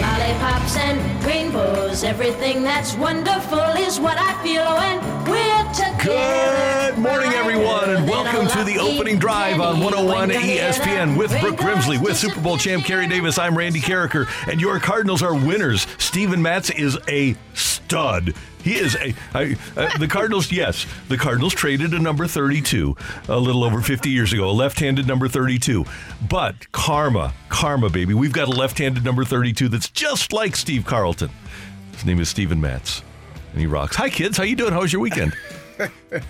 Lollipops and rainbows. Everything that's wonderful is what I feel when we're. Good morning, everyone, and welcome to the opening drive on 101 ESPN with Brooke Grimsley, with Super Bowl champ Carey Davis. I'm Randy Karraker, and your Cardinals are winners. Steven Matz is a stud. He is a I, uh, the Cardinals. Yes, the Cardinals traded a number 32 a little over 50 years ago, a left-handed number 32. But karma, karma, baby, we've got a left-handed number 32 that's just like Steve Carlton. His name is Steven Matz, and he rocks. Hi, kids. How you doing? How was your weekend?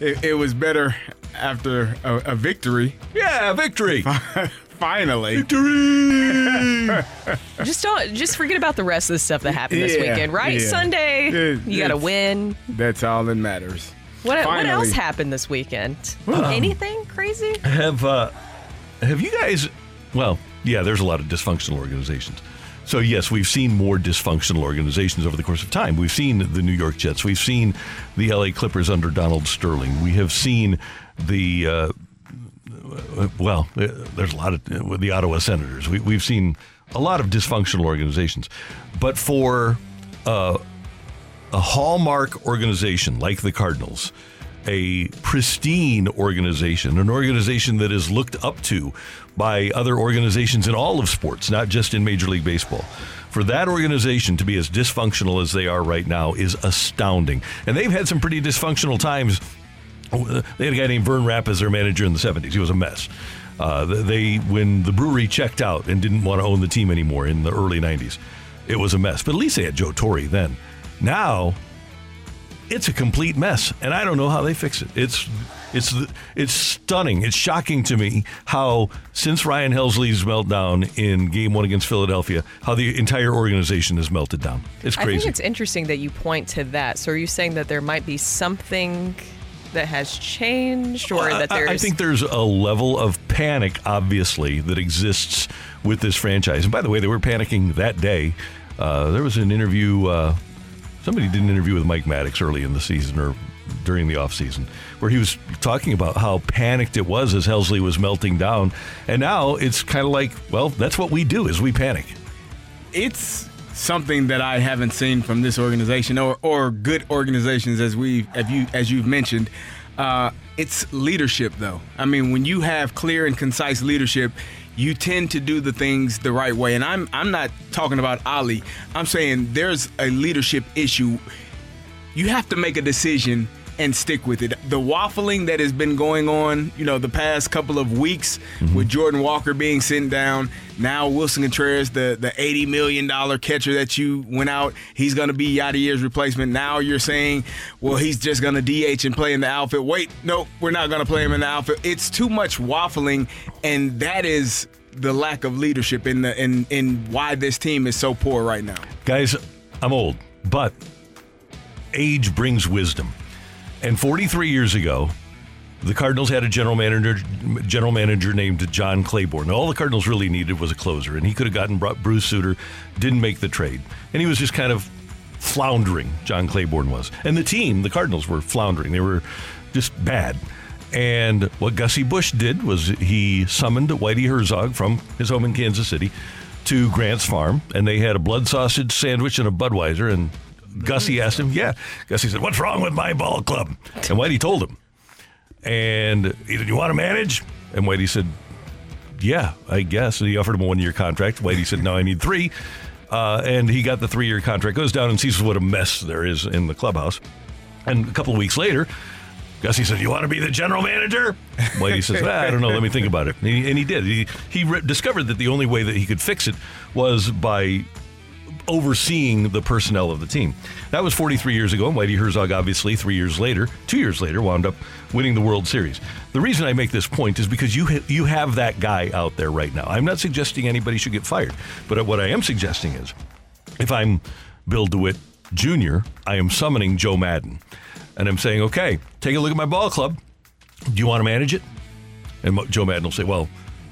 It, it was better after a, a victory. Yeah, victory. Finally. Victory! Just don't just forget about the rest of the stuff that happened this Yeah, weekend, right? yeah. Sunday, It- you got to win. That's all that matters. What, what else happened this weekend? Anything crazy? have uh, have you guys? Well, yeah, there's a lot of dysfunctional organizations. So yes, we've seen more dysfunctional organizations over the course of time. We've seen the New York Jets. We've seen the LA Clippers under Donald Sterling. We have seen the uh, well, uh, there's a lot of with the Ottawa Senators. We, we've seen a lot of dysfunctional organizations, but for uh, a hallmark organization like the Cardinals, a pristine organization, an organization that is looked up to by other organizations in all of sports, not just in Major League Baseball. For that organization to be as dysfunctional as they are right now is astounding. And they've had some pretty dysfunctional times. They had a guy named Vern Rapp as their manager in the 70s. He was a mess. Uh, they when the brewery checked out and didn't want to own the team anymore in the early 90s, it was a mess. But at least they had Joe Torre then. Now it's a complete mess, and I don't know how they fix it. It's it's it's stunning. It's shocking to me how since Ryan Helsley's meltdown in Game One against Philadelphia, how the entire organization has melted down. It's crazy. I think it's interesting that you point to that. So are you saying that there might be something that has changed or Well, that there's I think there's a level of panic, obviously, that exists with this franchise. And by the way, they were panicking that day. Uh, there was an interview. Uh, somebody did an interview with Mike Maddux early in the season or during the offseason where he was talking about how panicked it was as Helsley was melting down. And now it's kind of like, well, that's what we do is we panic. It's something that I haven't seen from this organization or, or good organizations as we as you as you've mentioned. Uh, it's leadership though. I mean, when you have clear and concise leadership, you tend to do the things the right way. And I'm I'm not talking about Ollie. I'm saying there's a leadership issue. You have to make a decision and stick with it. The waffling that has been going on, you know, the past couple of weeks mm-hmm. with Jordan Walker being sent down, now Willson Contreras, the the eighty million dollar catcher that you went out, he's going to be Yadier's replacement. Now you're saying, well, he's just going to DH and play in the outfit. Wait, no, we're not going to play him in the outfit. It's too much waffling, and that is the lack of leadership in the in in why this team is so poor right now. Guys, I'm old, but age brings wisdom. And 43 years ago, the Cardinals had a general manager general manager named John Claiborne. All the Cardinals really needed was a closer, and he could have gotten Bru- Bruce Sutter, didn't make the trade. And he was just kind of floundering, John Claiborne was. And the team, the Cardinals, were floundering. They were just bad. And what Gussie Busch did was he summoned Whitey Herzog from his home in Kansas City to Grant's farm, and they had a blood sausage sandwich and a Budweiser. And Gussie asked him, "Yeah." Gussie said, "What's wrong with my ball club?" And Whitey told him. And he said, "You want to manage?" And Whitey said, yeah, I guess. And he offered him a one year contract. Whitey said, no, I need three. Uh, and he got the three year contract. Goes down and sees what a mess there is in the clubhouse. And a couple of weeks later, Gussie said, "You want to be the general manager?" Whitey says, ah, "I don't know. Let me think about it." And he, and he did. He he re- discovered that the only way that he could fix it was by overseeing the personnel of the team. That was 43 years ago, and Whitey Herzog, obviously, three years later, two years later, wound up winning the World Series. The reason I make this point is because you ha- you have that guy out there right now. I'm not suggesting anybody should get fired, but what I am suggesting is, if I'm Bill DeWitt Jr., I am summoning Joe Maddon, and I'm saying, okay, take a look at my ball club. Do you want to manage it? And Joe Maddon will say, well,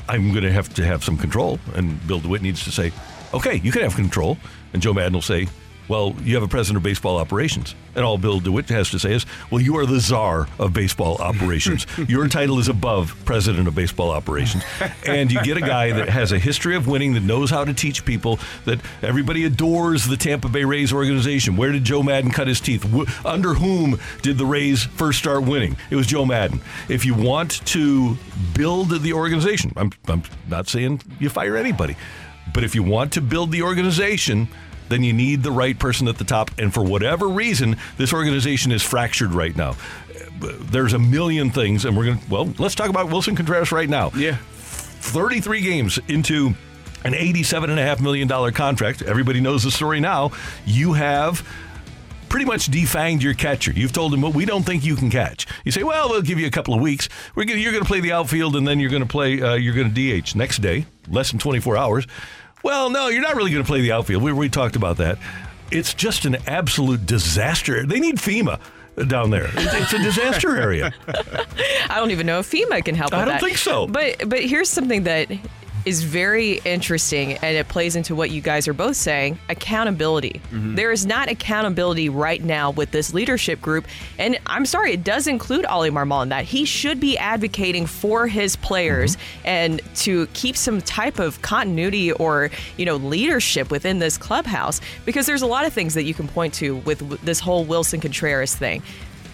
I'm going to have to have some control. And Bill DeWitt needs to say, okay, you can have control. And Joe Maddon will say, well, you have a president of baseball operations. And all Bill DeWitt has to say is, well, you are the czar of baseball operations. Your title is above president of baseball operations. And you get a guy that has a history of winning, that knows how to teach people, that everybody adores the Tampa Bay Rays organization. Where did Joe Maddon cut his teeth? Under whom did the Rays first start winning? It was Joe Maddon. If you want to build the organization, I'm, I'm not saying you fire anybody, but if you want to build the organization, then you need the right person at the top. And for whatever reason, this organization is fractured right now. There's a million things, and we're going to, well, let's talk about Willson Contreras right now. Yeah. 33 games into an $87.5 million contract. Everybody knows the story now. You have pretty much defanged your catcher. You've told him, well, we don't think you can catch. You say, well, we'll give you a couple of weeks. We're gonna, you're going to play the outfield, and then you're going to play. Uh, you're going to DH next day, less than 24 hours. Well, no, you're not really going to play the outfield. We, we talked about that. It's just an absolute disaster. They need FEMA down there. It's a disaster area. I don't even know if FEMA can help I don't that. think so. But but here's something that is very interesting and it plays into what you guys are both saying accountability. Mm-hmm. There is not accountability right now with this leadership group. And I'm sorry, it does include Ollie Marmol in that. He should be advocating for his players Mm-hmm. and to keep some type of continuity or, you know, leadership within this clubhouse because there's a lot of things that you can point to with this whole Willson Contreras thing.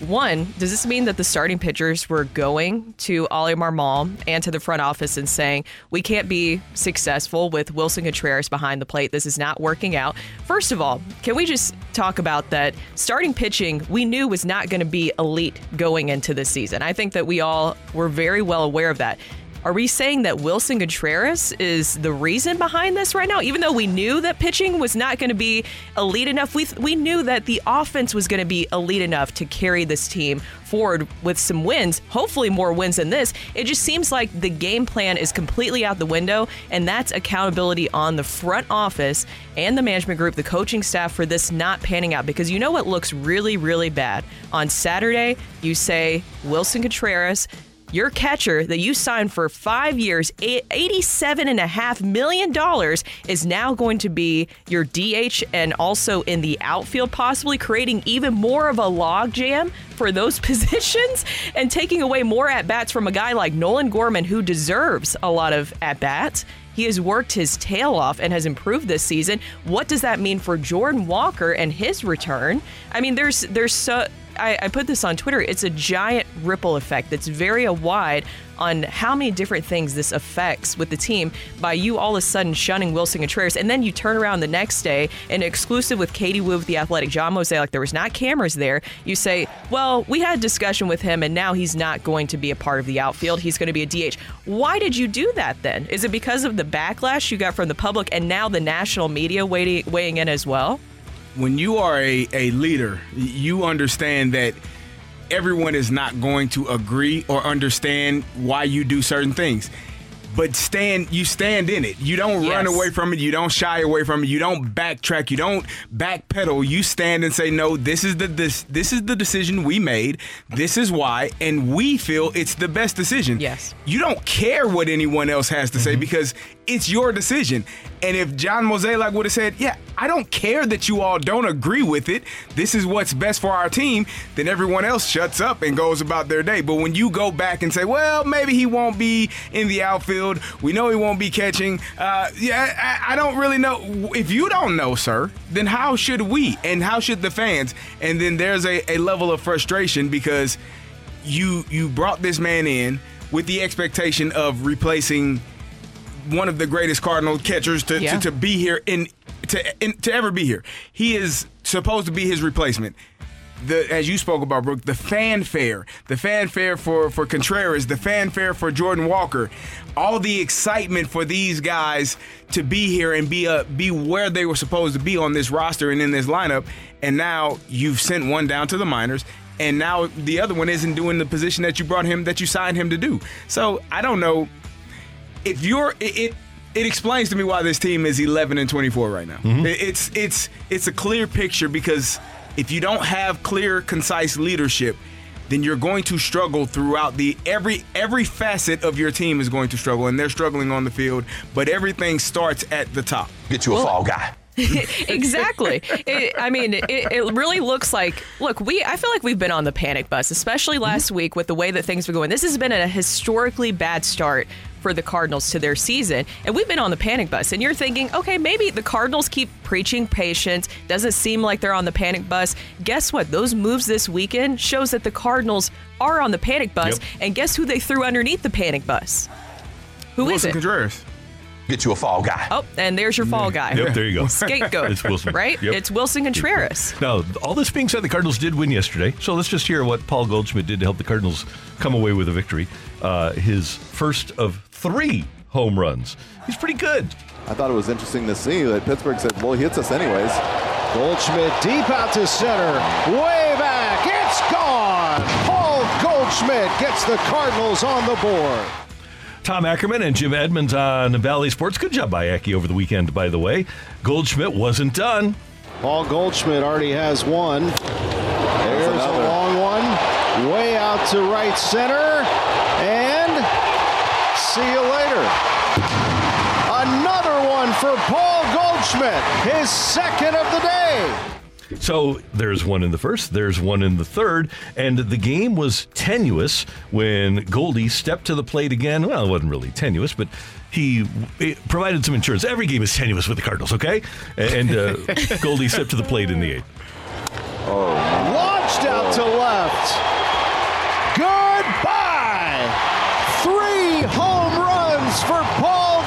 One, does this mean that the starting pitchers were going to Ollie Marmol and to the front office and saying, we can't be successful with Willson Contreras behind the plate? This is not working out. First of all, can we just talk about that starting pitching we knew was not going to be elite going into this season? I think that we all were very well aware of that. Are we saying that Willson Contreras is the reason behind this right now? Even though we knew that pitching was not going to be elite enough, we we knew that the offense was going to be elite enough to carry this team forward with some wins, hopefully more wins than this. It just seems like the game plan is completely out the window, and that's accountability on the front office and the management group, the coaching staff for this not panning out. Because you know what looks really, really bad? On Saturday, you say Willson Contreras your catcher that you signed for five years, $87.5 million, is now going to be your DH and also in the outfield, possibly creating even more of a logjam for those positions and taking away more at bats from a guy like Nolan Gorman, who deserves a lot of at bats. He has worked his tail off and has improved this season. What does that mean for Jordan Walker and his return? I mean, there's there's so I, I put this on Twitter. It's a giant ripple effect that's very uh, wide on how many different things this affects with the team by you all of a sudden shunning Willson Contreras. And then you turn around the next day and exclusive with Katie Woo with the Athletic, John Mozeliak, like there was not cameras there. You say, well, we had a discussion with him and now he's not going to be a part of the outfield. He's going to be a DH. Why did you do that then? Is it because of the backlash you got from the public and now the national media weighing in as well? When you are a, a leader, you understand that everyone is not going to agree or understand why you do certain things. But stand, you stand in it. You don't run away from it. You don't shy away from it. You don't backtrack. You don't backpedal. You stand and say, "No, this is the this this is the decision we made. This is why, and we feel it's the best decision." Yes. You don't care what anyone else has to say mm-hmm. because it's your decision. And if John Mozeliak would have said, "Yeah, I don't care that you all don't agree with it. This is what's best for our team," then everyone else shuts up and goes about their day. But when you go back and say, "Well, maybe he won't be in the outfield. We know he won't be catching." Uh, yeah, I, I don't really know. If you don't know, sir, then how should we? And how should the fans? And then there's a, a level of frustration because you you brought this man in with the expectation of replacing one of the greatest Cardinal catchers to, Yeah. to, to be here in to in, to ever be here. He is supposed to be his replacement. The, as you spoke about, Brooke, the fanfare, the fanfare for, for Contreras, the fanfare for Jordan Walker, all the excitement for these guys to be here and be uh, be where they were supposed to be on this roster and in this lineup, and now you've sent one down to the minors, and now the other one isn't doing the position that you brought him, that you signed him to do. So I don't know if you're it, it it explains to me why this team is 11 and 24 right now. Mm-hmm. It- It's it's it's a clear picture because if you don't have clear, concise leadership, then you're going to struggle throughout the every every facet of your team is going to struggle, and they're struggling on the field. But everything starts at the top. Get you a fall guy. exactly. It, I mean, it, it really looks like. Look, we. I feel like we've been on the panic bus, especially last mm-hmm. week with the way that things were going. This has been a historically bad start for the Cardinals to their season, and we've been on the panic bus. And you're thinking, okay, maybe the Cardinals keep preaching patience. Doesn't seem like they're on the panic bus. Guess what? Those moves this weekend shows that the Cardinals are on the panic bus. Yep. And guess who they threw underneath the panic bus? Who is Willson it? Contreras. Get you a fall guy. Oh, and there's your fall guy. Yep, there you go. Scapegoat. It's Willson. Right? Yep. It's Willson Contreras. Now, all this being said, the Cardinals did win yesterday. So let's just hear what Paul Goldschmidt did to help the Cardinals come away with a victory. Uh, his first of three home runs. He's pretty good. I thought it was interesting to see that Pittsburgh said, well, he hits us anyways. Goldschmidt deep out to center. Way back. It's gone. Paul Goldschmidt gets the Cardinals on the board. Tom Ackerman and Jim Edmonds on Bally Sports. Good job by Aki over the weekend, by the way. Goldschmidt wasn't done. Paul Goldschmidt already has one. There's a another. long one. Way out to right center. See you later. Another one for Paul Goldschmidt. His second of the day. So there's one in the first, there's one in the third, and the game was tenuous when Goldie stepped to the plate again. Well, it wasn't really tenuous, but he provided some insurance. Every game is tenuous with the Cardinals, okay? And uh, Goldie stepped to the plate in the eighth. Oh. Launched out to left. Goodbye. Three home runs for Paul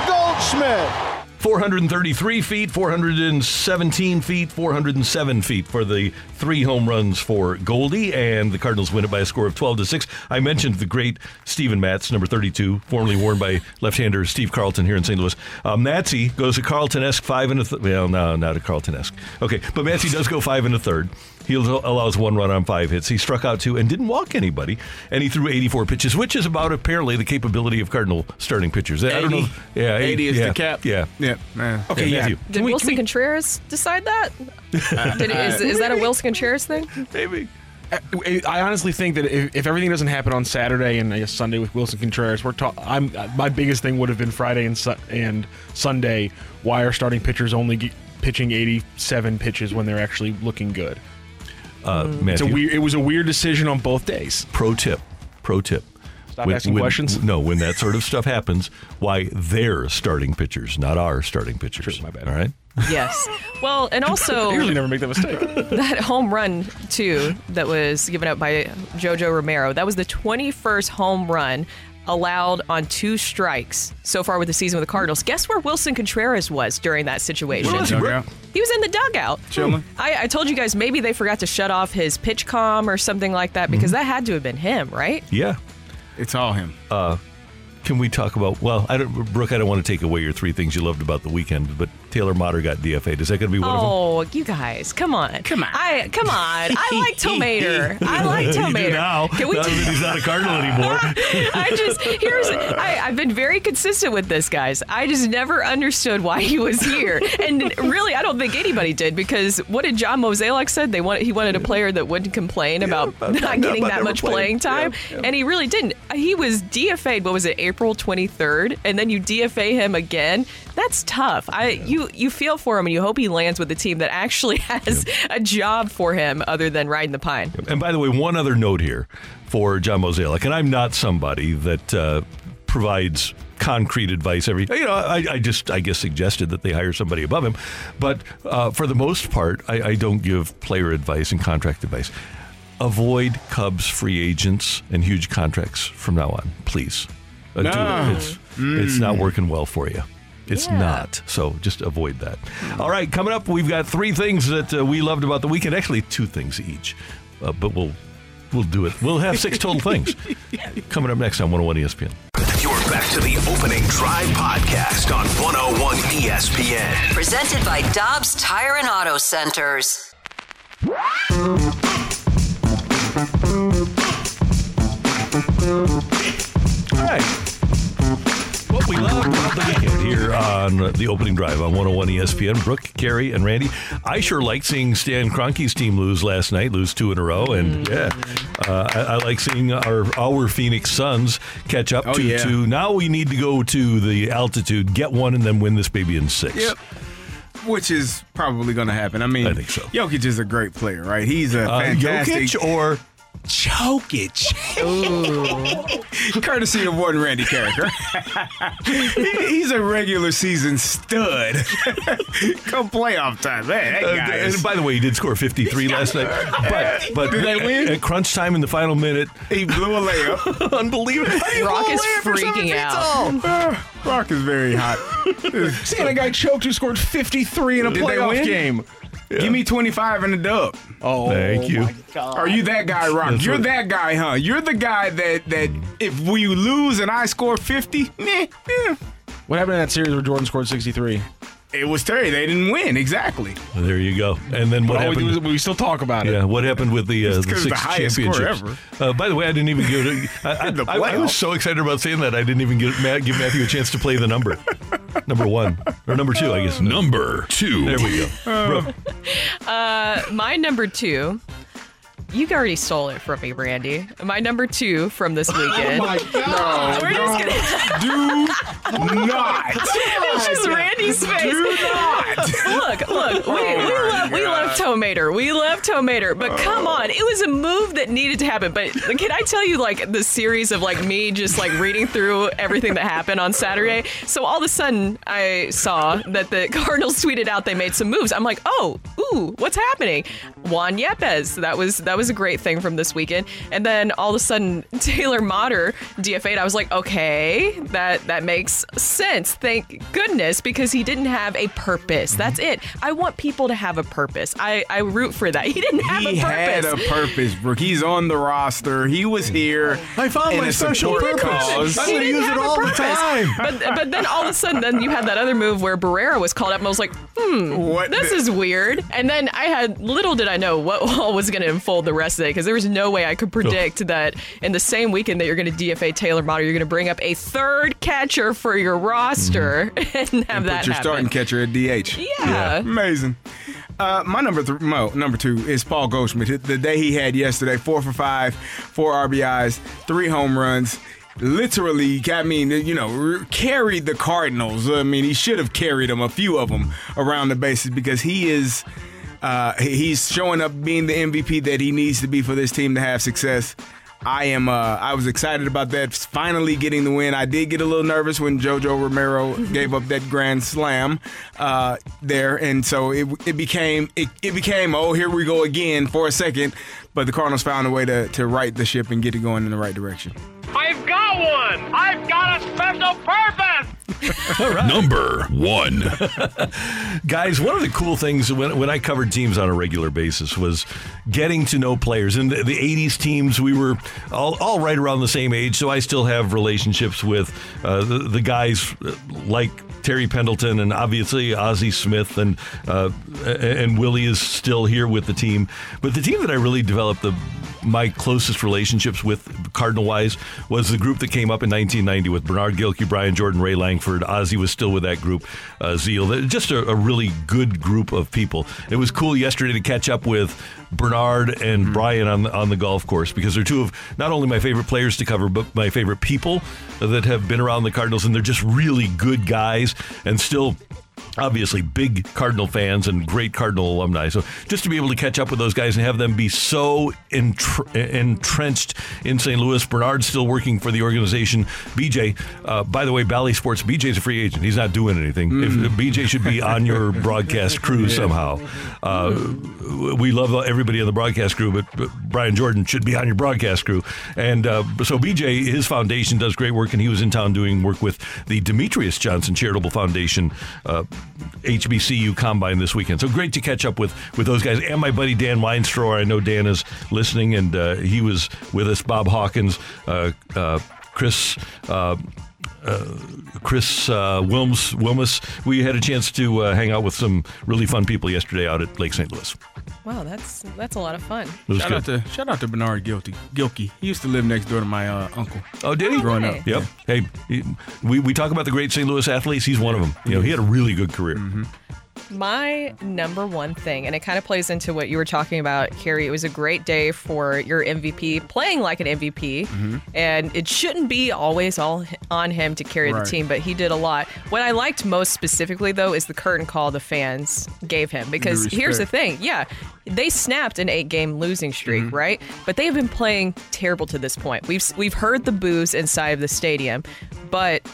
Goldschmidt. 433 feet, 417 feet, 407 feet for the three home runs for Goldie, and the Cardinals win it by a score of 12 to 6. I mentioned the great Steven Matz, number 32, formerly worn by left-hander Steve Carlton here in St. Louis. Uh, Matzy goes a Carlton-esque five and a th- well, no, not a Carlton-esque. Okay, but Matzy does go five and a third. He allows one run on five hits. He struck out two and didn't walk anybody, and he threw 84 pitches, which is about apparently the capability of Cardinal starting pitchers. I don't know. 80. Yeah, 80 is yeah, the cap. Yeah. Yeah, man. Okay, yeah. Matthew. Did Willson Contreras decide that? Did, is, is that a Willson Contreras thing? Maybe. I I honestly think that if, if everything doesn't happen on Saturday and I guess Sunday with Willson Contreras, we're ta- I'm uh, my biggest thing would have been Friday and su- and Sunday. Why are starting pitchers only ge- pitching 87 pitches when they're actually looking good? Uh, It's a Matthew, weird. It was a weird decision on both days. pro tip. Pro tip. Stop asking questions. No, when that sort of stuff happens, why they're starting pitchers, not our starting pitchers. True, my bad. All right. Yes. Well, and also I usually never make that mistake. that home run too that was given up by Jojo Romero. That was the 21st home run allowed on two strikes so far with the season with the Cardinals. Guess where Willson Contreras was during that situation? He. Dugout. He was in the dugout. Chilling. I, I told you guys maybe they forgot to shut off his PitchCom or something like that Mm-hmm. because that had to have been him, right? Yeah. It's all him. Can we talk about? Well, I don't, Brooke. I don't want to take away your three things you loved about the weekend, but Taylor Motter got DFA'd. Is that going to be one of them? Oh, you guys, come on. Come on. I come on. I like Tomater. I like Tomater. now. Can we now that he's not a Cardinal anymore. I just here's I, I've been very consistent with this, guys. I just never understood why he was here, and really, I don't think anybody did because what did John Mozeliak said? They wanted he wanted a player that wouldn't complain about about not not- getting about that much playing. playing time, Yeah, yeah. and he really didn't. He was DFA'd. What was it, April 23rd, and then you DFA him again. That's tough. I you you feel for him, and you hope he lands with a team that actually has a job for him other than riding the pine. And by the way, one other note here for John Mozeliak, and I'm not somebody that uh, provides concrete advice every. You know, I, I just I guess suggested that they hire somebody above him, but uh, for the most part, I, I don't give player advice and contract advice. Avoid Cubs free agents and huge contracts from now on, please. Uh, do- No. it's, it's not working well for you. It's not. So just avoid that. All right, coming up, we've got three things that uh, we loved about the weekend. Actually, two things each, uh, but we'll we'll do it. We'll have six total things coming up next on 101 ESPN. You're back to the opening drive podcast on 101 ESPN. Presented by Dobbs Tire and Auto Centers. All right. What we loved about the weekend here on the opening drive on 101 ESPN. Brooke, Carey, and Randy. I sure liked seeing Stan Kroenke's team lose last night, lose two in a row, and yeah, uh, I, I like seeing our our Phoenix Suns catch up Oh, to yeah. two. Now we need to go to the altitude, get one, and then win this baby in six. Yep. Which is probably going to happen. I mean, I think so. Jokic is a great player, right? He's a Uh, fantastic. Jokic or Jokic. Courtesy of one Randy Karraker. He's a regular season stud. Come playoff time. Man, that Uh, and by the way, he did score 53 last night. But but Did they win? At crunch time in the final minute, he blew a layup. unbelievable. Rock is freaking out. Rock is very hot. See, a guy choked who scored 53 in a Did they playoff win? Game. Give me 25 and a dub. Oh, Thank you. Are you that guy, Rock? That's You're what- that guy, huh? You're the guy that that if we lose and I score 50, meh, eh. What happened in that series where Jordan scored 63? It was Terry. They didn't win. Exactly. There you go. And then what All we, do happened? is we still talk about it. Yeah, what happened with the uh, It's the 'cause six the highest score championships? Uh, by the way, I didn't even give it. I, I, the I, I was so excited about saying that I didn't even give, Matt, give Matthew a chance to play the number. number one or number two, I guess. Number two. There we go. Bro, My number two. You already stole it from me, Randy. My number two from this oh weekend. No, We're just don't, do not. it's just Randy's face. Do not. look, look, we, Oh we my love we God. love Tomater. We love Tomater, but oh. come on, it was a move that needed to happen. But can I tell you like the series of like me just like reading through everything that happened on Saturday? So all of a sudden I saw that the Cardinals tweeted out they made some moves. I'm like, oh, ooh, what's happening? Juan Yepez. That was that was a great thing from this weekend. And then all of a sudden Taylor Motter DFA'd. I was like, okay, that that makes sense. Thank goodness because he didn't have a purpose. That's it. I want people to have a purpose. I, I root for that. He didn't have He a purpose. He had a purpose, Brooke. He's on the roster. He was here. I found my a special purpose. cause. I'm He gonna didn't use it have a all the purpose. time. But but then all of a sudden, then you had that other move where Barrera was called up, and I was like, hmm, What this the- is weird. And then I had little did I know what all was going to unfold the rest of the day because there was no way I could predict that in the same weekend that you're going to DFA Taylor Motter, you're going to bring up a third catcher for your roster and have And that put your happen. starting catcher at DH. Yeah. Amazing. Uh, my number three, Mo, number two is Paul Goldschmidt. The day he had yesterday, four for five, four RBIs, three home runs. Literally, I mean, you know, carried the Cardinals. I mean, he should have carried them, a few of them, around the bases because he is, uh, he's showing up being the MVP that he needs to be for this team to have success. I am. Uh, I was excited about that. Finally getting the win. I did get a little nervous when JoJo Romero gave up that grand slam uh, there, and so it, it became it, it became oh here we go again for a second, but the Cardinals found a way to to right the ship and get it going in the right direction. I've got one! I've got a special purpose! Number one. Guys, one of the cool things when, when I covered teams on a regular basis was getting to know players. In the, the 80s teams, we were all, all right around the same age, so I still have relationships with uh, the, the guys uh, like Terry Pendleton and obviously Ozzie Smith and uh, and Willie is still here with the team. But the team that I really developed the my closest relationships with Cardinal wise was the group that came up in 1990 with Bernard Gilkey, Brian Jordan, Ray Lankford. Ozzie was still with that group. Uh, Zeile, just a, a really good group of people. It was cool yesterday to catch up with Bernard and Brian on on the golf course because they're two of not only my favorite players to cover, but my favorite people that have been around the Cardinals, and they're just really good guys and still obviously big Cardinal fans and great Cardinal alumni. So just to be able to catch up with those guys and have them be so entr- entrenched in St. Louis. Bernard's still working for the organization. BJ, uh, by the way, Bally Sports, BJ's a free agent. He's not doing anything. Mm. If, BJ should be on your broadcast crew somehow. Uh, we love everybody on the broadcast crew, but, but Brian Jordan should be on your broadcast crew. And uh, so BJ, his foundation does great work, and he was in town doing work with the Demetrius Johnson Charitable Foundation. Uh, HBCU Combine this weekend. So great to catch up with with those guys and my buddy Dan Weinstrower. I know Dan is listening, and uh, he was with us. Bob Hawkins, uh, uh, Chris. Uh, Chris uh, Wilms, Wilmus. We had a chance to uh, hang out with some really fun people yesterday out at Lake St. Louis. Wow, that's that's a lot of fun. Shout good. out to shout out to Bernard Gilkey. Gilkey. He used to live next door to my uh, uncle. Oh, did he? Growing up. Yep. Hey, he- we, we talk about the great St. Louis athletes. He's one of them. You know, he had a really good career. My number one thing, and it kind of plays into what you were talking about, Carey. It was a great day for your MVP playing like an MVP, mm-hmm. and it shouldn't be always all on him to carry Right. the team, but he did a lot. What I liked most specifically, though, is the curtain call the fans gave him. Because here's the thing yeah, they snapped an eight game losing streak, mm-hmm. right? But they have been playing terrible to this point. We've, we've heard the boos inside of the stadium, but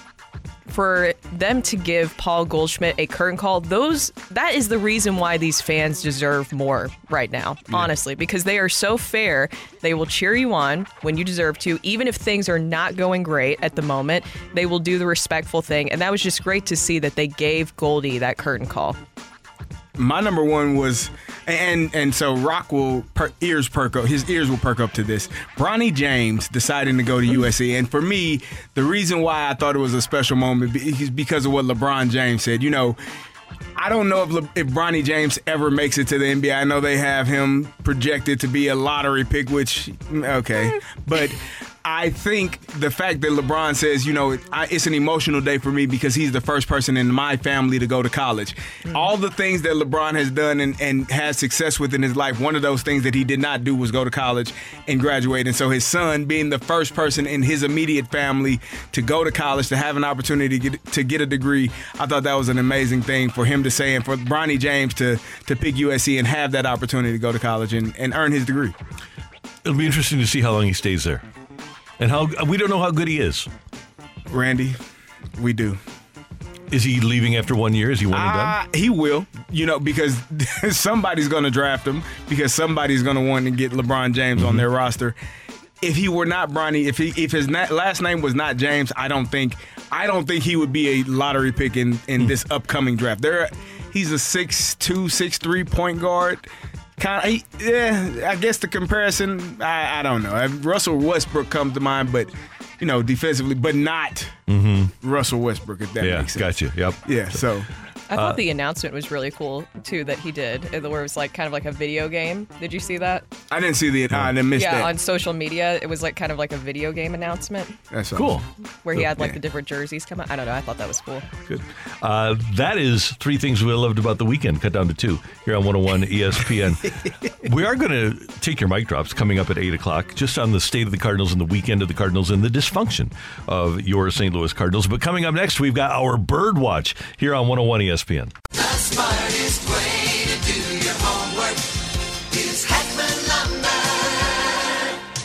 for them to give Paul Goldschmidt a curtain call, those that is the reason why these fans deserve more right now, honestly, because they are so fair. They will cheer you on when you deserve to, even if things are not going great at the moment. They will do the respectful thing, and that was just great to see that they gave Goldie that curtain call. My number one was and and so Rock will per, ears perk up his ears will perk up to this. Bronny James deciding to go to USC, and for me, the reason why I thought it was a special moment is because of what LeBron James said. You know. I don't know if Le- if Bronny James ever makes it to the NBA. I know they have him projected to be a lottery pick, which mm, okay, but I think the fact that LeBron says, you know, I, it's an emotional day for me because he's the first person in my family to go to college. Hmm. All the things that LeBron has done and, and has success with in his life, one of those things that he did not do was go to college and graduate. And so his son, being the first person in his immediate family to go to college, to have an opportunity to get, to get a degree, I thought that was an amazing thing for him to say and for Bronny James to to pick USC and have that opportunity to go to college and, and earn his degree. It'll be interesting to see how long he stays there, and how we don't know how good he is. Randy, we do. Is he leaving after one year? Is he one and done? Uh, he will, you know, because somebody's going to draft him because somebody's going to want to get LeBron James on their roster. If he were not Bronny, if he if his na- last name was not James, I don't think I don't think he would be a lottery pick in in this upcoming draft. There, he's a six two, six three point guard. Kind of, yeah. I guess the comparison, I, I don't know. Uh, Russell Westbrook comes to mind, but you know, defensively, but not Mm-hmm. Russell Westbrook. If that Yeah, makes sense. gotcha. Yep. Yeah. So. I thought Uh, the announcement was really cool too that he did, uh, where it was like kind of like a video game. Did you see that? I didn't see the. I didn't miss yeah, that. on social media, it was like kind of like a video game announcement That's Cool. where he had like Yeah. the different jerseys come out. I don't know. I thought that was cool. Good. Uh, that is three things we loved about the weekend, cut down to two here on 101 ESPN. we are going to take your mic drops coming up at 8 o'clock, just on the state of the Cardinals and the weekend of the Cardinals and the dysfunction of your St. Louis Cardinals. But coming up next, we've got our Bird Watch here on 101 ESPN. The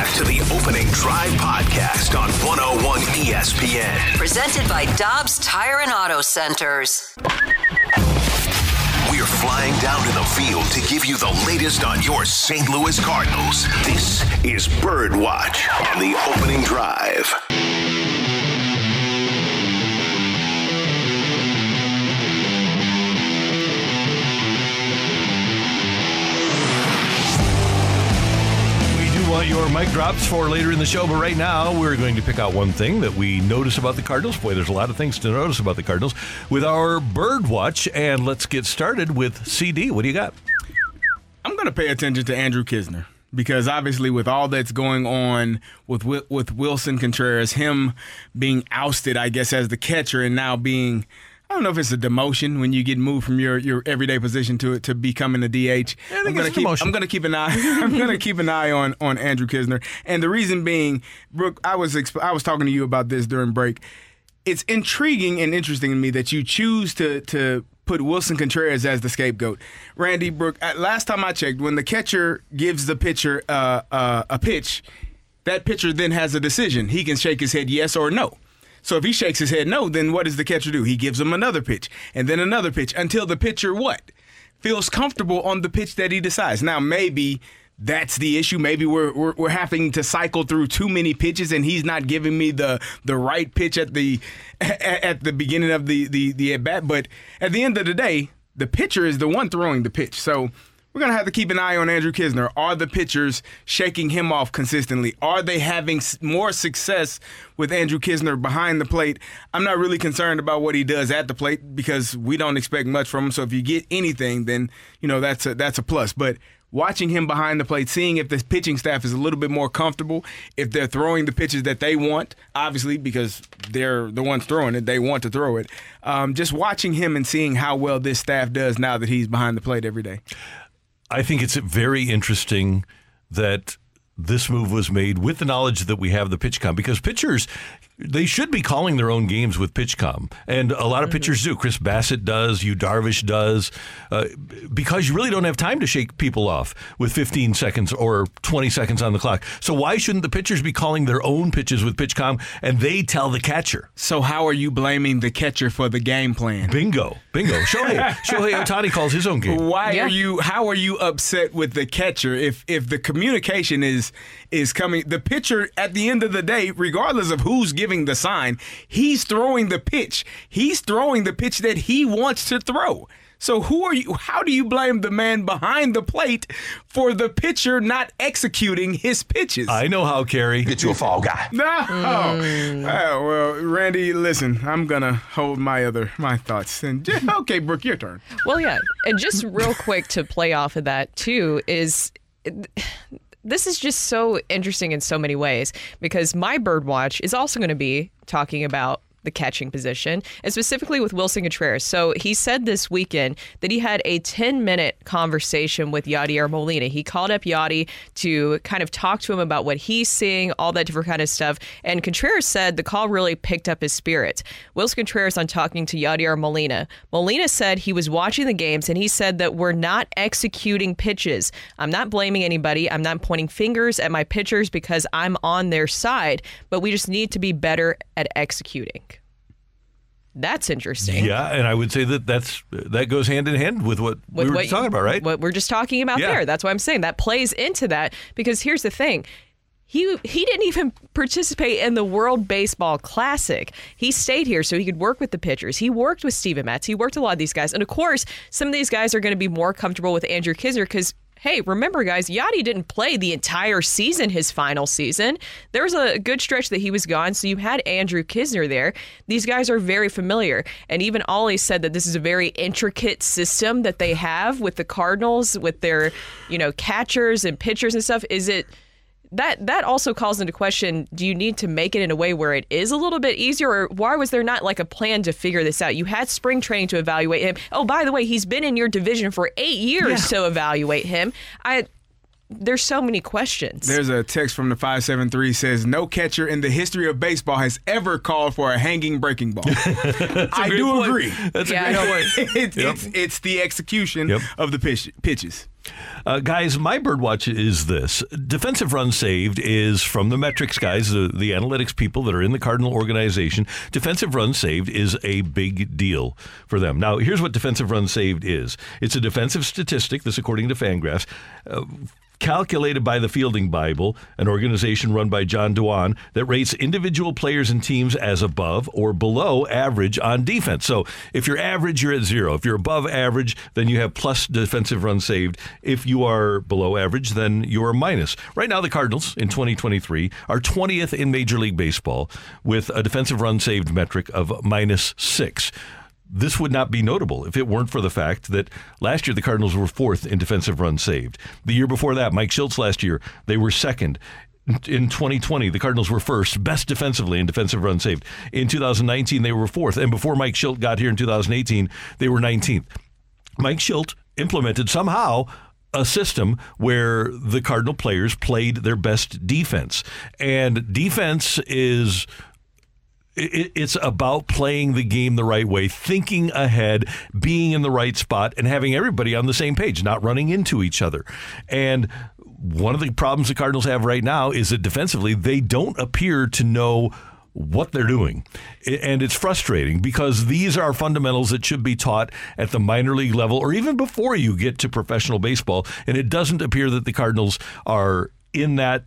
Back to the opening drive podcast on 101 ESPN. Presented by Dobbs Tire and Auto Centers. We're flying down to the field to give you the latest on your St. Louis Cardinals. This is Birdwatch on the opening drive. Want your mic drops for later in the show, but right now we're going to pick out one thing that we notice about the Cardinals. Boy, there's a lot of things to notice about the Cardinals with our bird watch, and let's get started with CD. What do you got? I'm going to pay attention to Andrew Knizner because obviously, with all that's going on with with Willson Contreras, him being ousted, I guess, as the catcher, and now being I don't know if it's a demotion when you get moved from your, your everyday position to to becoming a DH. I I'm gonna it's keep. I'm gonna keep an eye I'm gonna keep an eye on on Andrew Knizner, and the reason being, Brooke, I was exp- I was talking to you about this during break. It's intriguing and interesting to me that you choose to to put Willson Contreras as the scapegoat. Randy Brooke, last time I checked, when the catcher gives the pitcher uh, uh, a pitch, that pitcher then has a decision. He can shake his head yes or no. So if he shakes his head no, then what does the catcher do? He gives him another pitch and then another pitch until the pitcher what? Feels comfortable on the pitch that he decides. Now maybe that's the issue. Maybe we're, we're we're having to cycle through too many pitches, and he's not giving me the the right pitch at the at, at the beginning of the the the at bat. But at the end of the day, the pitcher is the one throwing the pitch. So we're gonna have to keep an eye on Andrew Knizner. Are the pitchers shaking him off consistently? Are they having more success with Andrew Knizner behind the plate? I'm not really concerned about what he does at the plate because we don't expect much from him. So if you get anything, then you know that's a that's a plus. But watching him behind the plate, seeing if the pitching staff is a little bit more comfortable, if they're throwing the pitches that they want, obviously because they're the ones throwing it, they want to throw it. Um, just watching him and seeing how well this staff does now that he's behind the plate every day. I think it's very interesting that this move was made with the knowledge that we have the PitchCom because pitchers they should be calling their own games with PitchCom, and a lot of pitchers do. Chris Bassitt does, Yu Darvish does, uh, because you really don't have time to shake people off with 15 seconds or 20 seconds on the clock. So why shouldn't the pitchers be calling their own pitches with PitchCom and they tell the catcher? So how are you blaming the catcher for the game plan? Bingo, bingo. Shohei Shohei Ohtani calls his own game. Why are you? How are you upset with the catcher if if the communication is is coming? The pitcher at the end of the day, regardless of who's giving the sign, he's throwing the pitch. He's throwing the pitch that he wants to throw. So who are you? How do you blame the man behind the plate for the pitcher not executing his pitches? I know how, Carey. Get you a fall guy. No. Mm. Oh, well, Randy, listen, I'm gonna hold my other my thoughts. And okay, Brooke, your turn. Well, yeah. And just real quick to play off of that, too, is this is just so interesting in so many ways because my bird watch is also going to be talking about the catching position, and specifically with Willson Contreras. So he said this weekend that he had a 10 minute conversation with Yadier Molina. He called up Yadi to kind of talk to him about what he's seeing, all that different kind of stuff. And Contreras said the call really picked up his spirits. Willson Contreras on talking to Yadier Molina. Molina said he was watching the games and he said that we're not executing pitches. I'm not blaming anybody. I'm not pointing fingers at my pitchers because I'm on their side, but we just need to be better at executing. That's interesting. Yeah, and I would say that that's that goes hand in hand with what with we were what talking about, right? What we're just talking about Yeah. there. That's why I'm saying that plays into that because here's the thing. He he didn't even participate in the World Baseball Classic. He stayed here so he could work with the pitchers. He worked with Steven Matz. He worked a lot of these guys. And of course, some of these guys are going to be more comfortable with Andrew Knizner because hey, remember guys, Yadi didn't play the entire season, his final season. There was a good stretch that he was gone, so you had Andrew Knizner there. These guys are very familiar. And even Ollie said that this is a very intricate system that they have with the Cardinals, with their, you know, catchers and pitchers and stuff. Is it that that also calls into question do you need to make it in a way where it is a little bit easier or why was there not like a plan to figure this out you had spring training to evaluate him oh by the way he's been in your division for eight years to evaluate him i there's so many questions There's a text from the 573 says no catcher in the history of baseball has ever called for a hanging breaking ball. I do point. agree. That's a Yeah, I great point. it's, Yep. it's, it's the execution Yep. of the pitch, pitches. Uh, guys, my birdwatch is this. Defensive run saved is from the metrics guys, the, the analytics people that are in the Cardinal organization. Defensive run saved is a big deal for them. Now, here's what defensive run saved is it's a defensive statistic, this according to Fangraphs. Uh, calculated by the Fielding Bible, an organization run by John Dewan that rates individual players and teams as above or below average on defense. So if you're average, you're at zero. If you're above average, then you have plus defensive runs saved. If you are below average, then you are minus. Right now, the Cardinals in 2023 are 20th in Major League Baseball with a defensive run saved metric of minus six this would not be notable if it weren't for the fact that last year the Cardinals were fourth in defensive runs saved. The year before that, Mike Shildt last year, they were second. In 2020, the Cardinals were first, best defensively in defensive runs saved. In 2019, they were fourth. And before Mike Shildt got here in 2018, they were 19th. Mike Shildt implemented somehow a system where the Cardinal players played their best defense. And defense is it's about playing the game the right way, thinking ahead, being in the right spot, and having everybody on the same page, not running into each other. And one of the problems the Cardinals have right now is that defensively, they don't appear to know what they're doing. And it's frustrating because these are fundamentals that should be taught at the minor league level or even before you get to professional baseball. And it doesn't appear that the Cardinals are in that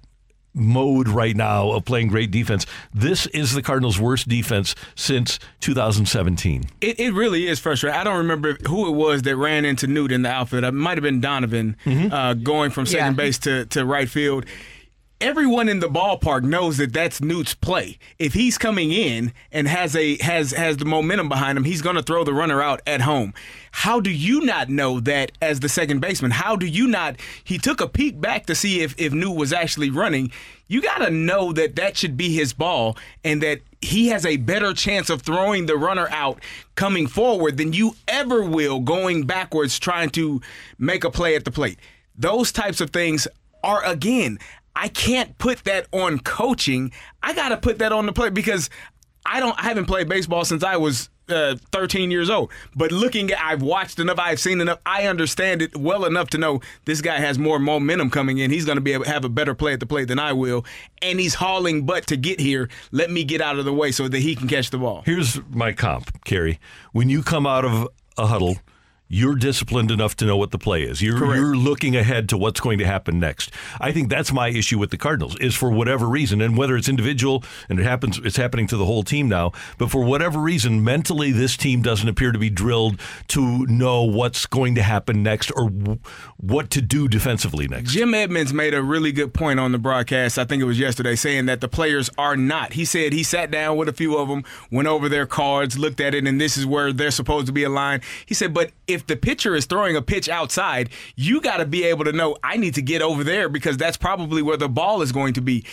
mode right now of playing great defense. This is the Cardinals' worst defense since 2017. It, it really is frustrating. I don't remember who it was that ran into Newt in the outfield. It might have been Donovan uh, going from second Yeah. base to, to right field. Everyone in the ballpark knows that that's Newt's play. If he's coming in and has a has has the momentum behind him, he's going to throw the runner out at home. How do you not know that as the second baseman? How do you not? He took a peek back to see if if Newt was actually running. You got to know that that should be his ball and that he has a better chance of throwing the runner out coming forward than you ever will going backwards trying to make a play at the plate. Those types of things are again, I can't put that on coaching. I got to put that on the play because I don't I haven't played baseball since I was uh, 13 years old. But looking at I've watched enough, I've seen enough, I understand it well enough to know this guy has more momentum coming in. He's going to be able to have a better play at the plate than I will, and he's hauling butt to get here. Let me get out of the way so that he can catch the ball. Here's my comp, Carey. When you come out of a huddle, you're disciplined enough to know what the play is. You're, Correct. you're looking ahead to what's going to happen next. I think that's my issue with the Cardinals is for whatever reason, and whether it's individual and it happens, it's happening to the whole team now. But for whatever reason, mentally, this team doesn't appear to be drilled to know what's going to happen next or w- what to do defensively next. Jim Edmonds made a really good point on the broadcast. I think it was yesterday, saying that the players are not. He said he sat down with a few of them, went over their cards, looked at it, and this is where they're supposed to be aligned. He said, but if the pitcher is throwing a pitch outside, you got to be able to know I need to get over there because that's probably where the ball is going to be.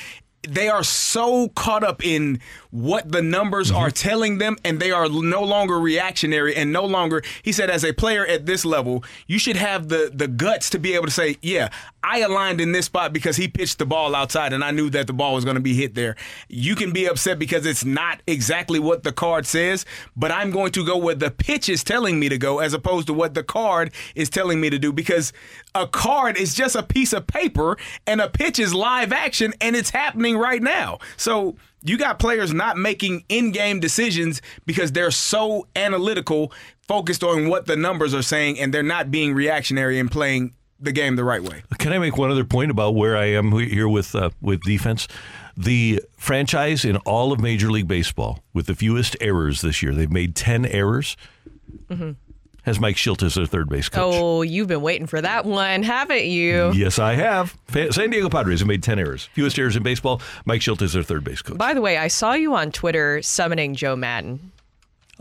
They are so caught up in what the numbers mm-hmm. are telling them, and they are no longer reactionary and no longer. He said, as a player at this level, you should have the the guts to be able to say, "Yeah, I aligned in this spot because he pitched the ball outside, and I knew that the ball was going to be hit there." You can be upset because it's not exactly what the card says, but I'm going to go where the pitch is telling me to go, as opposed to what the card is telling me to do, because a card is just a piece of paper, and a pitch is live action, and it's happening right now. So you got players not making in-game decisions because they're so analytical, focused on what the numbers are saying, and they're not being reactionary and playing the game the right way. Can I make one other point about where I am here with uh, with defense? The franchise in all of Major League Baseball with the fewest errors this year, they've made 10 errors, Mhm. has Mike Shildt as their third base coach. Oh, you've been waiting for that one, haven't you? Yes, I have. San Diego Padres have made 10 errors. Fewest errors in baseball. Mike Shildt is their third base coach. By the way, I saw you on Twitter summoning Joe Maddon.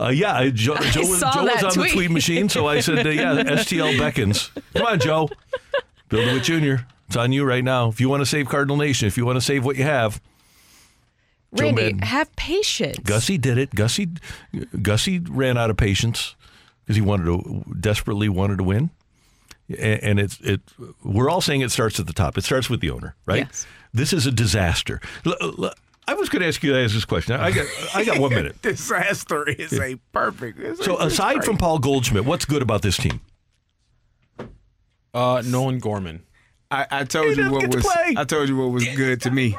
Uh, yeah, Joe, Joe, was, Joe was on the tweet. tweet machine, so I said, uh, yeah, STL beckons. Come on, Joe. Bill DeWitt Jr., It's on you right now. If you want to save Cardinal Nation, if you want to save what you have, Randy, have patience. Gussie did it. Gussie, Gussie ran out of patience because he wanted to desperately wanted to win. And it's it. We're all saying it starts at the top. It starts with the owner, right? Yes. This is a disaster. L- l- I was going to ask you guys this question. I got I got one minute. Disaster is a perfect. it's- So it's aside great. from Paul Goldschmidt, what's good about this team? Uh, Nolan Gorman. I, I told you what get to was. I told you what was good to me.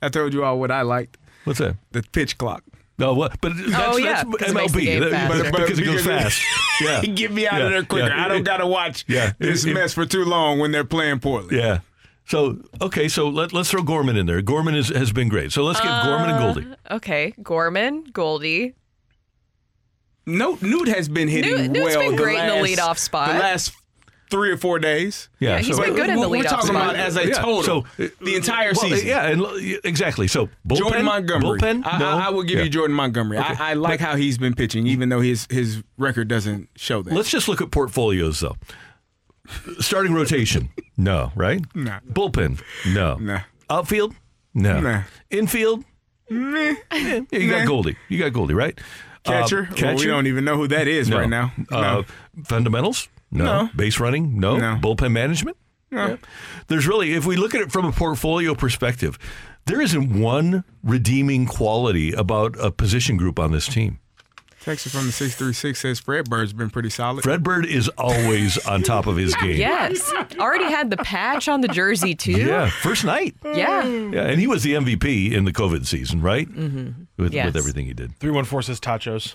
I told you all what I liked. What's that? The pitch clock. No, what? But that's, Oh, yeah, that's because it makes the MLB That- but- But- because it goes fast. Yeah, Get me out Yeah, of there quicker. yeah. I don't gotta watch Yeah. this It- it- mess for too long when they're playing poorly. Yeah. So okay, so let, let's throw Gorman in there. Gorman is, has been great. So let's give Gorman and Goldie. Okay, Gorman, Goldie. No, Newt has been hitting Newt- Newt's well. been the great in the last- leadoff spot. The last three or four days. Yeah, Yeah, he's so- been good in the leadoff We're talking spot. about as a Yeah, total. so, uh, the entire well, season. Yeah, and exactly. So bullpen, Jordan Montgomery. bullpen. I, no, I, I will give Yeah. you Jordan Montgomery. Okay. I, I like how he's been pitching, even though his his record doesn't show that. Let's just look at portfolios though. Starting rotation, no, right? Nah. Bullpen, no. Nah. Outfield, no. Nah. Infield, Meh. yeah, you Nah. got Goldie. You got Goldie, right? Uh, Catcher. Well, we don't even know who that is No. right now. Uh, No. Fundamentals? No. No. Base running? No. No. Bullpen management? No. Yeah. There's really, if we look at it from a portfolio perspective, there isn't one redeeming quality about a position group on this team. Texas from the six three six says Fred Bird's been pretty solid. Fred Bird is always on top of his game. Yes. Already had the patch on the jersey, too. Yeah, first night. Yeah. Yeah, and he was the MVP in the COVID season, right? Mm-hmm. With, Yes. with everything he did. 314 says tachos.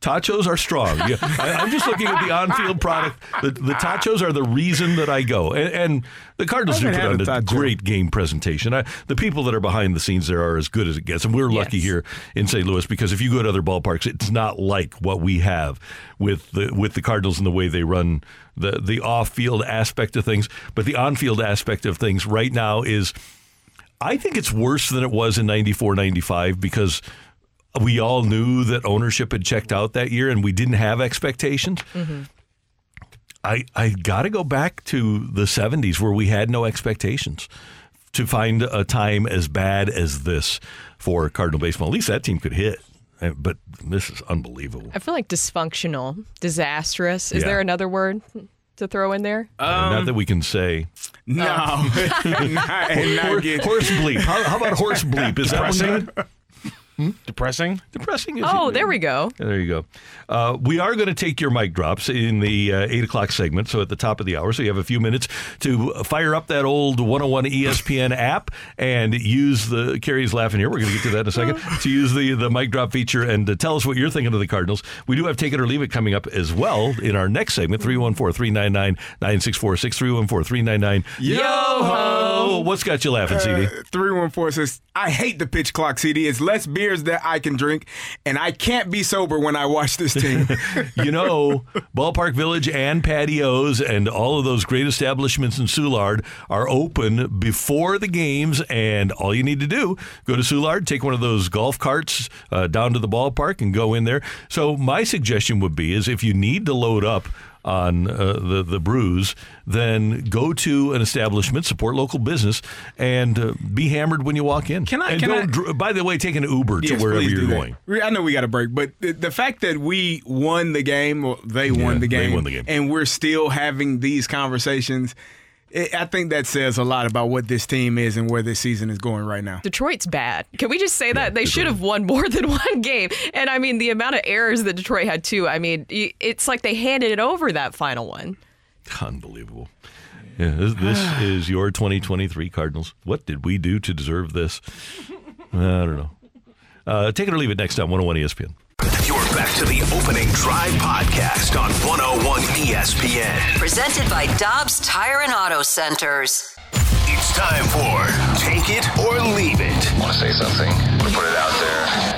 Tachos are strong. Yeah, I, I'm just looking at the on-field product. The, the tachos are the reason that I go, and, and the Cardinals do put on a a tacho. great game presentation. I, the people that are behind the scenes there are as good as it gets, and we're lucky Yes. here in St. Louis because if you go to other ballparks, it's not like what we have with the with the Cardinals and the way they run the the off-field aspect of things. But the on-field aspect of things right now is. I think it's worse than it was in 94, 95 because we all knew that ownership had checked out that year and we didn't have expectations. I, I got to go back to the 70s where we had no expectations to find a time as bad as this for Cardinal baseball. At least that team could hit. Uh, But this is unbelievable. I feel like dysfunctional, disastrous. Is Yeah. there another word to throw in there? Not that we can say. No, not, not Hor- get- horse bleep. How, how about horse bleep? Is that one Depressing? Depressing? Depressing. Is Oh, there we go. There you go. Uh, we are going to take your mic drops in the uh, 8 o'clock segment, so at the top of the hour. So you have a few minutes to fire up that old 101 ESPN app and use the, Carey's laughing here. We're going to get to that in a second. to use the, the mic drop feature and to tell us what you're thinking of the Cardinals. We do have Take It or Leave It coming up as well in our next segment 314 399 9646. 314 399 Yo ho! What's got you laughing, CD? Three one four says, "I hate the pitch clock. CD. It's less that I can drink, and I can't be sober when I watch this team." you know, Ballpark Village and patios and all of those great establishments in Soulard are open before the games. And all you need to do, go to Soulard, take one of those golf carts uh, down to the ballpark and go in there. So my suggestion would be is if you need to load up on uh, the the brews, then go to an establishment, support local business, and uh, be hammered when you walk in. Can I- And can don't I- dr- by the way, take an Uber to wherever you're going. I know we got a break, but the, the fact that we won the game, or they Yeah, won the they won the game. and we're still having these conversations, it, I think that says a lot about what this team is and where this season is going right now. Detroit's bad. Can we just say that they should have won more than one game? And I mean, the amount of errors that Detroit had too. I mean, it's like they handed it over that final one. Unbelievable. Yeah, this, this is your 2023 Cardinals. What did we do to deserve this? I don't know. Uh, take it or leave it next time, 101 ESPN. You're back to the opening drive podcast on 101 ESPN. Presented by Dobbs Tire and Auto Centers. It's time for Take It or Leave It. Want to say something? Want put it out there?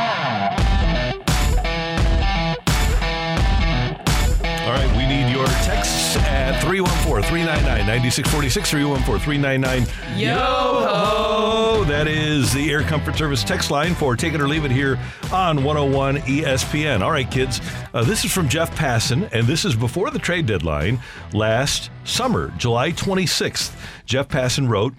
314 399 9646. 314 399 Yo ho! That is the Air Comfort Service text line for Take It or Leave It here on 101 ESPN. All right, kids. Uh, this is from Jeff Passan, and this is before the trade deadline last summer, July 26th. Jeff Passan wrote,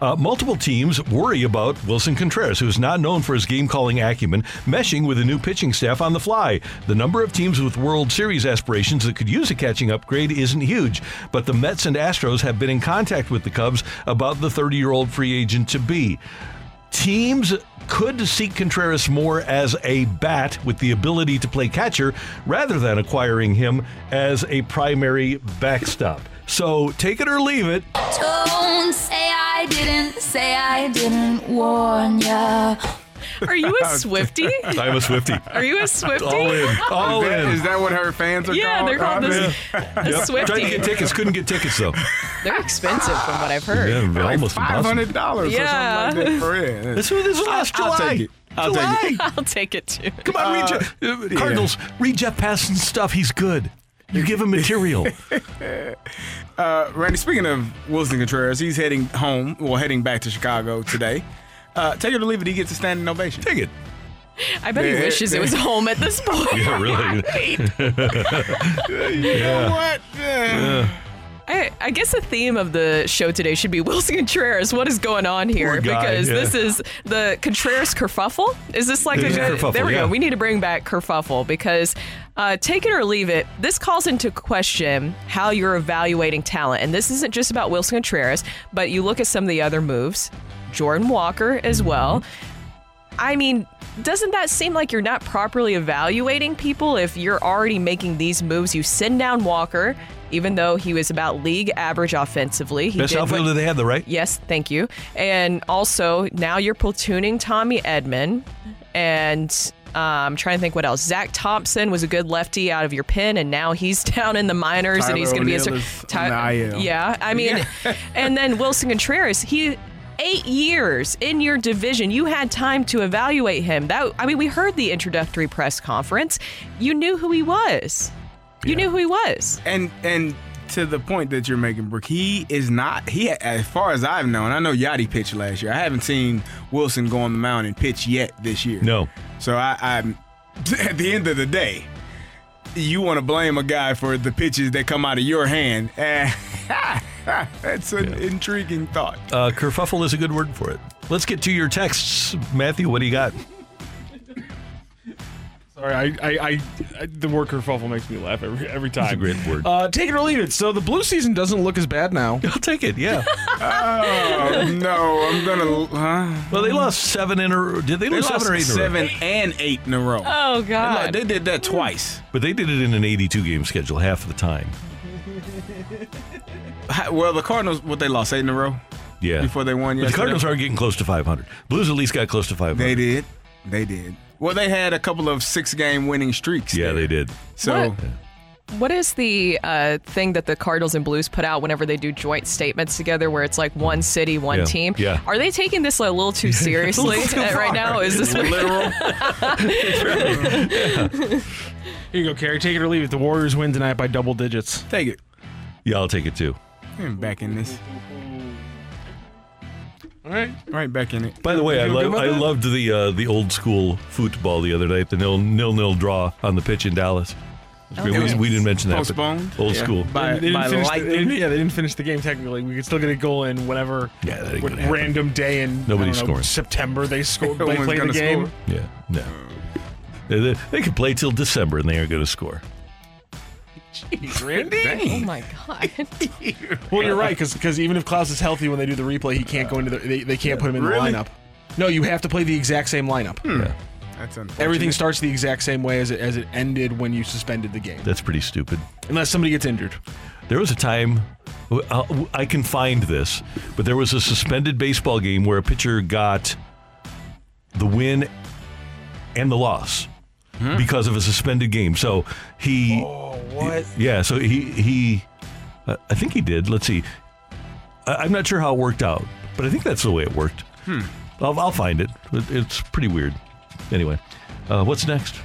uh, multiple teams worry about Willson Contreras, who is not known for his game calling acumen, meshing with a new pitching staff on the fly. The number of teams with World Series aspirations that could use a catching upgrade isn't huge, but the Mets and Astros have been in contact with the Cubs about the 30 year old free agent to be. Teams could seek Contreras more as a bat with the ability to play catcher rather than acquiring him as a primary backstop. So take it or leave it. Don't say I didn't, say I didn't warn ya. Are you a Swifty? I'm a Swifty. Are you a Swifty? All in. All is, that, in. is that what her fans are called? Yeah, called? they're called I the- mean- a Yep. Swifty. Tried to get tickets, couldn't get tickets though. They're expensive from what I've heard. Yeah, Like almost five hundred dollars Yeah. or something like that for it. This was, this was last I'll July. take it. I'll July. take it. I'll take it too. Come on, read Jeff, uh, Cardinals. Read Jeff Passan's stuff. He's good. You give him material. Uh, Randy, speaking of Willson Contreras, he's heading home, well, heading back to Chicago today. Uh, take it or leave it, he gets a standing ovation. Take it. I bet he Yeah, wishes it was home at this point. yeah, really. You know what? Yeah. I, I guess the theme of the show today should be Willson Contreras. What is going on here? Poor guy, because yeah. this is the Contreras kerfuffle. Is this like It a is good? kerfuffle, there we yeah. go. We need to bring back kerfuffle because uh, take it or leave it. This calls into question how you're evaluating talent, and this isn't just about Willson Contreras, but you look at some of the other moves, Jordan Walker as well. I mean, doesn't that seem like you're not properly evaluating people if you're already making these moves? You send down Walker, even though he was about league average offensively. He Best outfielder they had, though, right? Yes, thank you. And also, now you're platooning Tommy Edman. And I'm trying to think what else. Zack Thompson was a good lefty out of your pen, and now he's down in the minors, and he's going to be a O'Neill cer- is on the IL. Yeah, I mean, and then Willson Contreras, he. Eight years in your division, you had time to evaluate him. That I mean, we heard the introductory press conference. You knew who he was. You knew who he was. And and to the point that you're making, Brooke, he is not. He, as far as I've known, I know Yadi pitched last year. I haven't seen Willson go on the mound and pitch yet this year. No. So I, I'm at the end of the day, you want to blame a guy for the pitches that come out of your hand. That's an intriguing thought. Uh, kerfuffle is a good word for it. Let's get to your texts. Matthew, what do you got? Sorry, I, I, I, I the word kerfuffle makes me laugh every every time. It's a great word. Uh, take it or leave it. So the blue season doesn't look as bad now. I'll take it, yeah. Oh no, I'm gonna. Huh? Well, they lost seven in a Did they, They lose lost seven or eight in a row? seven and eight in a row. Oh God. lo- they did that twice. But they did it in an 82 game schedule half of the time. Well, the Cardinals, what they lost eight in a row Yeah. before they won But the. Cardinals are getting close to 500. Blues at least got close to 500. They did. They did. Well, they had a couple of six-game winning streaks. Yeah, there. they did. So What? What is the uh, thing that the Cardinals and Blues put out whenever they do joint statements together, where it's like one city, one Yeah, team? yeah. Are they taking this a little too seriously too uh, right now? Is this literal. Here you go, Carey. Take it or leave it. The Warriors win tonight by double digits. Take it. Yeah, I'll take it too. I'm back in this. All right. Right back in it. By the way, I, You lo- I that? loved the uh, the old school football the other night, the nil nil nil draw on the pitch in Dallas. It was great. Okay. we, we didn't mention that. but Postponed? Old Yeah. school. By, they didn't by finish the, they lightning. didn't- yeah, they didn't finish the game technically. We could still get a goal in whenever, Yeah, that ain't what gonna happen. random day in I Nobody's don't know, scoring. September they scored. They one's play the gonna game. score. Yeah, no. They, they- they could play till December and they aren't going to score. Jeez, Randy. oh my God. Well, you're right because even if Klaus is healthy when they do the replay, he can't go into the. They, they can't put him in Really? the lineup. No, you have to play the exact same lineup. Hmm. Yeah, That's unfortunate. Everything starts the exact same way as it as it ended when you suspended the game, that's pretty stupid. unless somebody gets injured. There was a time, I'll- uh, I can find this, but there was a suspended baseball game where a pitcher got the win and the loss because of a suspended game. So he. Oh, what? Yeah, so he he, uh, I think he did. Let's see. I, I'm not sure how it worked out, but I think that's the way it worked. I'll, I'll find it. It- It's pretty weird. Anyway, uh, what's next?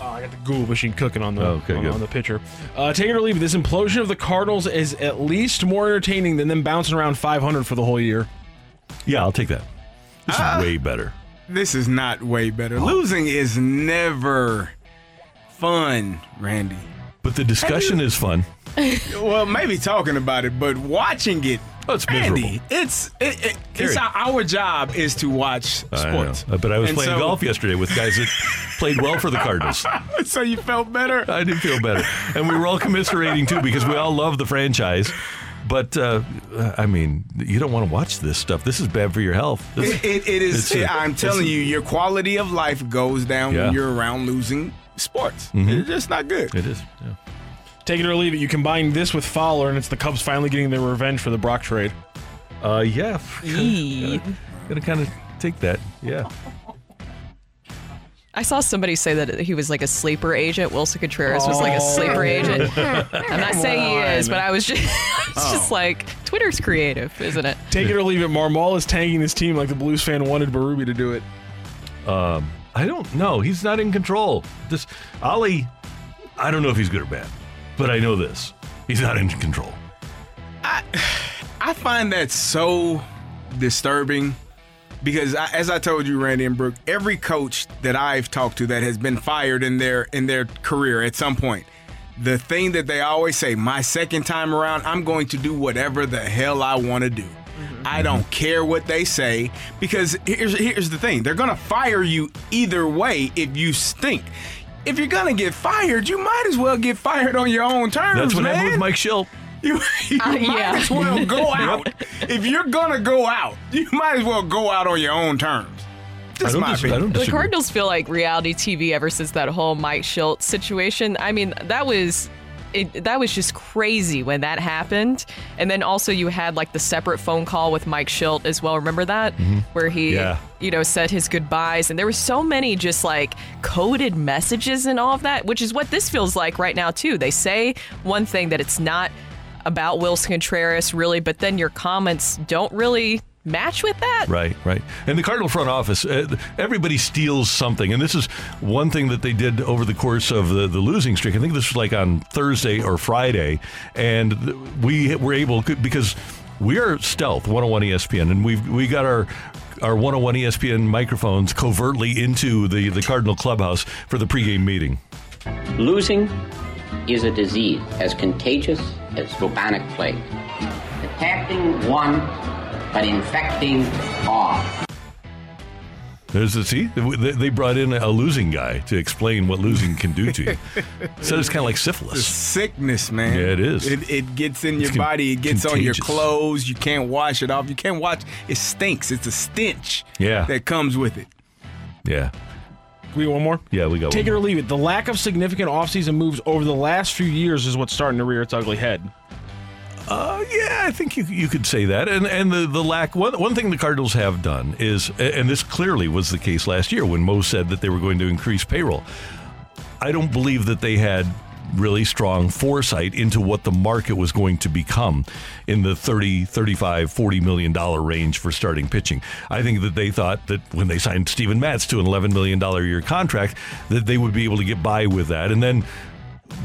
Oh, I got the Google machine cooking on the Oh, okay, on, on the pitcher. Uh, take it or leave it. This implosion of the Cardinals is at least more entertaining than them bouncing around 500 for the whole year. Yeah, I'll take that. This Ah. is way better. This is not way better. Losing is never fun, Randy. But the discussion is fun. well, maybe talking about it, but watching it. Oh, it's Randy, miserable. it's it, it, it's our, our job is to watch sports. know. But I was And playing so- golf yesterday with guys that played well for the Cardinals. so you felt better. I did feel better, and we were all commiserating too because we all love the franchise. But uh, I mean, you don't want to watch this stuff. This is bad for your health. This, It, it, it is. it's a- I'm telling you, your quality of life goes down Yeah. when you're around losing sports. Mhm. It's just not good. It is. Yeah. Take it or leave it. You combine this with Fowler, and it's the Cubs finally getting their revenge for the Brock trade. Uh, yeah. Yee. Gotta kind of take that. Yeah. I saw somebody say that he was like a sleeper agent. Willson Contreras was like a Oh. sleeper agent. I'm not saying he is, but I was just, it's Oh. just like Twitter's creative, isn't it? Take it or leave it. Marmol is tanking his team like the Blues fan wanted Berube to do it. Um, I don't know. He's not in control. This Ollie, I don't know if he's good or bad, but I know this: he's not in control. I find that so disturbing because, I, as I told you, Randy and Brooke, every coach that I've talked to that has been fired in their in their career at some point, the thing that they always say, "My second time around, I'm going to do whatever the hell I want to do." I don't care what they say because here's here's the thing: they're gonna fire you either way if you stink. If you're gonna get fired, you might as well get fired on your own terms. That's what man. happened with Mike Shildt. You, you Uh, might yeah. as well go out. if you're gonna go out, you might as well go out on your own terms. My opinion. The Cardinals feel like reality TV ever since that whole Mike Shildt situation. I mean, that was it, that was just crazy when that happened. And then also you had like the separate phone call with Mike Shildt as well. Remember that where he Mm-hmm. Yeah. you know said his goodbyes and there were so many just like coded messages and all of that, which is what this feels like right now too. They say one thing that it's not about Willson Contreras really, but then your comments don't really match with that. Right, right. And the Cardinal front office, uh, everybody steals something. And this is one thing that they did over the course of the, the losing streak. I think this was like on Thursday or Friday. And we were able, because we are Stealth 101 ESPN, and we've we got our our 101 ESPN microphones covertly into the, the Cardinal clubhouse for the pregame meeting. Losing is a disease as contagious as bubonic plague, attacking one but infecting all. There's the see they they brought in a losing guy to explain what losing can do to you. so it's kind of like It's syphilis. sickness, man. Yeah, it is. It, it gets in your It's con- body. It gets on your clothes. You can't wash it off. You can't watch. It stinks. It's a stench. Yeah. That comes with it. Yeah, We one more? yeah, we got Take one. it or leave it. The lack of significant offseason moves over the last few years is what's starting to rear its ugly head. Uh, yeah, I think you you could say that. And and the the lack one one thing the Cardinals have done is, and this clearly was the case last year when Mo said that they were going to increase payroll. I don't believe that they had really strong foresight into what the market was going to become in the 30 35 40 million dollar range for starting pitching i think that they thought that when they signed Steven Matz to an 11 million dollar year contract that they would be able to get by with that and then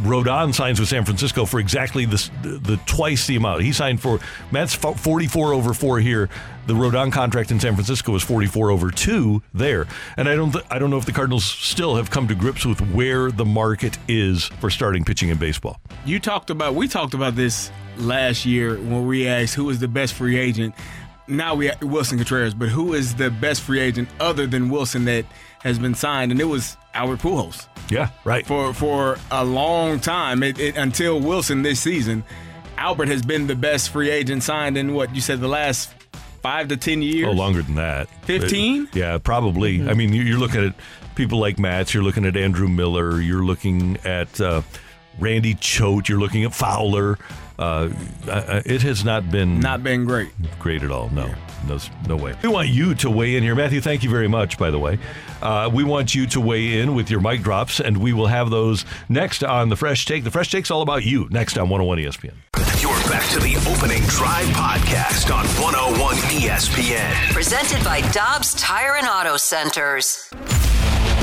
Rodon signs with San Francisco for exactly the, the, twice the amount. He signed for Matt's 44 over 4 here. The Rodon contract in San Francisco was 44 over 2 there. And I don't th- I don't know if the Cardinals still have come to grips with where the market is for starting pitching in baseball. You talked about. We talked about this last year when we asked who was the best free agent. Now we Willson Contreras, but who is the best free agent other than Willson that has been signed? And it was Albert Pujols. Yeah, right. For for a long time, it, it, until Willson this season, Albert has been the best free agent signed in what you said the last five to ten years. Oh, longer than that. 15? Uh, Yeah, probably. I mean, you- you're looking at people like Matz. You're looking at Andrew Miller. You're looking at uh, Randy Choate. You're looking at Fowler. Uh, uh, it has not been Not been great. great at all. No, no, no way. We want you to weigh in here, Matthew. Thank you very much. By the way, uh, we want you to weigh in with your mic drops, and we will have those next on the Fresh Take. The Fresh Take's all about you. Next on 101 ESPN. You're back to the opening drive podcast on 101 ESPN. Presented by Dobbs Tire and Auto Centers.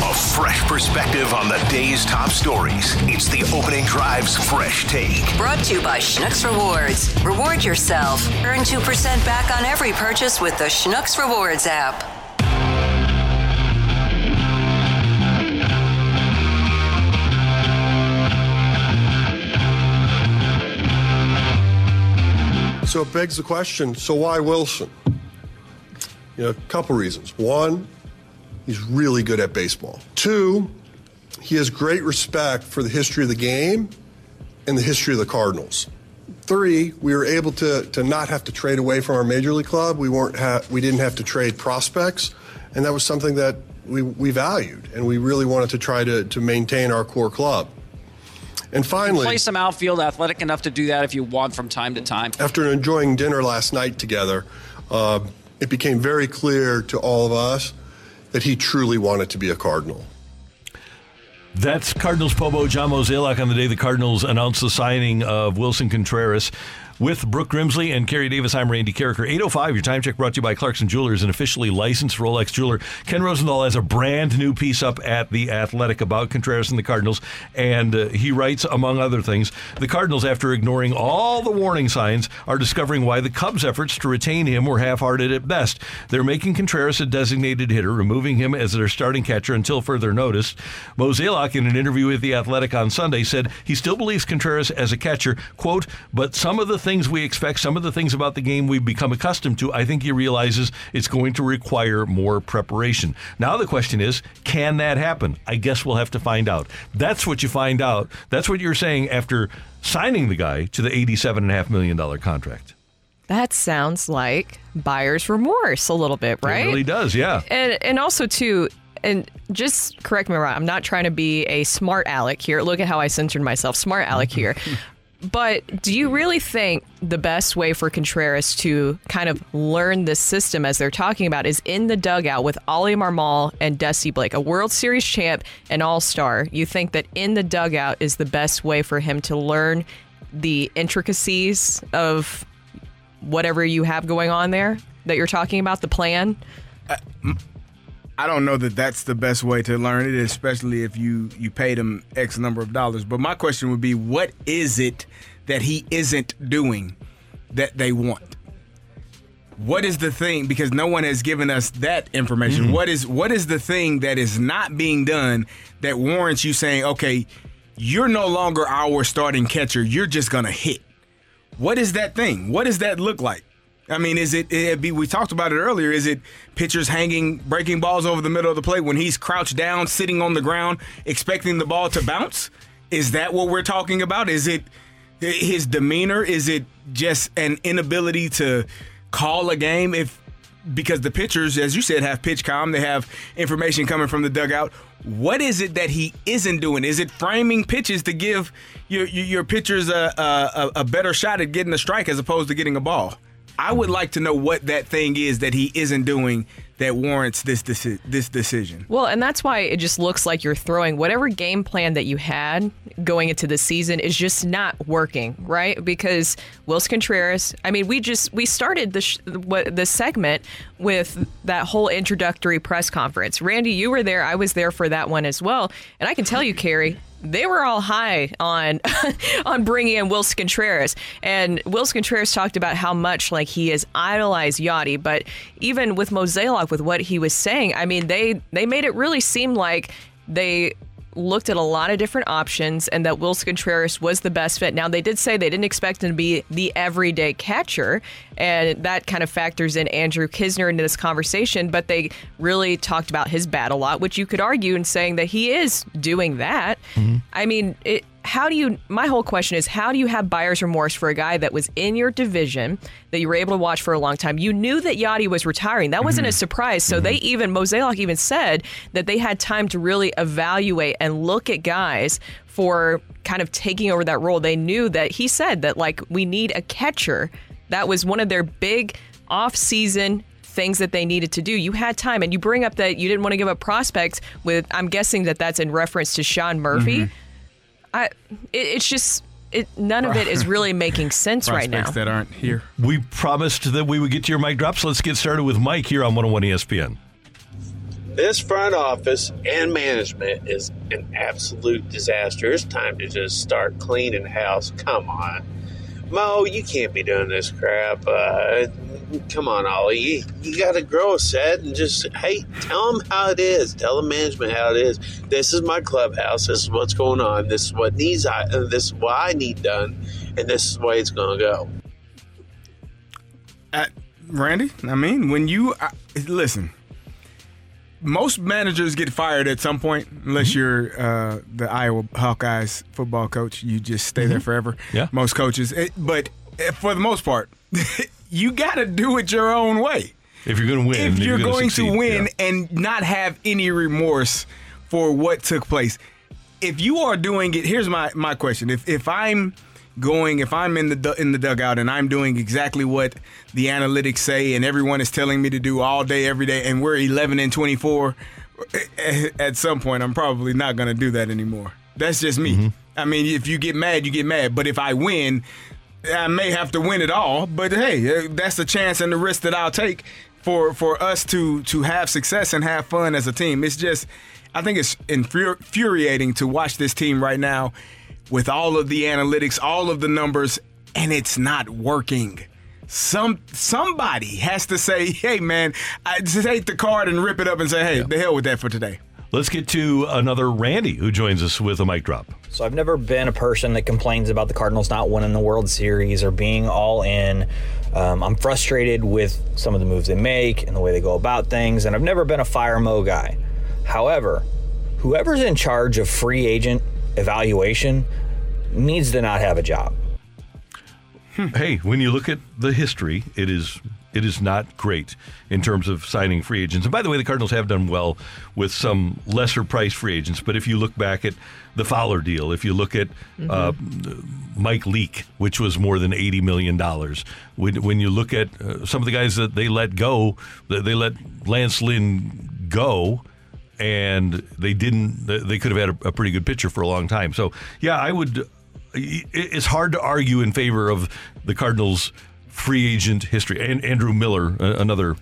A fresh perspective on the day's top stories. It's the opening drive's fresh take. Brought to you by Schnucks Rewards. Reward yourself. Earn 2% back on every purchase with the Schnucks Rewards app. So it begs the question so why Willson? You know, a couple reasons. One, he's really good at baseball. Two, he has great respect for the history of the game and the history of the Cardinals. Three, we were able to, to not have to trade away from our major league club. We weren't ha- we didn't have to trade prospects, and that was something that we, we valued, and we really wanted to try to, to maintain our core club. And finally, play some outfield, athletic enough to do that if you want from time to time. after enjoying dinner last night together, uh, it became very clear to all of us that he truly wanted to be a Cardinal. That's Cardinals Pobo John Mozeliak on the day the Cardinals announced the signing of Willson Contreras. With Brooke Grimsley and Carey Davis, I'm Randy Karraker. 805, your time check brought to you by Clarkson Jewelers, an officially licensed Rolex jeweler. Ken Rosenthal has a brand new piece up at The Athletic about Contreras and the Cardinals, and uh, he writes, among other things, the Cardinals, after ignoring all the warning signs, are discovering why the Cubs' efforts to retain him were half hearted at best. They're making Contreras a designated hitter, removing him as their starting catcher until further notice. Mozeliak, in an interview with The Athletic on Sunday, said he still believes Contreras as a catcher, quote, but some of the things we expect, some of the things about the game we've become accustomed to, I think he realizes it's going to require more preparation. Now the question is, can that happen? I guess we'll have to find out. That's what you find out. That's what you're saying after signing the guy to the $87.5 million contract. That sounds like buyer's remorse a little bit, right? It really does, yeah. And and also too, and just correct me wrong, I'm not trying to be a smart aleck here. Look at how I censored myself. Smart aleck here. But do you really think the best way for Contreras to kind of learn this system, as they're talking about, is in the dugout with Ollie Marmol and Dusty Blake, a World Series champ and All Star? You think that in the dugout is the best way for him to learn the intricacies of whatever you have going on there that you're talking about, the plan? Uh, I don't know that that's the best way to learn it, especially if you you paid him X number of dollars. But my question would be, what is it that he isn't doing that they want? What is the thing? Because no one has given us that information. Mm-hmm. What is what is the thing that is not being done that warrants you saying, okay, you're no longer our starting catcher. You're just gonna hit. What is that thing? What does that look like? I mean, is it, it be we talked about it earlier, is it pitchers hanging breaking balls over the middle of the plate when he's crouched down, sitting on the ground, expecting the ball to bounce? Is that what we're talking about? Is it his demeanor? Is it just an inability to call a game if because the pitchers, as you said, have PitchCom, they have information coming from the dugout. What is it that he isn't doing? Is it framing pitches to give your your, your pitchers a, a a better shot at getting a strike as opposed to getting a ball? I would like to know what that thing is that he isn't doing that warrants this deci- this decision. Well, and that's why it just looks like you're throwing whatever game plan that you had going into the season is just not working, right? Because Willson Contreras, I mean, we just we started the sh- what the segment with that whole introductory press conference. Randy, you were there, I was there for that one as well, and I can tell you, Carey, they were all high on on bringing in Willson Contreras, and Willson Contreras talked about how much like he has idolized Yadi. But even with Mozeliak, with what he was saying, I mean, they they made it really seem like they looked at a lot of different options and that Willson Contreras was the best fit. Now, they did say they didn't expect him to be the everyday catcher, and that kind of factors in Andrew Knizner into this conversation, but they really talked about his bat a lot, which you could argue in saying that he is doing that. Mm-hmm. I mean, it, how do you, my whole question is, how do you have buyer's remorse for a guy that was in your division that you were able to watch for a long time? You knew that Yadi was retiring. That wasn't a surprise. So they even, Mozeliak even said that they had time to really evaluate and look at guys for kind of taking over that role. They knew that he said that, like, we need a catcher. That was one of their big off-season things that they needed to do. You had time, and you bring up that you didn't want to give up prospects. With I'm guessing that that's in reference to Sean Murphy. Mhm. I, it, it's just it. None of it is really making sense right now. Prospects that aren't here. We promised that we would get to your mic drops. Let's get started with Mike here on 101 ESPN. This front office and management is an absolute disaster. It's time to just start cleaning house. Come on. Mo, you can't be doing this crap. Uh, come on, Ollie. You, you got to grow a set and just, hey, tell them how it is. Tell the management how it is. This is my clubhouse. This is what's going on. This is what needs. I, uh, this is what I need done, and this is the way it's going to go. Uh, Randy, I mean, when you uh, listen, most managers get fired at some point, unless Mm-hmm. you're uh, the Iowa Hawkeyes football coach. You just stay there forever. Mm-hmm. Yeah. most coaches. It- but uh, for the most part, you got to do it your own way. If you're going to win, if you're, gonna going succeed, to win yeah. and not have any remorse for what took place, if you are doing it, here's my my question: If if I'm going, if I'm in the in the dugout and I'm doing exactly what the analytics say, and everyone is telling me to do all day, every day, and we're 11 and 24, at some point I'm probably not going to do that anymore. That's just me. Mm-hmm. I mean, if you get mad, you get mad. But if I win, I may have to win it all. But hey, uh, that's the chance and the risk that I'll take for for us to to have success and have fun as a team. It's just, I think it's infuri- infuriating to watch this team right now with all of the analytics, all of the numbers, and it's not working. Some somebody has to say, "Hey, man, I just take the card and rip it up and say, hey, the hell with that for today." Let's get to another Randy who joins us with a mic drop. So I've never been a person that complains about the Cardinals not winning the World Series or being all in. Um, I'm frustrated with some of the moves they make and the way they go about things, and I've never been a fire mo guy. However, whoever's in charge of free agent evaluation needs to not have a job. Hey, when you look at the history, it is it is not great in terms of signing free agents. And by the way, the Cardinals have done well with some lesser price free agents. But if you look back at the Fowler deal, if you look at uh, Mike Leake, which was more than eighty million dollars, when when you look at uh, some of the guys that they let go, that they let Lance Lynn go. And they didn't. They could have had a, a pretty good pitcher for a long time. So, yeah, I would it's hard to argue in favor of the Cardinals' free agent history. And Andrew Miller, another,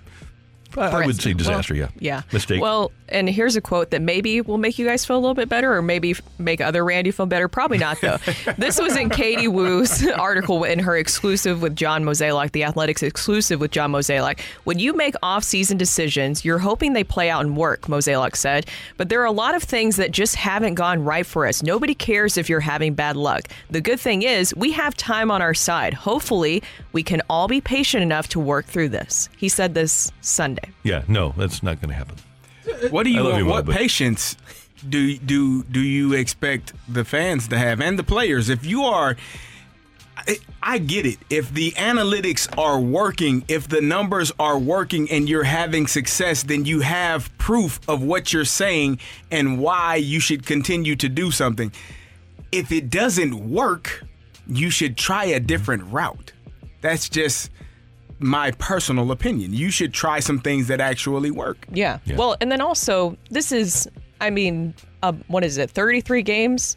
I would say disaster. Well, yeah, Yeah. mistake. Well, and here's a quote that maybe will make you guys feel a little bit better, or maybe make other Randy feel better. Probably not, though. this was in Katie Woo's article in her exclusive with John Mozeliak, the Athletics exclusive with John Mozeliak. When you make off-season decisions, you're hoping they play out and work, Mozeliak said. But there are a lot of things that just haven't gone right for us. Nobody cares if you're having bad luck. The good thing is we have time on our side. Hopefully, we can all be patient enough to work through this. He said this Sunday. Yeah, no, that's not going to happen. What do you I love want? you, what but- patience do do do you expect the fans to have and the players? If you are, I, I get it. If the analytics are working, if the numbers are working, and you're having success, then you have proof of what you're saying and why you should continue to do something. If it doesn't work, you should try a different route. That's just my personal opinion. You should try some things that actually work. Yeah. Well, and then also, this is, I mean, uh, what is it, 33 games?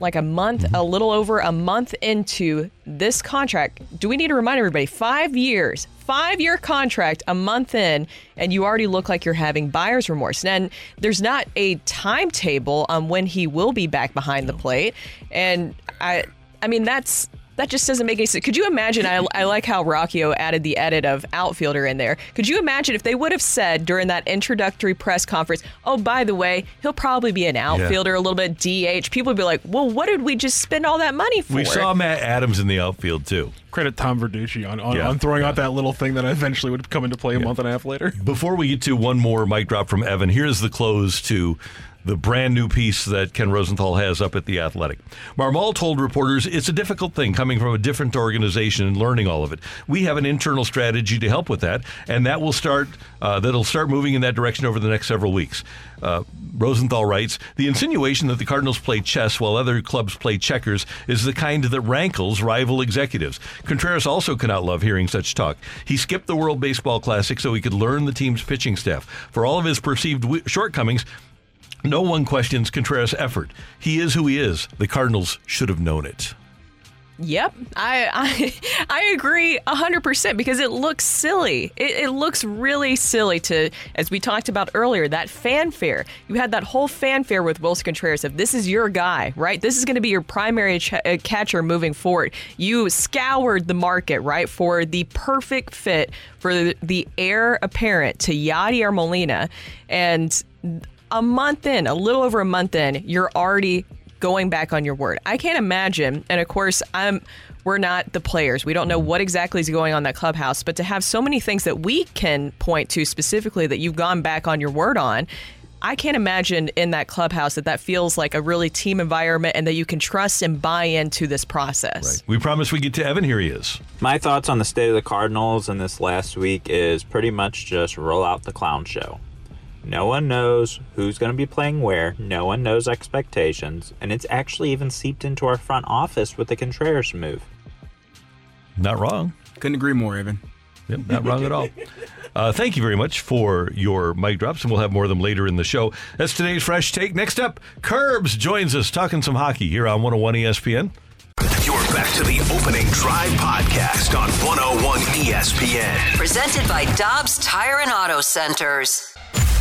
Like a month, a little over a month into this contract. Do we need to remind everybody? Five years, five year contract, a month in, and you already look like you're having buyer's remorse. And there's not a timetable on when he will be back behind the plate. And I, I mean, that's that just doesn't make any sense. Could you imagine? I, I like how Rockio added the edit of outfielder in there. Could you imagine if they would have said during that introductory press conference, oh, by the way, he'll probably be an outfielder, a little bit DH? People would be like, well, what did we just spend all that money for? We saw Matt Adams in the outfield too. Credit Tom Verducci on, on, Yeah. on throwing out that little thing that eventually would come into play a month and a half later. Before we get to one more mic drop from Evan, here's the close to the brand new piece that Ken Rosenthal has up at The Athletic. Marmol told reporters it's a difficult thing coming from a different organization and learning all of it. We have an internal strategy to help with that, and that will start. Uh, that'll start moving in that direction over the next several weeks. Uh, Rosenthal writes The insinuation that the Cardinals play chess while other clubs play checkers is the kind that rankles rival executives. Contreras also cannot love hearing such talk. He skipped the World Baseball Classic so he could learn the team's pitching staff. For all of his perceived wi- shortcomings, no one questions Contreras' effort. He is who he is. The Cardinals should have known it. Yep, I I, I agree hundred percent because it looks silly. It, it looks really silly to, as we talked about earlier, that fanfare. You had that whole fanfare with Willson Contreras of this is your guy, right? This is going to be your primary ch- uh, catcher moving forward. You scoured the market, right, for the perfect fit for the, the heir apparent to Yadier Molina, and a month in, a little over a month in, you're already going back on your word. I can't imagine, and of course, I'm we're not the players. We don't know what exactly is going on in that clubhouse, but to have so many things that we can point to specifically that you've gone back on your word on, I can't imagine in that clubhouse that that feels like a really team environment and that you can trust and buy into this process. We promise we get to Evan. Here he is. My thoughts on the state of the Cardinals in this last week is pretty much just roll out the clown show. No one knows who's going to be playing where. No one knows expectations. And it's actually even seeped into our front office with the Contreras move. Not wrong. Couldn't agree more, Evan. Yep, not wrong at all. Uh, thank you very much for your mic drops, and we'll have more of them later in the show. That's today's Fresh Take. Next up, Curbs joins us talking some hockey here on 101 ESPN. You're back to the opening drive podcast on 101 ESPN. Presented by Dobbs Tire and Auto Centers.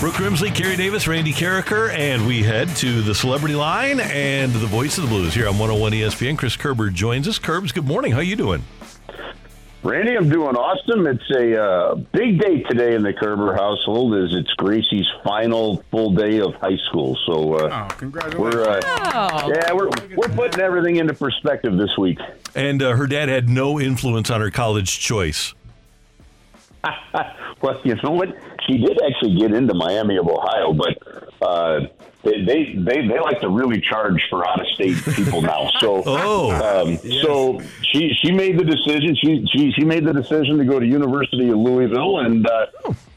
Brooke Grimsley, Carey Davis, Randy Karraker, and we head to the celebrity line and the voice of the blues here on 101 ESPN. Chris Kerber joins us. Kerbs, good morning. How you doing? Randy, I'm doing awesome. It's a uh, big day today in the Kerber household as it's Gracie's final full day of high school. So, uh, oh, congratulations! We're, uh, Oh. yeah, we're we're putting everything into perspective this week. And uh, her dad had no influence on her college choice. well, you know what? She did actually get into Miami of Ohio, but uh, they, they they they like to really charge for out of state people now. So, Oh. um, so she she made the decision. She she she made the decision to go to University of Louisville, and uh,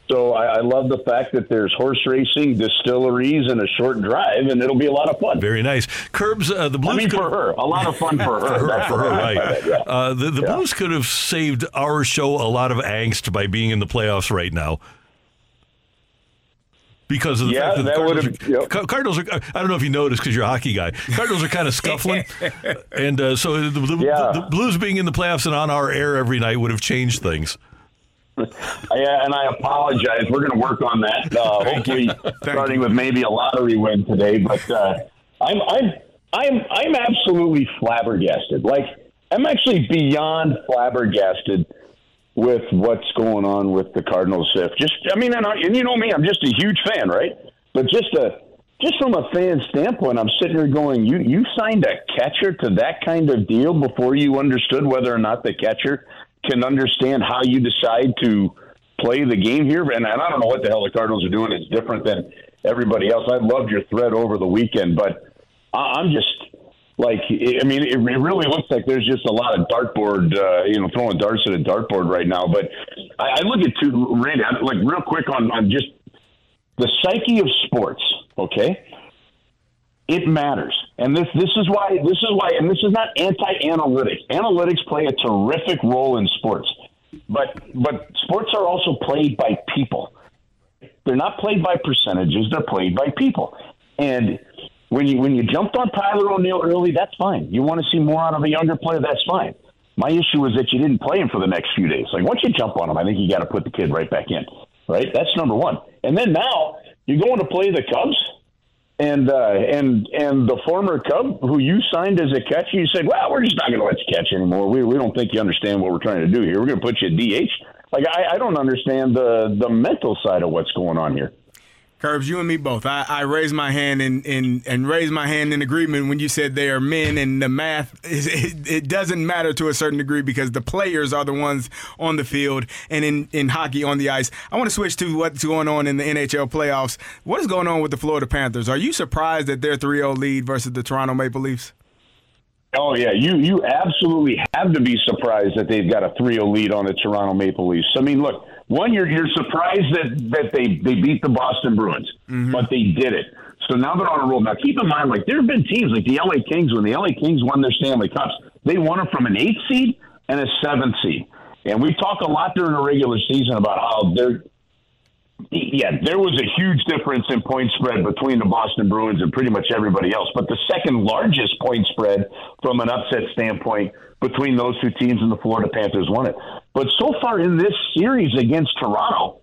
so I, I love the fact that there's horse racing, distilleries, and a short drive, and it'll be a lot of fun. Very nice. Kerbs, uh, the Blues I mean, could- for her, a lot of fun for her. for her, for her, right. that, yeah. Uh, the the Blues could have saved our show a lot of angst by being in the playoffs right now. Because of the Yeah, fact that the Cardinals, are, Ca- Cardinals are, I don't know if you noticed because you're a hockey guy. Cardinals are kind of scuffling. and uh, so the, the, the Blues being in the playoffs and on our air every night would have changed things. Yeah, and I apologize. We're going to work on that. Uh, hopefully, starting with maybe a lottery win today. But uh, I'm I'm I'm I'm absolutely flabbergasted. Like I'm actually beyond flabbergasted with what's going on with the Cardinals. If just I mean, and, I, and you know me, I'm just a huge fan, right? But just a just from a fan standpoint, I'm sitting here going, you you signed a catcher to that kind of deal before you understood whether or not the catcher can understand how you decide to play the game here. And, and I don't know what the hell the Cardinals are doing. It's different than everybody else. I loved your thread over the weekend, but I, I'm just like, I mean, it, it really looks like there's just a lot of dartboard, uh, you know, throwing darts at a dartboard right now. But I, I look at two, Randy, I- like real quick on, on just the psyche of sports. Okay, it matters, and this this is why this is why, and this is not anti-analytics. Analytics play a terrific role in sports, but but sports are also played by people. They're not played by percentages; they're played by people. And when you when you jumped on Tyler O'Neill early, that's fine. You want to see more out of a younger player, that's fine. My issue is that you didn't play him for the next few days. Like once you jump on him, I think you got to put the kid right back in. Right? That's number one. And then now you're going to play the Cubs, and uh, and and the former Cub who you signed as a catcher, you said, "Well, we're just not going to let you catch anymore. We we don't think you understand what we're trying to do here. We're going to put you at DH." Like I, I don't understand the the mental side of what's going on here. Kerbs, you and me both. I, I raised my hand in, in and raised my hand in agreement when you said they are men, and the math is, it, it doesn't matter to a certain degree because the players are the ones on the field and in, in hockey on the ice. I want to switch to what's going on in the NHL playoffs. What is going on with the Florida Panthers? Are you surprised that their 3-0 lead versus the Toronto Maple Leafs? Oh yeah, you you absolutely have to be surprised that they've got a 3-0 lead on the Toronto Maple Leafs. I mean, look, one, you're you're surprised that that they they beat the Boston Bruins, mm-hmm. but they did it. So now they're on a roll. Now keep in mind, like there have been teams like the LA Kings when the LA Kings won their Stanley Cups, they won it from an eighth seed and a seventh seed. And we talk a lot during the regular season about how they're yeah, there was a huge difference in point spread between the Boston Bruins and pretty much everybody else. But the second largest point spread from an upset standpoint between those two teams and the Florida Panthers won it. But so far in this series against Toronto,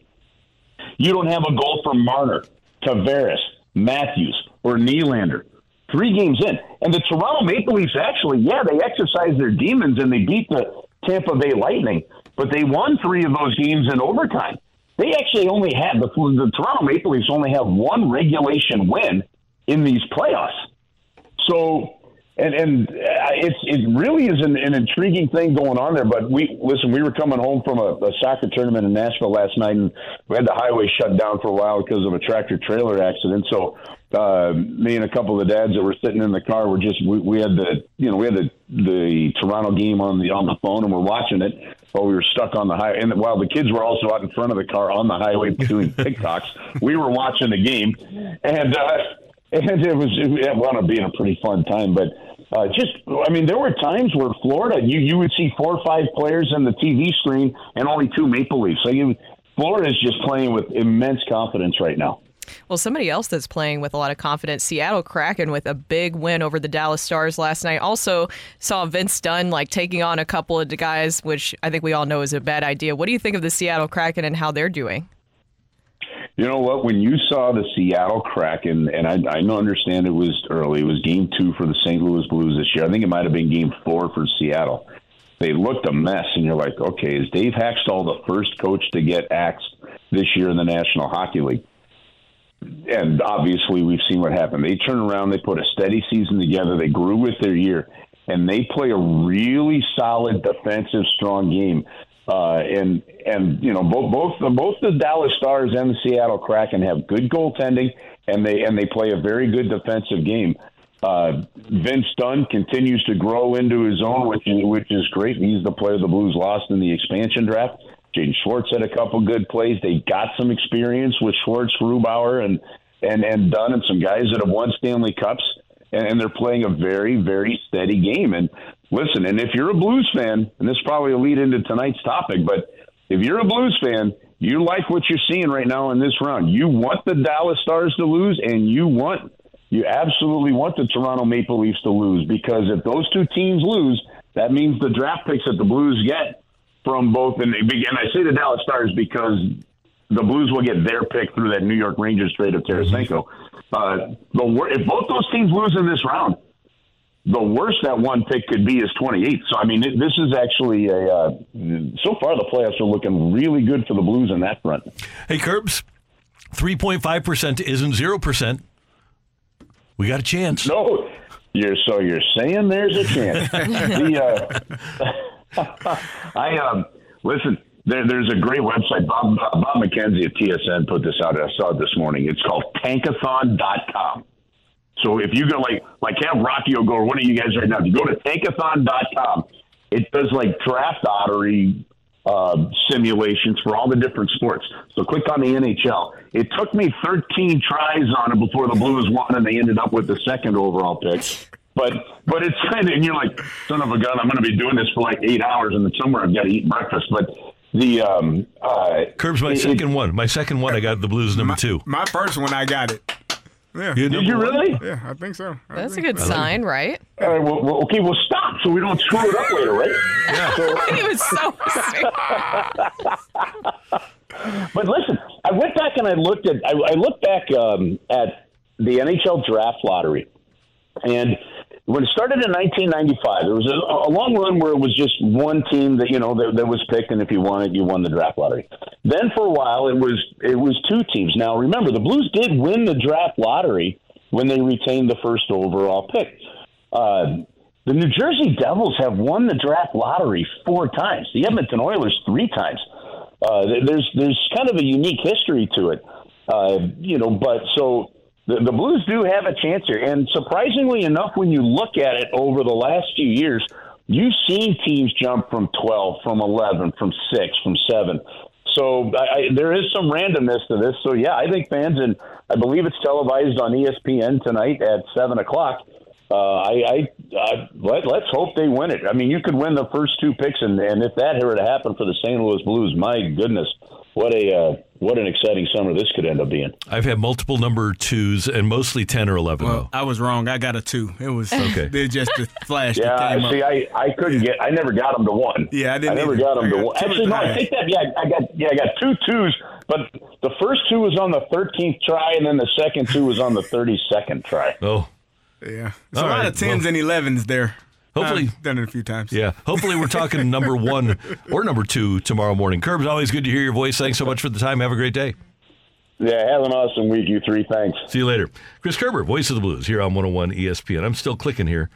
you don't have a goal from Marner, Tavares, Matthews, or Nylander. Three games in. And the Toronto Maple Leafs actually, yeah, they exercised their demons and they beat the Tampa Bay Lightning, but they won three of those games in overtime. They actually only had the, the Toronto Maple Leafs only have one regulation win in these playoffs. So, and and uh, it's it really is an, an intriguing thing going on there. But we listen, we were coming home from a, a soccer tournament in Nashville last night, and we had the highway shut down for a while because of a tractor trailer accident. So, uh, me and a couple of the dads that were sitting in the car were just we, we had the you know we had the the Toronto game on the on the phone, and we're watching it while we were stuck on the highway. And while the kids were also out in front of the car on the highway doing TikToks, we were watching the game, and uh, and it was it wound up being a pretty fun time. But uh, just, I mean, there were times where Florida, you you would see four or five players on the TV screen and only two Maple Leafs. So you, Florida is just playing with immense confidence right now. Well, somebody else that's playing with a lot of confidence, Seattle Kraken with a big win over the Dallas Stars last night. Also saw Vince Dunn like taking on a couple of the guys, which I think we all know is a bad idea. What do you think of the Seattle Kraken and how they're doing? You know what? When you saw the Seattle Kraken, and I, I understand it was early, it was game two for the St. Louis Blues this year. I think it might have been game four for Seattle. They looked a mess, and you're like, okay, is Dave Hakstol the first coach to get axed this year in the National Hockey League? and obviously we've seen what happened. They turn around, they put a steady season together, they grew with their year, and they play a really solid defensive, strong game. Uh, and and you know both both the both the Dallas Stars and the Seattle Kraken have good goaltending, and they and they play a very good defensive game. Uh, Vince Dunn continues to grow into his own, which is which is great. He's the player the Blues lost in the expansion draft. Jaden Schwartz had a couple good plays. They got some experience with Schwartz, Grubauer, and and and Dunn, and some guys that have won Stanley Cups, and, and they're playing a very very steady game. And listen, and if you're a Blues fan, and this probably will lead into tonight's topic, but if you're a Blues fan, you like what you're seeing right now in this round. You want the Dallas Stars to lose, and you want you absolutely want the Toronto Maple Leafs to lose because if those two teams lose, that means the draft picks that the Blues get from both, and, and I say the Dallas Stars because the Blues will get their pick through that New York Rangers trade of Tarasenko. Uh, the if both those teams lose in this round, the worst that one pick could be is 28. So I mean, it, this is actually a. Uh, so far, the playoffs are looking really good for the Blues in that front. Hey, Kerbs, 3.5% isn't 0%. We got a chance. No, you're so you're saying there's a chance. the, uh, I um listen. There, there's a great website. Bob Bob McKenzie of TSN put this out. I saw it this morning. It's called Tankathon.com. So if you go like like have Rocky go or one of you guys right now, if you go to Tankathon.com, it does like draft lottery uh, simulations for all the different sports. So click on the NHL. It took me 13 tries on it before the Blues won, and they ended up with the second overall pick. But but it's kind of and you're like son of a gun. I'm going to be doing this for like eight hours, and then somewhere I've got to eat breakfast. But the um, uh, Kerbs my it- second one. My second one, I got the Blues number two. My first one, I got it. Yeah. Did you really? Yeah, I think so. I That's a good so. sign, right? All right, well, well, okay, well, stop so we don't screw it up later, right? Yeah. So, he was so but listen, I went back and I looked at I, I looked back um, at the NHL draft lottery, and when it started in 1995, there was a, a long run where it was just one team that you know that, that was picked, and if you won it, you won the draft lottery. Then for a while, it was it was two teams. Now remember, the Blues did win the draft lottery when they retained the first overall pick. Uh, the New Jersey Devils have won the draft lottery four times. The Edmonton Oilers three times. Uh, there's there's kind of a unique history to it, uh, you know. But so the, the Blues do have a chance here, and surprisingly enough, when you look at it over the last few years, you've seen teams jump from 12, from 11, from six, from seven. so I, I, there is some randomness to this. So yeah, I think fans and I believe it's televised on ESPN tonight at seven o'clock. Uh, I, I, I let, let's hope they win it. I mean, you could win the first two picks, and, and if that were to happen for the St. Louis Blues, my goodness, what a uh, what an exciting summer this could end up being. I've had multiple number twos and mostly 10 or 11, Well. I was wrong. I got a two. It was Okay. They're just the flash Yeah, came see, up. I, I couldn't get, I never got them to one. Yeah, I didn't I never either. got them I to got one. Actually, no, I think that. Yeah, I got, yeah, I got two twos, but the first two was on the 13th try, and then the second two was on the 32nd try. Oh, yeah. There's All a lot of tens well- and elevens there. Hopefully- I've done it a few times. Yeah. Hopefully, we're talking number one or number two tomorrow morning. Kerbs, always good to hear your voice. Thanks so much for the time. Have a great day. Yeah, have an awesome week, you three. Thanks. See you later. Chris Kerber, voice of the Blues, here on 101 ESPN. I'm still clicking here.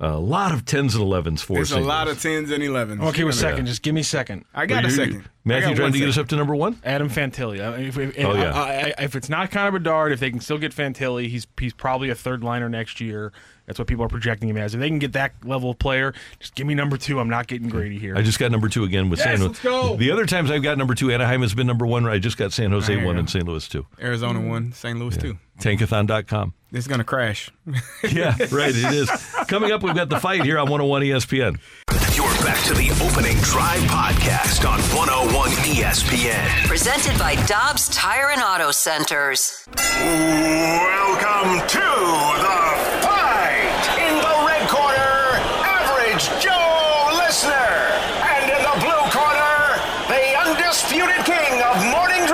A lot of 10s and 11s for us. There's a lot of tens and elevens. Okay, with second. Just give me second. I got a second. I Matthew got trying one to get us up to number one? Adam Fantilli. I if, if, Oh, yeah. I- I- if it's not Connor Bedard, if they can still get Fantilli, he's he's probably a third liner next year. That's what people are projecting him as. If they can get that level of player, just give me number two. I'm not getting Grady here. I just got number two again with Yes, San Jose. let's go. The other times I've got number two, Anaheim has been number one. I just got San Jose There you one go. and St. Louis two. Arizona one, St. Louis two. Tankathon.com. It's gonna crash. Yeah, right. It is. Coming up, we've got the fight here on 101 ESPN. You're back to the opening drive podcast on 101 ESPN. Presented by Dobbs Tire and Auto Centers. Welcome to the fight. In the red corner, average Joe Listener. And in the blue corner, the undisputed king of morning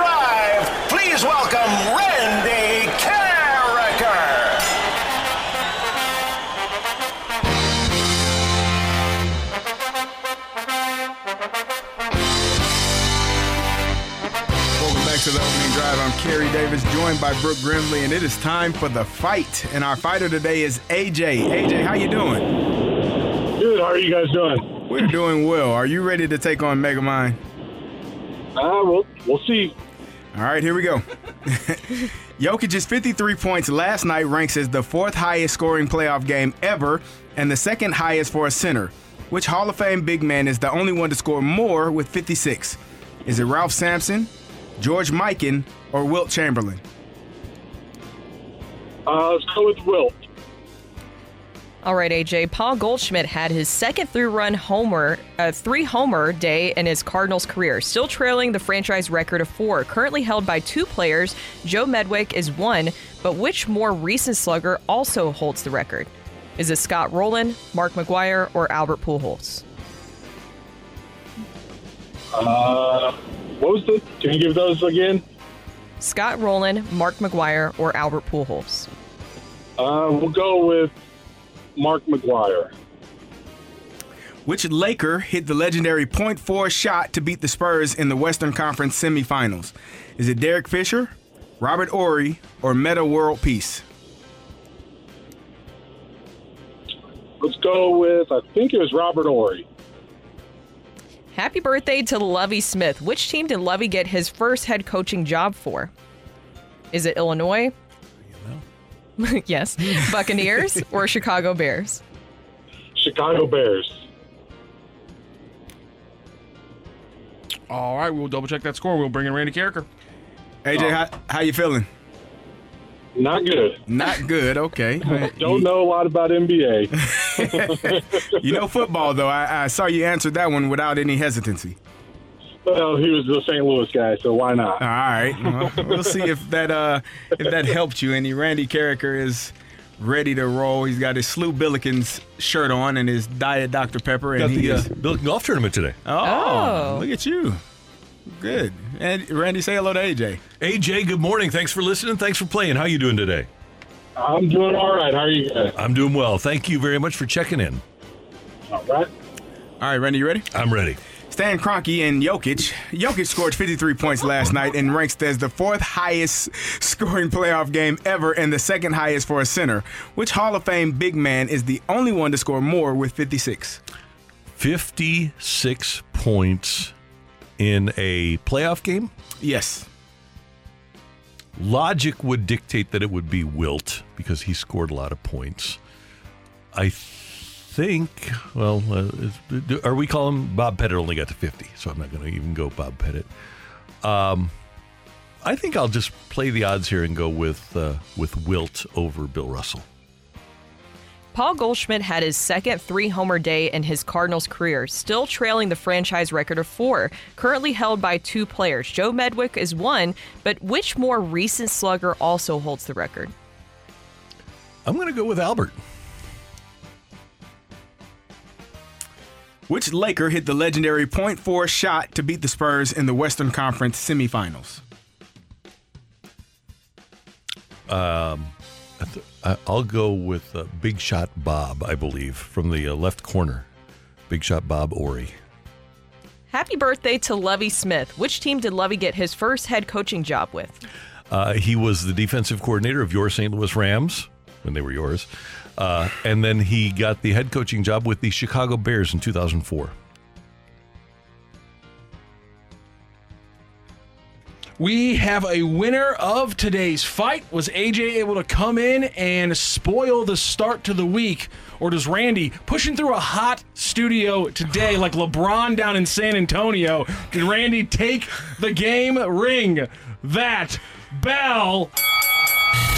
to the opening drive. I'm Carey Davis, joined by Brooke Grimsley, and it is time for the fight. And our fighter today is AJ. AJ, how you doing? Good. How are you guys doing? We're doing well. Are you ready to take on Megamind? Uh, we'll we'll see. All right, here we go. Jokic's 53 points last night ranks as the fourth highest scoring playoff game ever and the second highest for a center. Which Hall of Fame big man is the only one to score more with 56? Is it Ralph Sampson, George Mikan, or Wilt Chamberlain? Uh, let's go with Wilt. All right, AJ. Paul Goldschmidt had his second through run homer, uh, three homer day in his Cardinals career, still trailing the franchise record of four, currently held by two players. Joe Medwick is one, but which more recent slugger also holds the record? Is it Scott Rolen, Mark McGwire, or Albert Pujols? Uh, what was the? Can you give those again? Scott Rolen, Mark McGwire, or Albert Pujols? Uh, we'll go with Mark McGwire. Which Laker hit the legendary point four shot to beat the Spurs in the Western Conference semifinals? Is it Derek Fisher, Robert Horry, or Metta World Peace? Let's go with. I think it was Robert Horry. Happy birthday to Lovie Smith. Which team did Lovie get his first head coaching job for? Is it Illinois? yes. Buccaneers or Chicago Bears? Chicago Bears. All right, we'll double check that score. We'll bring in Randy Karraker. AJ, uh, how, how you feeling? Not good. Not good. Okay. Don't know a lot about NBA. You know football though. I, I saw you answer that one without any hesitancy. well, he was the St. Louis guy, so why not? All right. Well, we'll see if that uh if that helped you. any. Randy Karraker is ready to roll. He's got his Slew Billikens shirt on and his Diet Dr Pepper. And Got he the uh, Billiken Golf Tournament today. oh, look at you. Good. And Randy, say hello to AJ. AJ, good morning. Thanks for listening. Thanks for playing. How are you doing today? I'm doing all right. How are you guys? I'm doing well. Thank you very much for checking in. All right. All right, Randy, you ready? I'm ready. Stan Kroenke and Jokic. Jokic scored 53 points last night and ranks as the fourth highest scoring playoff game ever and the second highest for a center. Which Hall of Fame big man is the only one to score more with 56? 56 points in a playoff game? Yes. Logic would dictate that it would be Wilt because he scored a lot of points. I think, well, uh, are we calling Bob Pettit only got to 50, so I'm not going to even go Bob Pettit. Um, I think I'll just play the odds here and go with uh, with Wilt over Bill Russell. Paul Goldschmidt had his second three homer day in his Cardinals career, still trailing the franchise record of four, currently held by two players. Joe Medwick is one, but which more recent slugger also holds the record? I'm going to go with Albert. Which Laker hit the legendary point four shot to beat the Spurs in the Western Conference semifinals? Um, I th- I- I'll go with uh, Big Shot Bob, I believe, from the uh, left corner. Big Shot Bob Horry. Happy birthday to Lovie Smith. Which team did Lovie get his first head coaching job with? Uh, he was the defensive coordinator of your St. Louis Rams when they were yours. Uh, and then he got the head coaching job with the Chicago Bears in 2004. We have a winner of today's fight. Was AJ able to come in and spoil the start to the week? Or does Randy, pushing through a hot studio today like LeBron down in San Antonio, did Randy take the game ring? That bell.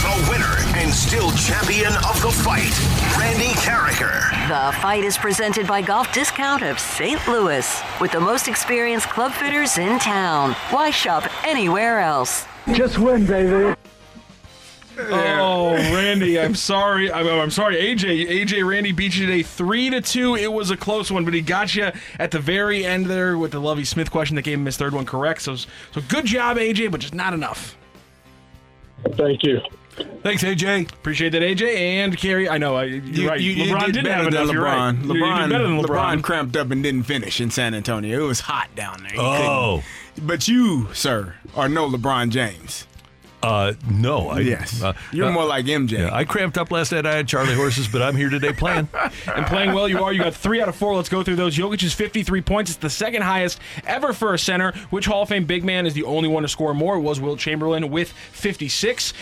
The winner and still champion of the fight, Randy Karraker. The fight is presented by Golf Discount of St. Louis with the most experienced club fitters in town. Why shop anywhere else? Just win, baby. Oh, Randy, I'm sorry. I'm, I'm sorry, AJ. AJ Randy beat you today, three to two. It was a close one, but he got you at the very end there with the Lovie Smith question that gave him his third one correct. So, so good job, AJ, but just not enough. Thank you. Thanks, AJ. Appreciate that, AJ and Carey. I know. I, you're You, right. you, you LeBron did didn't better have than enough. You're right. LeBron. You- you did LeBron, better than LeBron LeBron. cramped up and didn't finish in San Antonio. It was hot down there. You Oh. couldn't- But you, sir, are no LeBron James. Uh, no, I Yes. Uh, You're uh, more like MJ. yeah, I cramped up last night. I had Charlie horses, but I'm here today playing. and playing well you are. You got three out of four. Let's go through those. Jokic's 53 points. It's the second highest ever for a center. Which Hall of Fame big man is the only one to score more? It was Will Chamberlain with 56.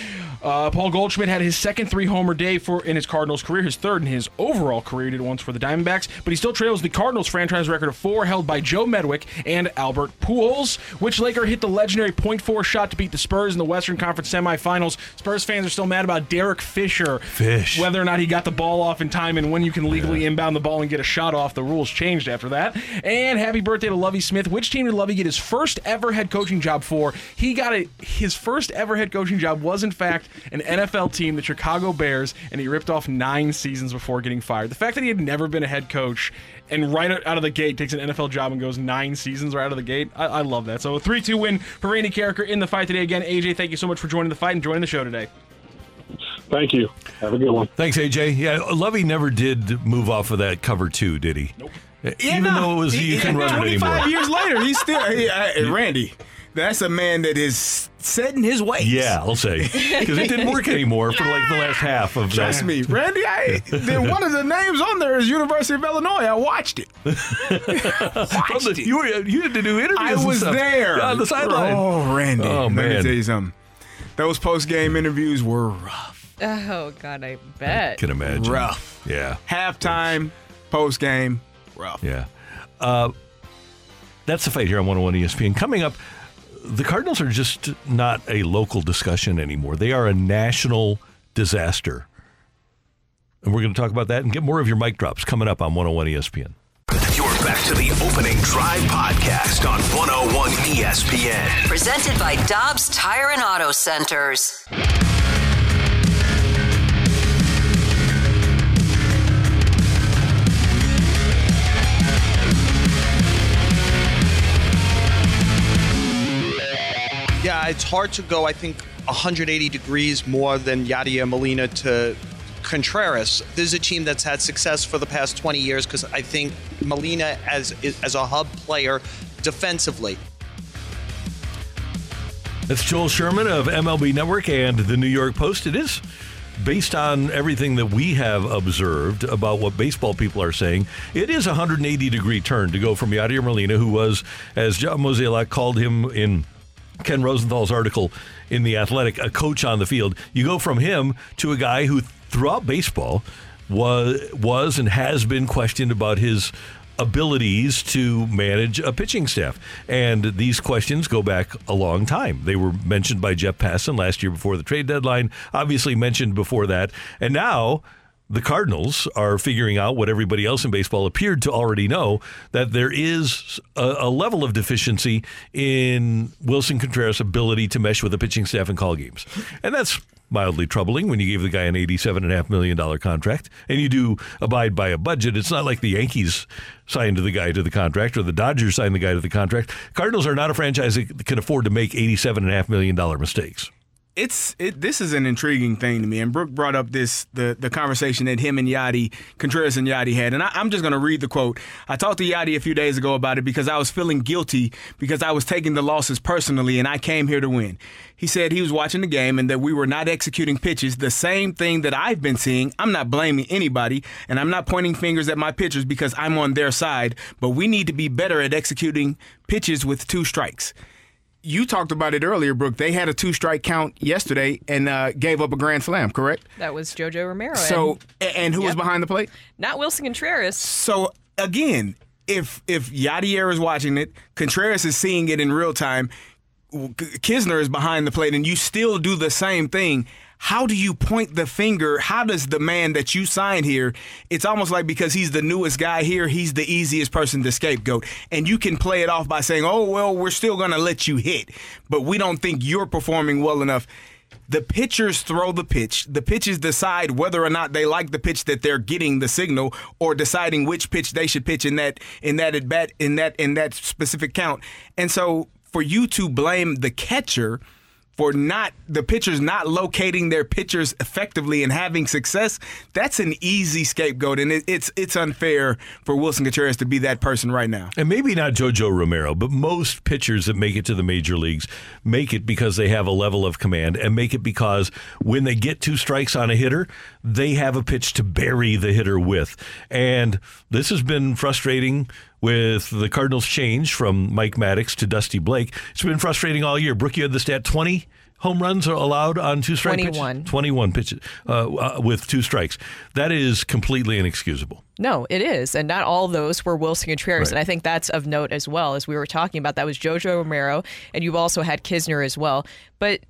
Uh, Paul Goldschmidt had his second three-homer day for in his Cardinals career, his third in his overall career. He did once for the Diamondbacks, but he still trails the Cardinals franchise record of four, held by Joe Medwick and Albert Pujols. Which Laker hit the legendary .4 shot to beat the Spurs in the Western Conference semifinals? Spurs fans are still mad about Derek Fisher. Fish. Whether or not he got the ball off in time and when you can legally inbound the ball and get a shot off. The rules changed after that. And happy birthday to Lovie Smith. Which team did Lovie get his first ever head coaching job for? He got a his first ever head coaching job was in fact an NFL team, the Chicago Bears, and he ripped off nine seasons before getting fired. The fact that he had never been a head coach and right out of the gate takes an NFL job and goes nine seasons right out of the gate. I, I love that. So a three-two win for Randy Karraker in the fight today. Again, AJ, thank you so much for joining the fight and joining the show today. Thank you. Have a good one. Thanks, AJ. Yeah, Lovie never did move off of that cover two, did he? Nope. Even though it was you can run it 25 anymore. years later, he's still. He, uh, Randy, that's a man that is set in his ways. Yeah, I'll say because it didn't work anymore for like the last half of Trust that. me, Randy. I, the, one of the names on there is University of Illinois. I watched it. From the- you, were, you had to do interviews. I and was stuff. there Yeah, on the sideline. Oh, Randy. Oh Let me man. tell you something. Those post game interviews were rough. Oh God, I bet. Can imagine. Rough. Yeah. Halftime, post game, rough. Yeah. Uh, that's the fight here on 101 ESPN. Coming up, the Cardinals are just not a local discussion anymore. They are a national disaster. And we're going to talk about that and get more of your mic drops coming up on 101 ESPN. You're back to the opening drive podcast on 101 ESPN. Presented by Dobbs Tire and Auto Centers. Yeah, it's hard to go, I think, 180 degrees more than Yadier Molina to Contreras. This is a team that's had success for the past 20 years because I think Molina as as a hub player defensively. That's Joel Sherman of MLB Network and the New York Post. It is based on everything that we have observed about what baseball people are saying. It is a 180 degree turn to go from Yadier Molina, who was, as John Mozeliak called him in Ken Rosenthal's article in The Athletic, a coach on the field. You go from him to a guy who throughout baseball was was and has been questioned about his abilities to manage a pitching staff. And these questions go back a long time. They were mentioned by Jeff Passan last year before the trade deadline, obviously mentioned before that. And now the Cardinals are figuring out what everybody else in baseball appeared to already know that there is a, a level of deficiency in Willson Contreras' ability to mesh with the pitching staff and call games. And that's mildly troubling when you gave the guy an $87.5 million contract and you do abide by a budget. It's not like the Yankees signed the guy to the contract or the Dodgers signed the guy to the contract. Cardinals are not a franchise that can afford to make $87.5 million mistakes it's it, this is an intriguing thing to me. And Brooke brought up this the the conversation that him and Yadi Contreras and Yadi had, and I, am just going to read the quote. I talked to Yadi a few days ago about it because I was feeling guilty because I was taking the losses personally, and I came here to win. He said he was watching the game and that we were not executing pitches, the same thing that I've been seeing. I'm not blaming anybody, and I'm not pointing fingers at my pitchers because I'm on their side, but we need to be better at executing pitches with two strikes you talked about it earlier, Brooke. They had a two strike count yesterday and uh, gave up a grand slam, correct? That was JoJo Romero. So, and, and who yep. was behind the plate? Not Willson Contreras. So again, if if Yadier is watching it, Contreras is seeing it in real time. Knizner is behind the plate, and you still do the same thing how do you point the finger? How does the man that you signed here, it's almost like because he's the newest guy here, he's the easiest person to scapegoat. And you can play it off by saying, oh, well, we're still going to let you hit, but we don't think you're performing well enough. The pitchers throw the pitch. The pitchers decide whether or not they like the pitch that they're getting the signal or deciding which pitch they should pitch in that in that at bat in that in that specific count. And so for you to blame the catcher – for not the pitchers not locating their pitchers effectively and having success, that's an easy scapegoat, and it, it's it's unfair for Willson Contreras to be that person right now. And maybe not JoJo Romero, but most pitchers that make it to the major leagues make it because they have a level of command, and make it because when they get two strikes on a hitter, they have a pitch to bury the hitter with, and this has been frustrating with the Cardinals' change from Mike Maddux to Dusty Blake. It's been frustrating all year. Brooke, you had the stat 20 home runs are allowed on two strike 21. Pitches? 21 pitches uh, uh, with two strikes. That is completely inexcusable. No, it is. And not all those were Willson Contreras. Right. And I think that's of note as well, as we were talking about. That was Jojo Romero, and you've also had Knizner as well. But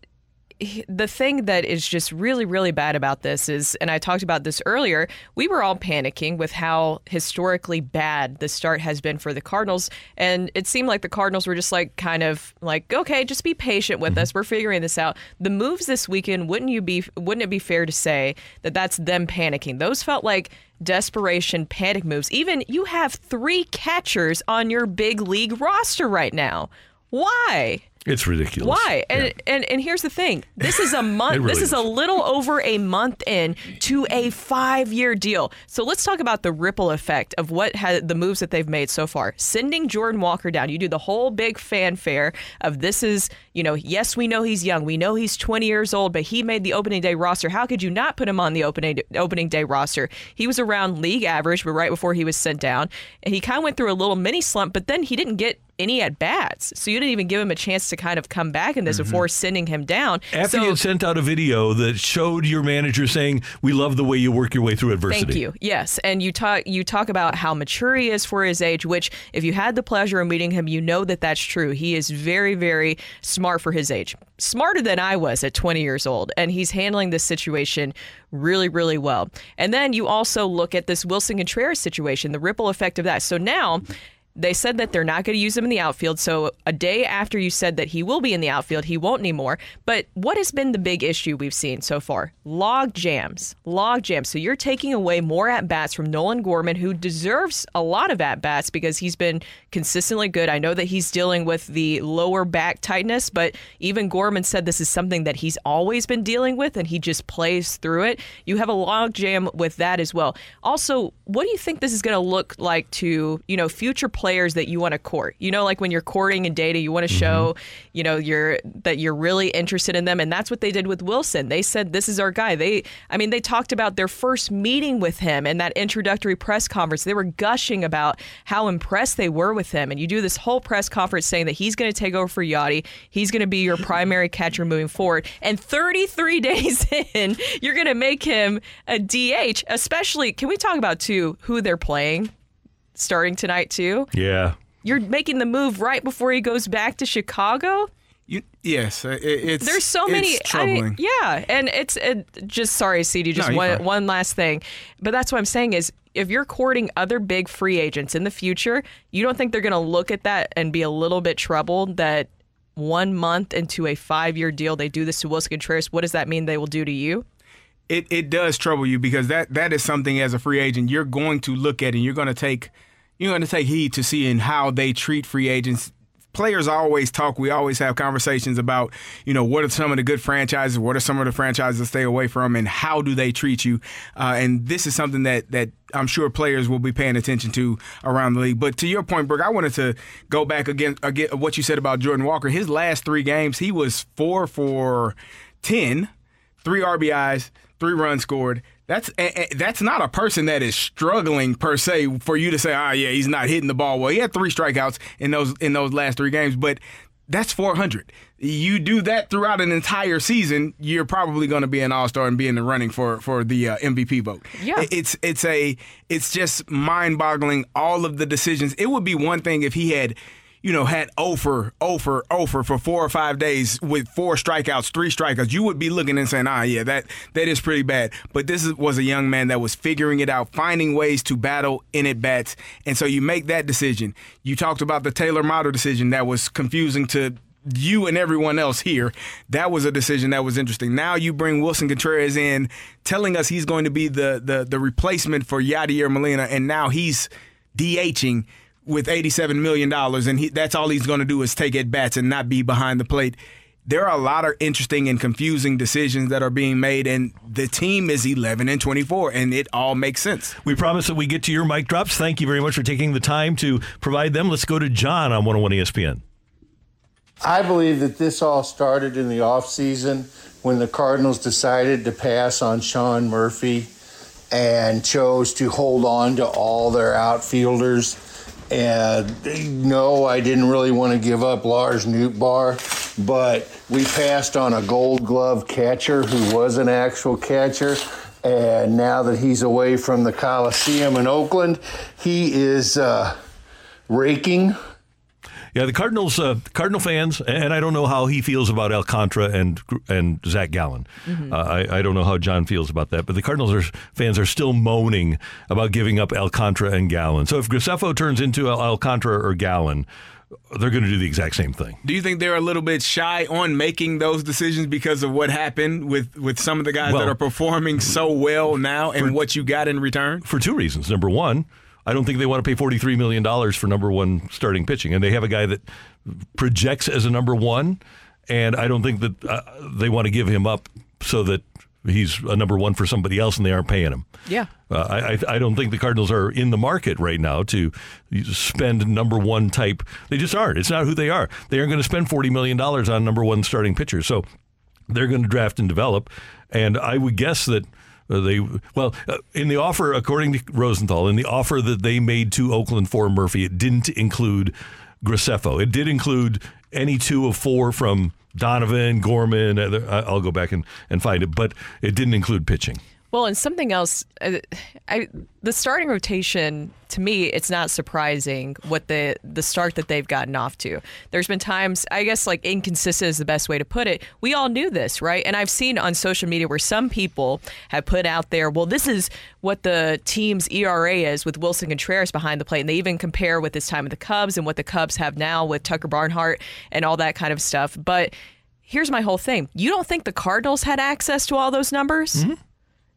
the thing that is just really, really bad about this is, and I talked about this earlier, we were all panicking with how historically bad the start has been for the Cardinals. And it seemed like the Cardinals were just like, kind of like, okay, just be patient with mm-hmm. us. We're figuring this out. The moves this weekend, wouldn't you be, wouldn't it be fair to say that that's them panicking? Those felt like desperation panic moves. Even you have three catchers on your big league roster right now. Why? It's ridiculous. Why? And, yeah. and and here's the thing. This is a month. really this is, is a little over a month in to a five year deal. So let's talk about the ripple effect of what had the moves that they've made so far. Sending Jordan Walker down. You do the whole big fanfare of this is you know yes we know he's young. We know he's 20 years old, but he made the opening day roster. How could you not put him on the opening opening day roster? He was around league average, but right before he was sent down, and he kind of went through a little mini slump. But then he didn't get any at bats. So you didn't even give him a chance to kind of come back in this mm-hmm. before sending him down. After so, you had sent out a video that showed your manager saying, "We love the way you work your way through adversity." Thank you. Yes, and you talk you talk about how mature he is for his age. Which, if you had the pleasure of meeting him, you know that that's true. He is very, very smart for his age, smarter than I was at 20 years old, and he's handling this situation really, really well. And then you also look at this Willson Contreras situation, the ripple effect of that. So now they said that they're not going to use him in the outfield. So a day after you said that he will be in the outfield, he won't anymore. But what has been the big issue we've seen so far? Log jams. Log jams. So you're taking away more at bats from Nolan Gorman, who deserves a lot of at bats because he's been consistently good. I know that he's dealing with the lower back tightness, but even Gorman said this is something that he's always been dealing with and he just plays through it. You have a log jam with that as well. Also, what do you think this is going to look like to, you know, future players? that you want to court. You know, like when you're courting and data you want to mm-hmm. show, you know, you're that you're really interested in them, and that's what they did with Willson. They said this is our guy. They, I mean, they talked about their first meeting with him and that introductory press conference. They were gushing about how impressed they were with him, and you do this whole press conference saying that he's going to take over for Yadi. He's going to be your primary catcher moving forward, and 33 days in, you're going to make him a DH. Especially, can we talk about too who they're playing? starting tonight too. Yeah. You're making the move right before he goes back to Chicago. You, yes, uh, it, it's There's so it's many. I troubling. mean, yeah, and it's it, just sorry, CD. Just No, you're one fine. one last thing, but that's what I'm saying is if you're courting other big free agents in the future, you don't think they're going to look at that and be a little bit troubled that one month into a five year deal they do this to Willson Contreras? What does that mean they will do to you? It, it does trouble you because that that is something as a free agent you're going to look at and you're going to take you're going to take heed to seeing how they treat free agents players always talk we always have conversations about you know what are some of the good franchises what are some of the franchises to stay away from and how do they treat you uh, and this is something that that I'm sure players will be paying attention to around the league. But to your point, Brooke, I wanted to go back again, again what you said about Jordan Walker. His last three games, he was four for ten, three RBIs, three runs scored. That's a- a- that's not a person that is struggling per se for you to say, ah, yeah, he's not hitting the ball well. He had three strikeouts in those in those last three games, but that's 400. You do that throughout an entire season, you're probably going to be an all star and be in the running for for the uh, MVP vote. Yeah, it's it's a it's just mind boggling. All of the decisions. It would be one thing if he had you know, had over, over, over for four or five days with four strikeouts, three strikeouts, you would be looking and saying, ah, yeah, that that is pretty bad. But this is, was a young man that was figuring it out, finding ways to battle in at bats. And so you make that decision. You talked about the Taylor Motto decision that was confusing to you and everyone else here. That was a decision that was interesting. Now you bring Willson Contreras in, telling us he's going to be the the, the replacement for Yadier Molina, and now he's DHing with $87 million, and he, that's all he's going to do is take at bats and not be behind the plate. There are a lot of interesting and confusing decisions that are being made, and the team is 11 and 24, and it all makes sense. We promise that we get to your mic drops. Thank you very much for taking the time to provide them. Let's go to John on 101 ESPN. I believe that this all started in the offseason when the Cardinals decided to pass on Sean Murphy and chose to hold on to all their outfielders. And no, I didn't really want to give up Lars Nootbaar, but we passed on a gold glove catcher who was an actual catcher. And now that he's away from the Coliseum in Oakland, he is uh, raking Yeah, the Cardinals, uh, Cardinal fans, and I don't know how he feels about Alcantara and and Zac Gallen. Mm-hmm. Uh, I, I don't know how John feels about that, but the Cardinals are, fans are still moaning about giving up Alcantara and Gallen. So if Graceffo turns into Al- Alcantara or Gallen, they're going to do the exact same thing. Do you think they're a little bit shy on making those decisions because of what happened with, with some of the guys Well, that are performing so well now and what you got in return? For two reasons. Number one, I don't think they want to pay $43 million for number one starting pitching. And they have a guy that projects as a number one. And I don't think that uh, they want to give him up so that he's a number one for somebody else and they aren't paying him. Yeah. Uh, I, I I don't think the Cardinals are in the market right now to spend number one type. They just aren't. It's not who they are. They aren't going to spend forty million dollars on number one starting pitchers. So they're going to draft and develop. And I would guess that uh, they well uh, in the offer, according to Rosenthal, in the offer that they made to Oakland for Murphy, it didn't include Graceffo. It did include any two of four from Donovan, Gorman. I'll go back and, and find it, but it didn't include pitching. Well, and something else, uh, I, the starting rotation to me, it's not surprising what the the start that they've gotten off to. There's been times, I guess, like inconsistent is the best way to put it. We all knew this, right? And I've seen on social media where some people have put out there, well, this is what the team's ERA is with Willson Contreras behind the plate, and they even compare with his time with the Cubs and what the Cubs have now with Tucker Barnhart and all that kind of stuff. But here's my whole thing: you don't think the Cardinals had access to all those numbers?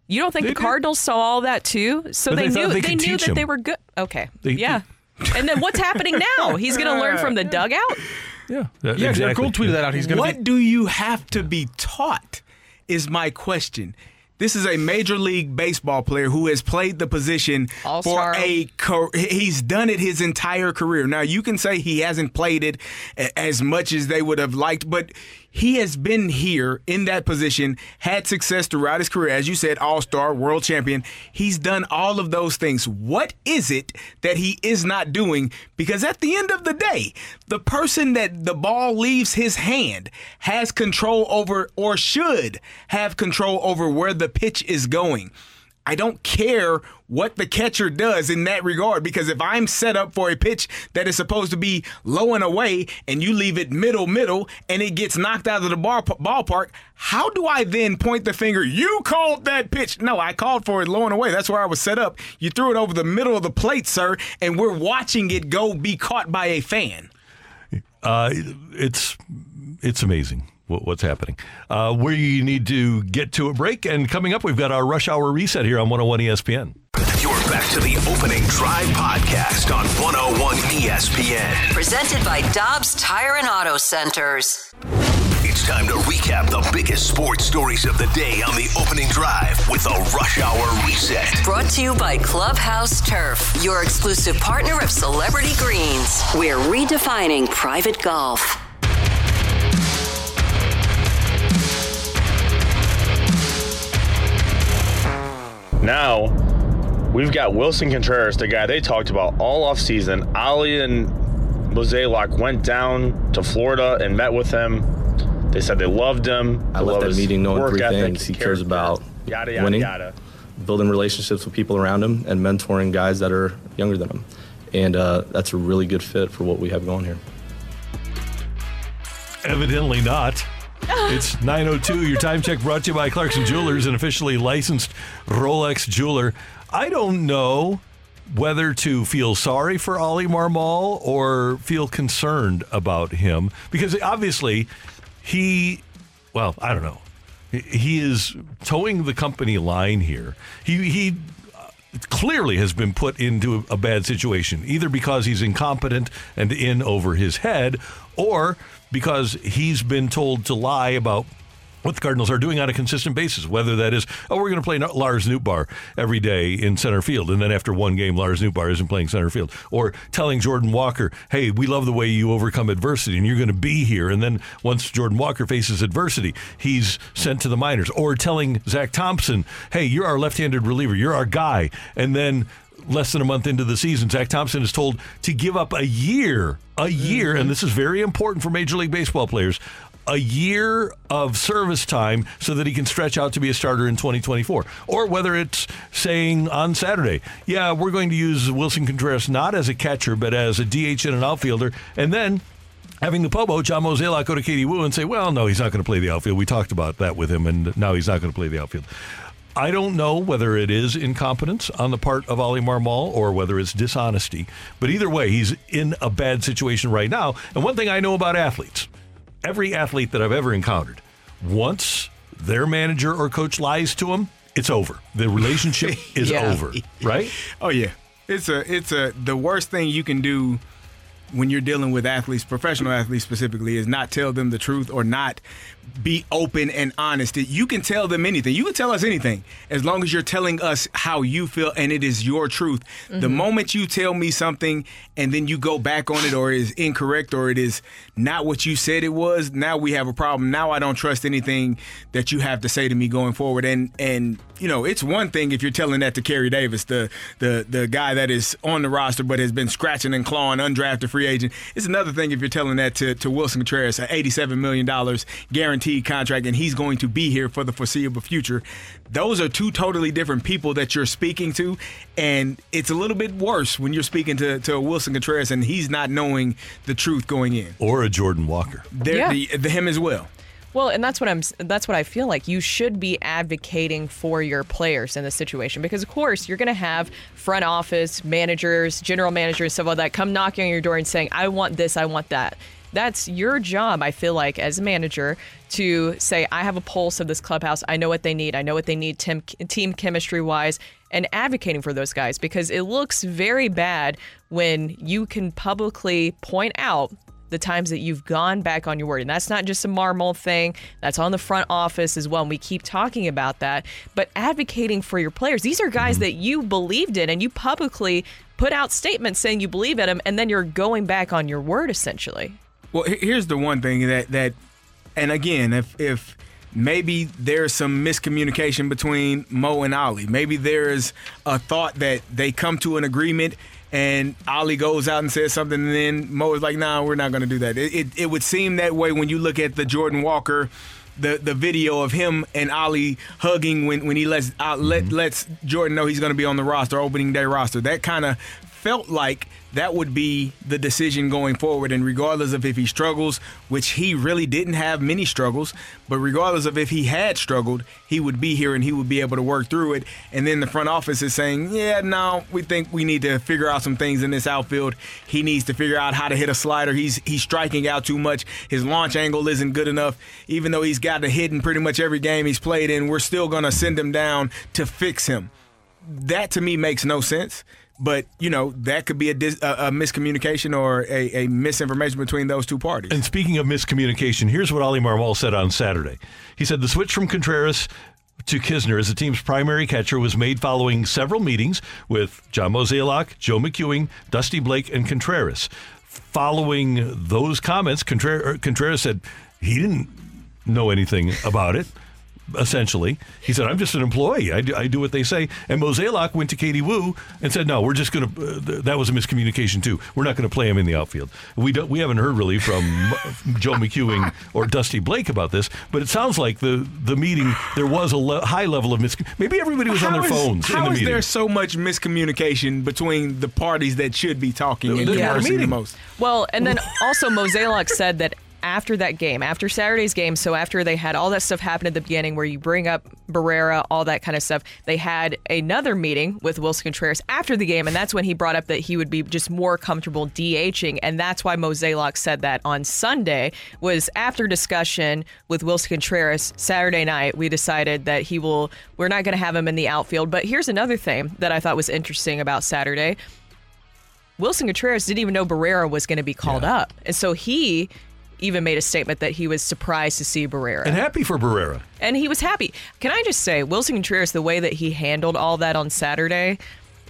You don't think the Cardinals saw all that too? So But they, they knew they they, knew teach that they were good. Okay, They- yeah. and then what's happening now? He's going to learn from the dugout. Yeah, Yeah, Jared Cole tweeted that out. He's going to What do you have to be taught? Is my question. This is a major league baseball player who has played the position All-star. for a car- he's done it his entire career. Now you can say he hasn't played it as much as they would have liked, but he has been here in that position, had success throughout his career. As you said, all star, world champion. He's done all of those things. What is it that he is not doing? Because at the end of the day, the person that the ball leaves his hand has control over, or should have control over where the pitch is going. I don't care what the catcher does in that regard because if I'm set up for a pitch that is supposed to be low and away and you leave it middle middle and it gets knocked out of the ballpark, how do I then point the finger? You called that pitch. No, I called for it low and away. That's where I was set up. You threw it over the middle of the plate, sir, and we're watching it go be caught by a fan. Uh, it's it's amazing what's happening. Uh, we need to get to a break, and coming up, we've got our rush hour reset here on 101 ESPN. You're back to the opening drive podcast on 101 ESPN. Presented by Dobbs Tire and Auto Centers. It's time to recap the biggest sports stories of the day on the opening drive with a rush hour reset. Brought to you by Clubhouse Turf, your exclusive partner of Celebrity Greens. We're redefining private golf. Now, we've got Willson Contreras, the guy they talked about all offseason. Ollie and Mozeliak went down to Florida and met with him. They said they loved him. I They left love that meeting knowing three ethic, things. He cares about yada, yada, winning, yada. building relationships with people around him, and mentoring guys that are younger than him. And uh, that's a really good fit for what we have going here. Evidently not. It's 902. Your time check brought to you by Clarkson Jewelers, an officially licensed Rolex jeweler. I don't know whether to feel sorry for Oli Marmol or feel concerned about him because obviously he, well, I don't know. He- He is toeing the company line here. He, he uh, clearly has been put into a bad situation, either because he's incompetent and in over his head, or because he's been told to lie about what the Cardinals are doing on a consistent basis. Whether that is, oh, we're going to play Lars Nootbaar every day in center field, and then after one game, Lars Nootbaar isn't playing center field, or telling Jordan Walker, hey, we love the way you overcome adversity, and you're going to be here. And then once Jordan Walker faces adversity, he's sent to the minors, or telling Zack Thompson, hey, you're our left-handed reliever, you're our guy, and then less than a month into the season, Zack Thompson is told to give up a year, a year, and mm-hmm. this is very important for Major League Baseball players, a year of service time so that he can stretch out to be a starter in 2024. Or whether it's saying on Saturday, yeah, we're going to use Willson Contreras not as a catcher, but as a DH and an outfielder, and then having the Pobo, John Mozeliak, go to Katie Woo and say, well, no, he's not going to play the outfield. We talked about that with him, and now he's not going to play the outfield. I don't know whether it is incompetence on the part of Oli Marmol or whether it's dishonesty. But either way, he's in a bad situation right now. And one thing I know about athletes every athlete that I've ever encountered, once their manager or coach lies to them, it's over. The relationship is Yeah. over, right? Oh yeah, it's a it's a the worst thing you can do when you're dealing with athletes, professional athletes specifically, is not tell them the truth or not be open and honest. You can tell them anything. You can tell us anything as long as you're telling us how you feel and it is your truth. The Mhm. moment you tell me something and then you go back on it or it is incorrect or it is not what you said it was, now we have a problem. Now I don't trust anything that you have to say to me going forward. And and you know, it's one thing if you're telling that to Carey Davis, the the the guy that is on the roster but has been scratching and clawing, undrafted free agent. It's another thing if you're telling that to, to Willson Contreras, an $87 million guaranteed contract, and he's going to be here for the foreseeable future. Those are two totally different people that you're speaking to, and it's a little bit worse when you're speaking to, to Willson Contreras and he's not knowing the truth going in. Or a Jordan Walker. There, Yeah. the, the, him as well. Well, and that's what I'm. That's what I feel like. You should be advocating for your players in this situation because, of course, you're going to have front office managers, general managers, stuff like that come knocking on your door and saying, "I want this, I want that." That's your job. I feel like as a manager to say, "I have a pulse of this clubhouse. I know what they need. I know what they need team, team chemistry wise." And advocating for those guys because it looks very bad when you can publicly point out the times that you've gone back on your word. And that's not just a Marmol thing, that's on the front office as well. And we keep talking about that. But advocating for your players, these are guys that you believed in and you publicly put out statements saying you believe in them, and then you're going back on your word essentially. Well, here's the one thing that that, and again, if if maybe there's some miscommunication between Mo and Oli, maybe there's a thought that they come to an agreement. And Oli goes out and says something, and then Mo is like, "Nah, we're not going to do that." It, it, it would seem that way when you look at the Jordan Walker the the video of him and Oli hugging when when he lets uh, let lets Jordan know he's going to be on the roster, opening day roster. That kind of felt like that would be the decision going forward. And regardless of if he struggles, which he really didn't have many struggles, but regardless of if he had struggled, he would be here and he would be able to work through it. And then the front office is saying, yeah, no, we think we need to figure out some things in this outfield. He needs to figure out how to hit a slider. He's he's striking out too much. His launch angle isn't good enough. Even though he's got a hit in pretty much every game he's played in, we're still to send him down to fix him. That to me makes no sense. But you know that could be a, dis- a, a miscommunication or a, a misinformation between those two parties. And speaking of miscommunication, here's what Oli Marmol said on Saturday. He said the switch from Contreras to Knizner as the team's primary catcher was made following several meetings with John Mozeliak, Joe McEwing, Dusty Blake, and Contreras. Following those comments, Contreras, Contreras said he didn't know anything about it. Essentially, he said, "I'm just an employee. I do, I do what they say." And Mozeliak went to Katie Woo and said, "No, we're just going to. Uh, th- that was a miscommunication too. We're not going to play him in the outfield. We don't. We haven't heard really from Joe McEwing or Dusty Blake about this, but it sounds like the the meeting there was a le- high level of mis. Maybe everybody was on their is- phones in How the is meeting. there so much miscommunication between the parties that should be talking and They're not conversing the meeting. most? Well, and then also Mozeliak said that after that game, after Saturday's game, so after they had all that stuff happen at the beginning where you bring up Barrera, all that kind of stuff, they had another meeting with Willson Contreras after the game, and that's when he brought up that he would be just more comfortable DHing, and that's why Mozeliak said that on Sunday was after discussion with Willson Contreras Saturday night, we decided that he will we're not going to have him in the outfield. But here's another thing that I thought was interesting about Saturday. Willson Contreras didn't even know Barrera was going to be called up. And so he even made a statement that he was surprised to see Barrera. and happy for Barrera. And he was happy. Can I just say, Willson Contreras, the way that he handled all that on Saturday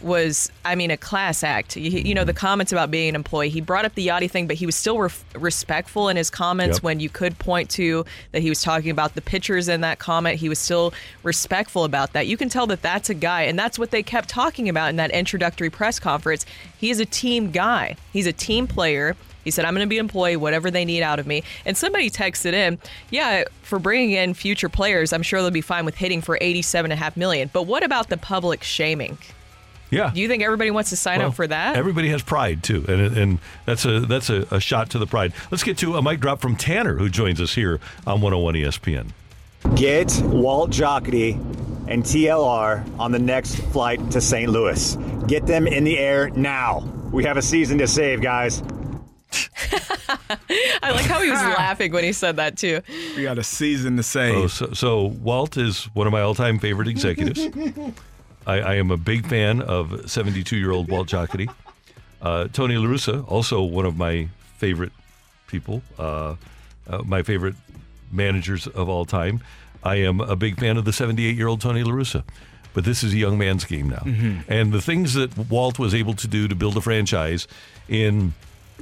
was, I mean, a class act. You, you know, the comments about being an employee, he brought up the Yadi thing, but he was still ref respectful in his comments Yep. when you could point to that he was talking about the pitchers in that comment. He was still respectful about that. You can tell that that's a guy, and that's what they kept talking about in that introductory press conference. He is a team guy, he's a team player. He said, I'm going to be an employee, whatever they need out of me. And somebody texted in, yeah, for bringing in future players, I'm sure they'll be fine with hitting for 87.5 million. But what about the public shaming? Yeah. Do you think everybody wants to sign Well, up for that? Everybody has pride too, and and that's a that's a, a shot to the pride. Let's get to a mic drop from Tanner, who joins us here on 101 ESPN. Get Walt Jocketty and TLR on the next flight to St. Louis. Get them in the air now. We have a season to save, guys. I like how he was laughing when he said that too. We got a season to save. Oh, so, so Walt is one of my all-time favorite executives. I, I am a big fan of 72-year-old Walt Jocketty. Uh, Tony La Russa, also one of my favorite people, uh, uh, my favorite managers of all time. I am a big fan of the 78-year-old Tony La Russa. But this is a young man's game now. Mhm. And the things that Walt was able to do to build a franchise in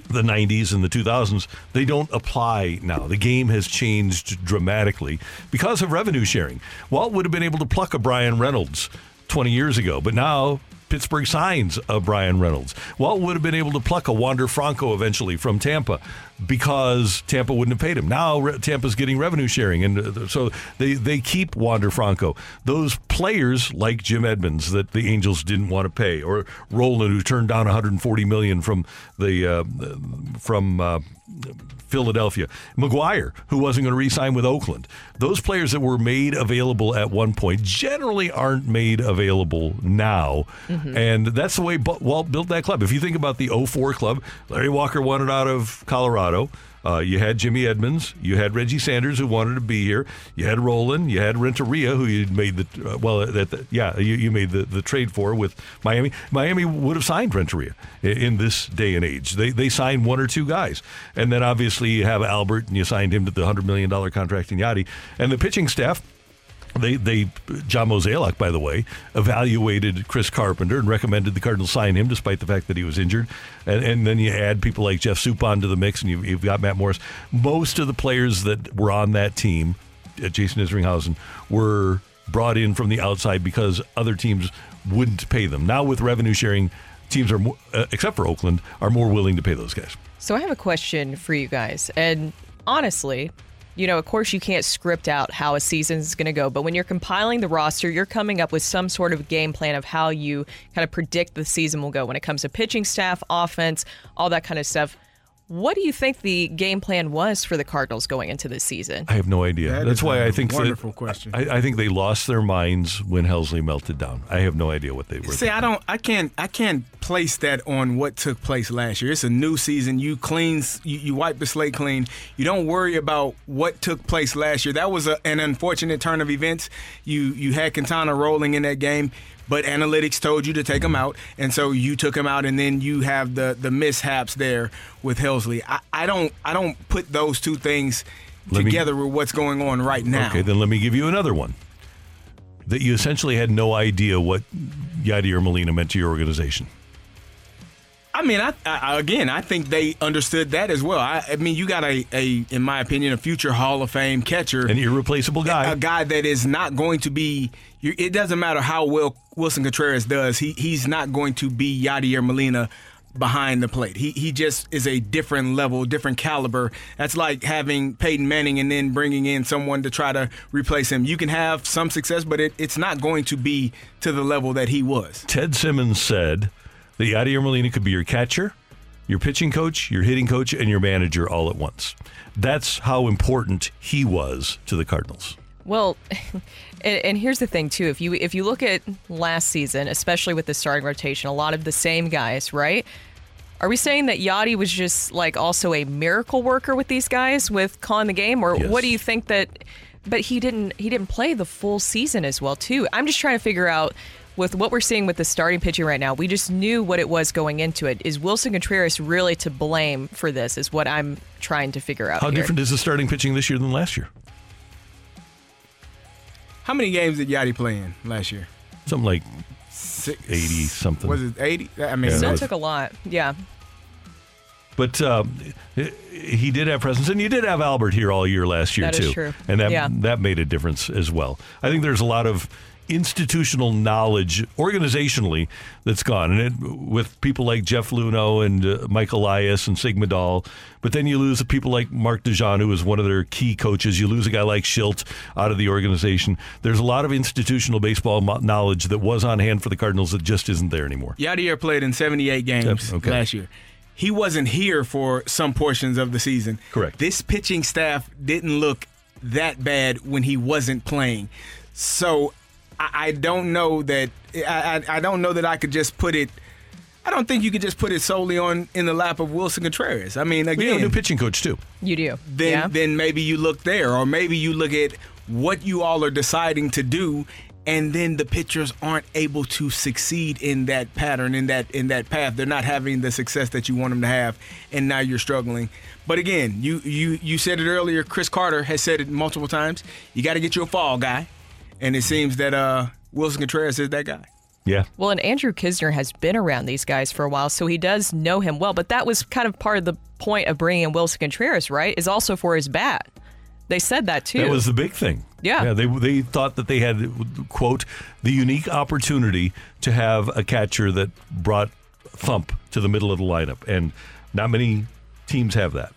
the 90s and the 2000s, they don't apply now. The game has changed dramatically because of revenue sharing. Walt would have been able to pluck a Bryan Reynolds 20 years ago, but now Pittsburgh signs a Bryan Reynolds. Walt would have been able to pluck a Wander Franco eventually from Tampa because Tampa wouldn't have paid him. Now re- Tampa's getting revenue sharing, and uh, so they, they keep Wander Franco. Those players like Jim Edmonds that the Angels didn't want to pay, or Rolen who turned down 140 million from the uh, from. Uh, Philadelphia. McGwire, who wasn't going to re-sign with Oakland. Those players that were made available at one point generally aren't made available now. Mhm. And that's the way Walt built that club. If you think about the 04 club, Larry Walker wanted out of Colorado. Uh, you had Jimmy Edmonds. You had Reggie Sanders, who wanted to be here. You had Rolen. You had Renteria, who you made the uh, well, that the, yeah, you, you made the, the trade for with Miami. Miami would have signed Renteria in, in this day and age. They they signed one or two guys, and then obviously you have Albert, and you signed him to the hundred million dollar contract in Yadi, and the pitching staff. They, they, John Mozeliak, by the way, evaluated Chris Carpenter and recommended the Cardinals sign him, despite the fact that he was injured. And, and then you add people like Jeff Suppan to the mix, and you've, you've got Matt Morris. Most of the players that were on that team, uh, Jason Isringhausen, were brought in from the outside because other teams wouldn't pay them. Now with revenue sharing, teams are, more, uh, except for Oakland, are more willing to pay those guys. So I have a question for you guys. And honestly, you know, of course, you can't script out how a season is going to go, but when you're compiling the roster, you're coming up with some sort of game plan of how you kind of predict the season will go when it comes to pitching staff, offense, all that kind of stuff. What do you think the game plan was for the Cardinals going into this season? I have no idea. That That's why a I think that- wonderful question. I, I think they lost their minds when Helsley melted down. I have no idea what they were. See, I don't, I can't, I can't place that on what took place last year. It's a new season. You clean, you, you wipe the slate clean. You don't worry about what took place last year. That was a, an unfortunate turn of events. You, you had Quintana rolling in that game. But analytics told you to take him out, and so you took him out, and then you have the the mishaps there with Helsley. I, I don't I don't put those two things Let me- together with what's going on right now. Okay, then let me give you another one. That you essentially had no idea what Yadier Molina meant to your organization. I mean, I, I again, I think they understood that as well. I, I mean, you got a, a, in my opinion, a future Hall of Fame catcher, an irreplaceable guy, a guy that is not going to be. You- It doesn't matter how well Willson Contreras does. He he's not going to be Yadier Molina behind the plate. He he just is a different level, different caliber. That's like having Peyton Manning and then bringing in someone to try to replace him. You can have some success, but it, it's not going to be to the level that he was. Ted Simmons said that Yadier Molina could be your catcher, your pitching coach, your hitting coach, and your manager all at once. That's how important he was to the Cardinals. Well, and, and here's the thing too. If you if you look at last season, especially with the starting rotation, a lot of the same guys, right? Are we saying that Yadi was just like also a miracle worker with these guys with calling the game, or Yes. what do you think that? But he didn't he didn't play the full season as well too. I'm just trying to figure out with what we're seeing with the starting pitching right now. We just knew what it was going into it. Is Willson Contreras really to blame for this? Is what I'm trying to figure out. How here. different is the starting pitching this year than last year? How many games did Yadi play in last year? Something like Six, 80 something. Was it 80? I mean, Yeah, that was- took a lot. Yeah. But um, he did have presence, and you did have Albert here all year last year That is too, true. and that Yeah. that made a difference as well. I think there's a lot of institutional knowledge organizationally that's gone, and it, with people like Jeff Luhnow and uh, Mike Elias and Sig Mejdal. But then you lose people like Mark DeJohn, who was one of their key coaches. You lose a guy like Shildt out of the organization. There's a lot of institutional baseball mo- knowledge that was on hand for the Cardinals that just isn't there anymore. Yadier played in 78 games okay. last year. He wasn't here for some portions of the season. Correct. This pitching staff didn't look that bad when he wasn't playing. So I, I don't know that I, I, I don't know that I could just put it. I don't think you could just put it solely on in the lap of Willson Contreras. I mean, We have a new pitching coach too. You do. then yeah. then maybe you look there, or maybe you look at what you all are deciding to do, and then the pitchers aren't able to succeed in that pattern, in that in that path. They're not having the success that you want them to have, and now you're struggling. But again, you you you said it earlier. Chris Carter has said it multiple times. You got to get you a fall guy, and it seems that uh, Willson Contreras is that guy. Yeah. Well, and Andrew Knizner has been around these guys for a while, so he does know him well. But that was kind of part of the point of bringing in Willson Contreras, right? Is also for his bat. They said that too. That was the big thing. Yeah. Yeah. They they thought that they had quote the unique opportunity to have a catcher that brought thump to the middle of the lineup, and not many teams have that.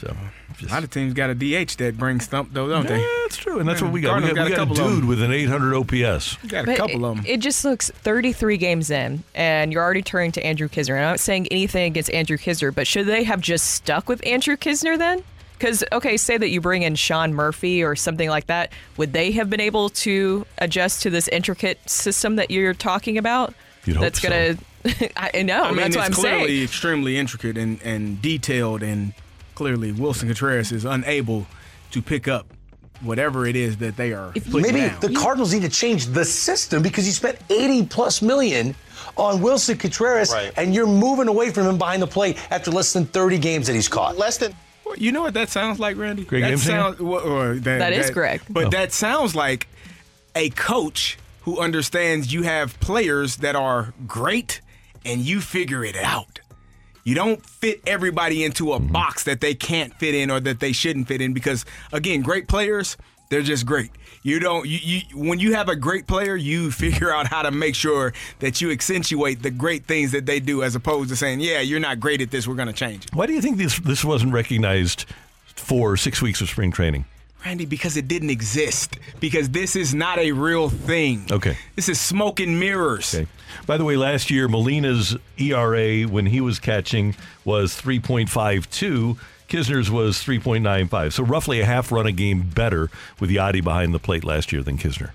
So A lot of teams got a DH that brings thump though, don't they? That's true, and that's what we got. Cardinals we got, we got couple a dude with an 800 OPS. Got a But couple it, of them. It just looks 33 games in, and you're already turning to Andrew Knizner. And I'm not saying anything against Andrew Knizner, but should they have just stuck with Andrew Knizner then? Because, okay, say that you bring in Sean Murphy or something like that. Would they have been able to adjust to this intricate system that you're talking about? You'd hope That's going to. I know. I mean, that's it's what I'm clearly extremely intricate and, and detailed, and clearly Willson Contreras is unable to pick up whatever it is that they are putting Maybe down. the Cardinals need to change the system because you spent 80 plus million on Willson Contreras and you're moving away from him behind the plate after less than 30 games that he's caught. Less than You know what that sounds like, Randy? Greg that Amsinger? sounds, well, or that, That is Greg. But Oh. that sounds like a coach who understands you have players that are great and you figure it out. You don't fit everybody into a Mm-hmm. box that they can't fit in or that they shouldn't fit in because again, great players, they're just great. You don't you, you when you have a great player, you figure out how to make sure that you accentuate the great things that they do as opposed to saying, "Yeah, you're not great at this, we're going to change it." Why do you think this this wasn't recognized for six weeks of spring training? Randy, because it didn't exist. Because this is not a real thing. Okay. This is smoke and mirrors. Okay. By the way, last year Molina's ERA when he was catching was 3.52. Knizner's was 3.95. So roughly a half run a game better with Yadi behind the plate last year than Knizner.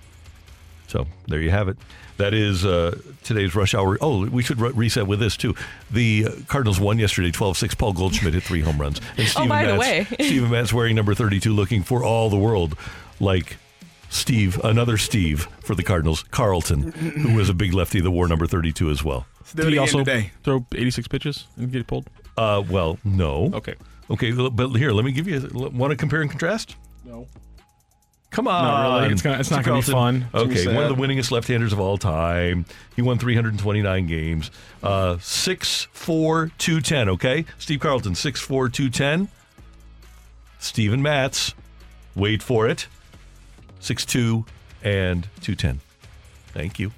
So there you have it. That is uh, today's rush hour. Oh, we should re- reset with this too. The uh, Cardinals won yesterday, 12-6. Paul Goldschmidt hit three home runs. And Oh, by the way. Steven Matz wearing number 32, looking for all the world like Steve, another Steve for the Cardinals, Carlton, who was a big lefty that wore number 32 as well. Did he also throw 86 pitches and get pulled? Uh, well, no. Okay. Okay, but here, let me give you. Want to compare and contrast? No. Come on. Not really. It's gonna- it's not gonna be fun. It's gonna be Okay, one of the winningest left-handers of all time. He won 329 games. Uh, 6'4", 210, okay? Steve Carlton, 6'4", 210. Steven Matz, wait for it, 6 2 and 210. Thank you.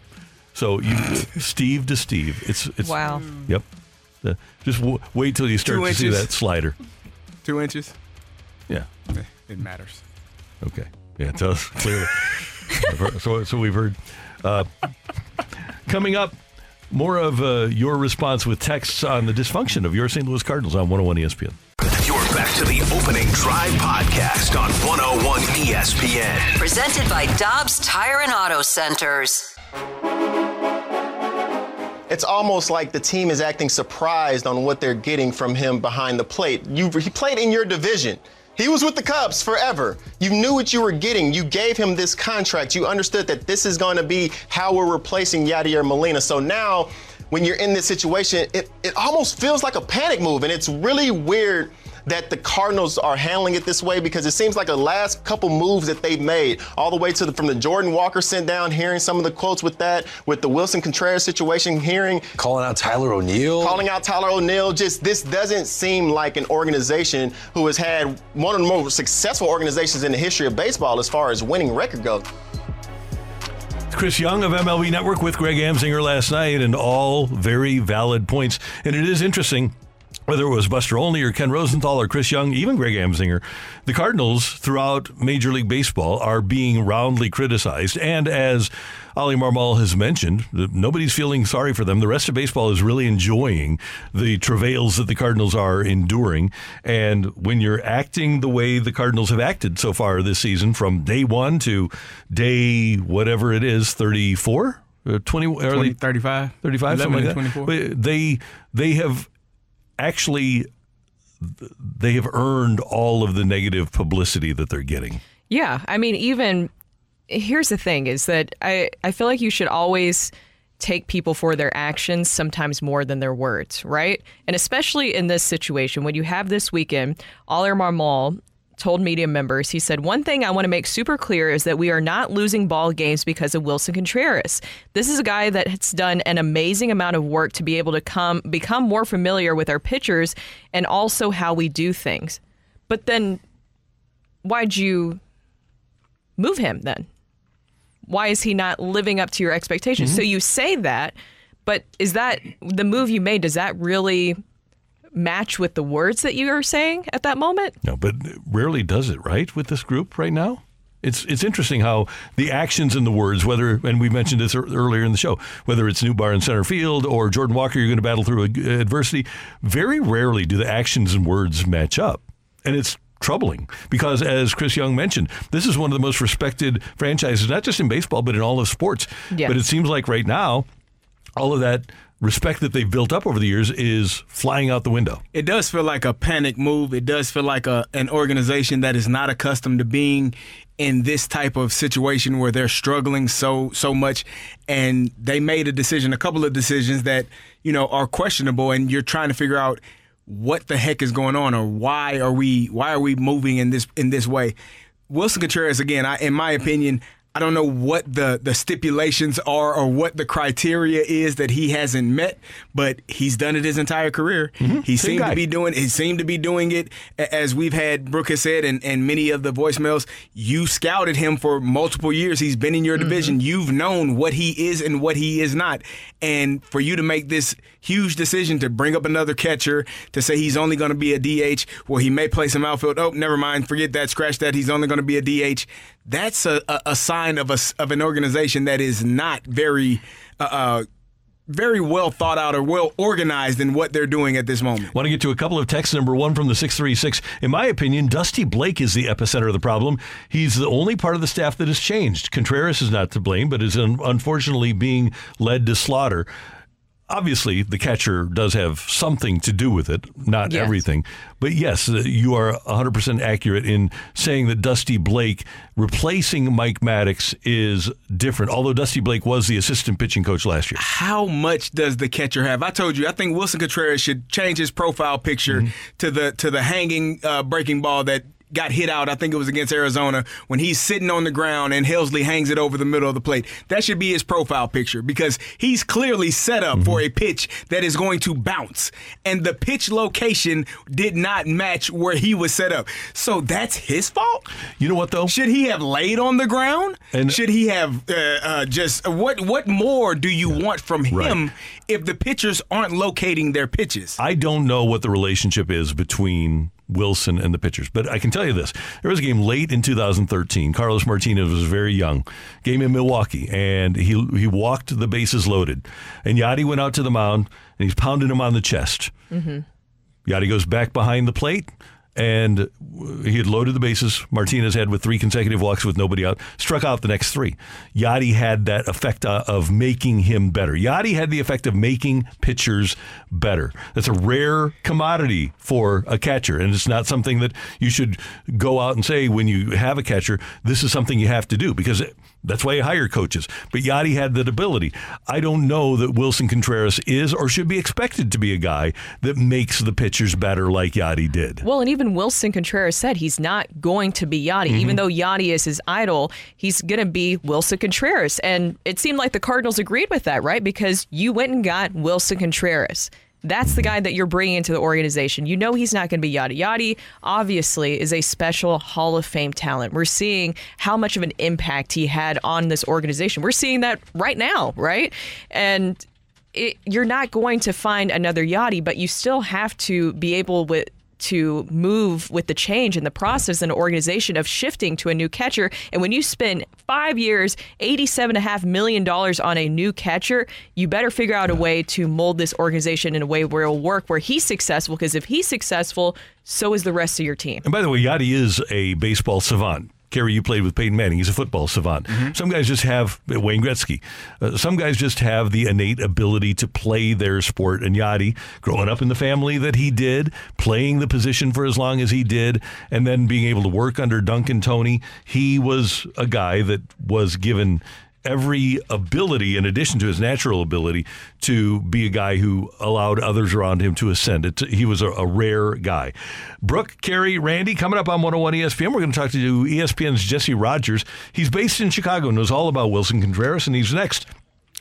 So you, Steve to Steve. It's it's Wow. Yep. Uh, just w- wait till you start Two to see inches. that slider. Two inches. Yeah. It matters. Okay. Yeah, it does clearly. so, so we've heard. Uh, coming up, more of uh, your response with texts on the dysfunction of your St. Louis Cardinals on 101 ESPN. You're back to the opening drive podcast on 101 ESPN. Presented by Dobbs Tire and Auto Centers. It's almost like the team is acting surprised on what they're getting from him behind the plate. You, he played in your division. He was with the Cubs forever. You knew what you were getting. You gave him this contract. You understood that this is going to be how we're replacing Yadier Molina. So now, when you're in this situation, it, it almost feels like a panic move. And it's really weird that the Cardinals are handling it this way because it seems like the last couple moves that they've made, all the way to the, from the Jordan Walker sent down, hearing some of the quotes with that, with the Willson Contreras situation, hearing calling out Tyler O'Neill, calling out Tyler O'Neill. Just this doesn't seem like an organization who has had one of the most successful organizations in the history of baseball as far as winning record goes. Chris Young of MLB Network with Greg Amsinger last night, and all very valid points. And it is interesting. Whether it was Buster Olney or Ken Rosenthal or Chris Young, even Greg Amsinger, the Cardinals throughout Major League Baseball are being roundly criticized. And as Oli Marmol has mentioned, nobody's feeling sorry for them. The rest of baseball is really enjoying the travails that the Cardinals are enduring. And when you're acting the way the Cardinals have acted so far this season, from day one to day whatever it is, 34? Uh, 20, 20, 35. 35, 11 something like that. 24. They, they have actually they have earned all of the negative publicity that they're getting. Yeah, I mean, even here's the thing: is that I I feel like you should always take people for their actions sometimes more than their words, right? And especially in this situation, when you have this weekend, Oli Marmol told media members, he said, One thing I want to make super clear is that we are not losing ball games because of Willson Contreras. This is a guy that has done an amazing amount of work to be able to come become more familiar with our pitchers and also how we do things. But then why'd you move him then? Why is he not living up to your expectations? So mm-hmm. you say that, but is that the move you made? Does that really match with the words that you are saying at that moment? No, but rarely does it, right, with this group right now? It's it's interesting how the actions and the words, whether and we mentioned this earlier in the show, whether it's Nootbaar in center field or Jordan Walker, you're going to battle through adversity. Very rarely do the actions and words match up, and it's troubling because, as Chris Young mentioned, this is one of the most respected franchises, not just in baseball but in all of sports. Yeah. But it seems like right now, all of that respect that they've built up over the years is flying out the window. It does feel like a panic move. It does feel like a an organization that is not accustomed to being in this type of situation where they're struggling so so much and they made a decision, a couple of decisions that, you know, are questionable and you're trying to figure out what the heck is going on or why are we why are we moving in this in this way. Willson Contreras again, I in my opinion, I don't know what the the stipulations are or what the criteria is that he hasn't met, but he's done it his entire career. Mm-hmm. He Same seemed guy. to be doing he seemed to be doing it as we've had Brooke has said and, and many of the voicemails. You scouted him for multiple years. He's been in your division. You've known what he is and what he is not. And for you to make this huge decision to bring up another catcher to say he's only going to be a DH, well, he may play some outfield. Oh, never mind. Forget that. Scratch that. He's only going to be a DH. That's a, a, sign of a of an organization that is not very. Uh, uh, very well thought out or well organized in what they're doing at this moment. Want to get to a couple of texts. Number one from the 636. In my opinion, Dusty Blake is the epicenter of the problem. He's the only part of the staff that has changed. Contreras is not to blame, but is un- unfortunately being led to slaughter. Obviously, the catcher does have something to do with it, not Yes. everything. But yes, uh, you are 100% accurate in saying that Dusty Blake replacing Mike Maddux is different, although Dusty Blake was the assistant pitching coach last year. How much does the catcher have? I told you, I think Willson Contreras should change his profile picture to the to the hanging uh, breaking ball that got hit out. I think it was against Arizona when he's sitting on the ground and Helsley hangs it over the middle of the plate. That should be his profile picture because he's clearly set up for a pitch that is going to bounce, and the pitch location did not match where he was set up. So that's his fault. You know what though? Should he have laid on the ground? And- should he have uh, uh, just what? What more do you want from him if the pitchers aren't locating their pitches? I don't know what the relationship is between Willson and the pitchers, but I can tell you this. There was a game late in 2013. Carlos Martinez was very young. Game in Milwaukee, and he he walked the bases loaded. And Yadi went out to the mound, and he's pounding him on the chest. Mm-hmm. Yadi goes back behind the plate, and he had loaded the bases. Martinez had with three consecutive walks with nobody out, struck out the next three. Yadi had that effect uh, of making him better. Yadi had the effect of making pitchers better. That's a rare commodity for a catcher, and it's not something that you should go out and say when you have a catcher, this is something you have to do because that's why you hire coaches. But Yadi had that ability. I don't know that Willson Contreras is or should be expected to be a guy that makes the pitchers better like Yadi did. Well, and even Willson Contreras said he's not going to be Yadi. Even mm-hmm. though Yachty is his idol, he's going to be Willson Contreras. And it seemed like the Cardinals agreed with that, right? Because you went and got Willson Contreras. That's the guy that you're bringing into the organization. You know he's not going to be yada yada. obviously is a special Hall of Fame talent. We're seeing how much of an impact he had on this organization. We're seeing that right now, right? And it, you're not going to find another Yadi, but you still have to be able with to move with the change in the process in an organization of shifting to a new catcher. And when you spend five years, $87.5 million on a new catcher, you better figure out a way to mold this organization in a way where it'll work, where he's successful. Because if he's successful, so is the rest of your team. And by the way, Yadi is a baseball savant. Carey, you played with Peyton Manning. He's a football savant. Some guys just have Wayne Gretzky. Uh, some guys just have the innate ability to play their sport. And Yadi, growing up in the family that he did, playing the position for as long as he did, and then being able to work under Duncan Tony, he was a guy that was given every ability in addition to his natural ability to be a guy who allowed others around him to ascend. It, he was a, a rare guy. Brooke, Carey, Randy, coming up on 101 ESPN, we're going to talk to ESPN's Jesse Rogers. He's based in Chicago, knows all about Willson Contreras, and he's next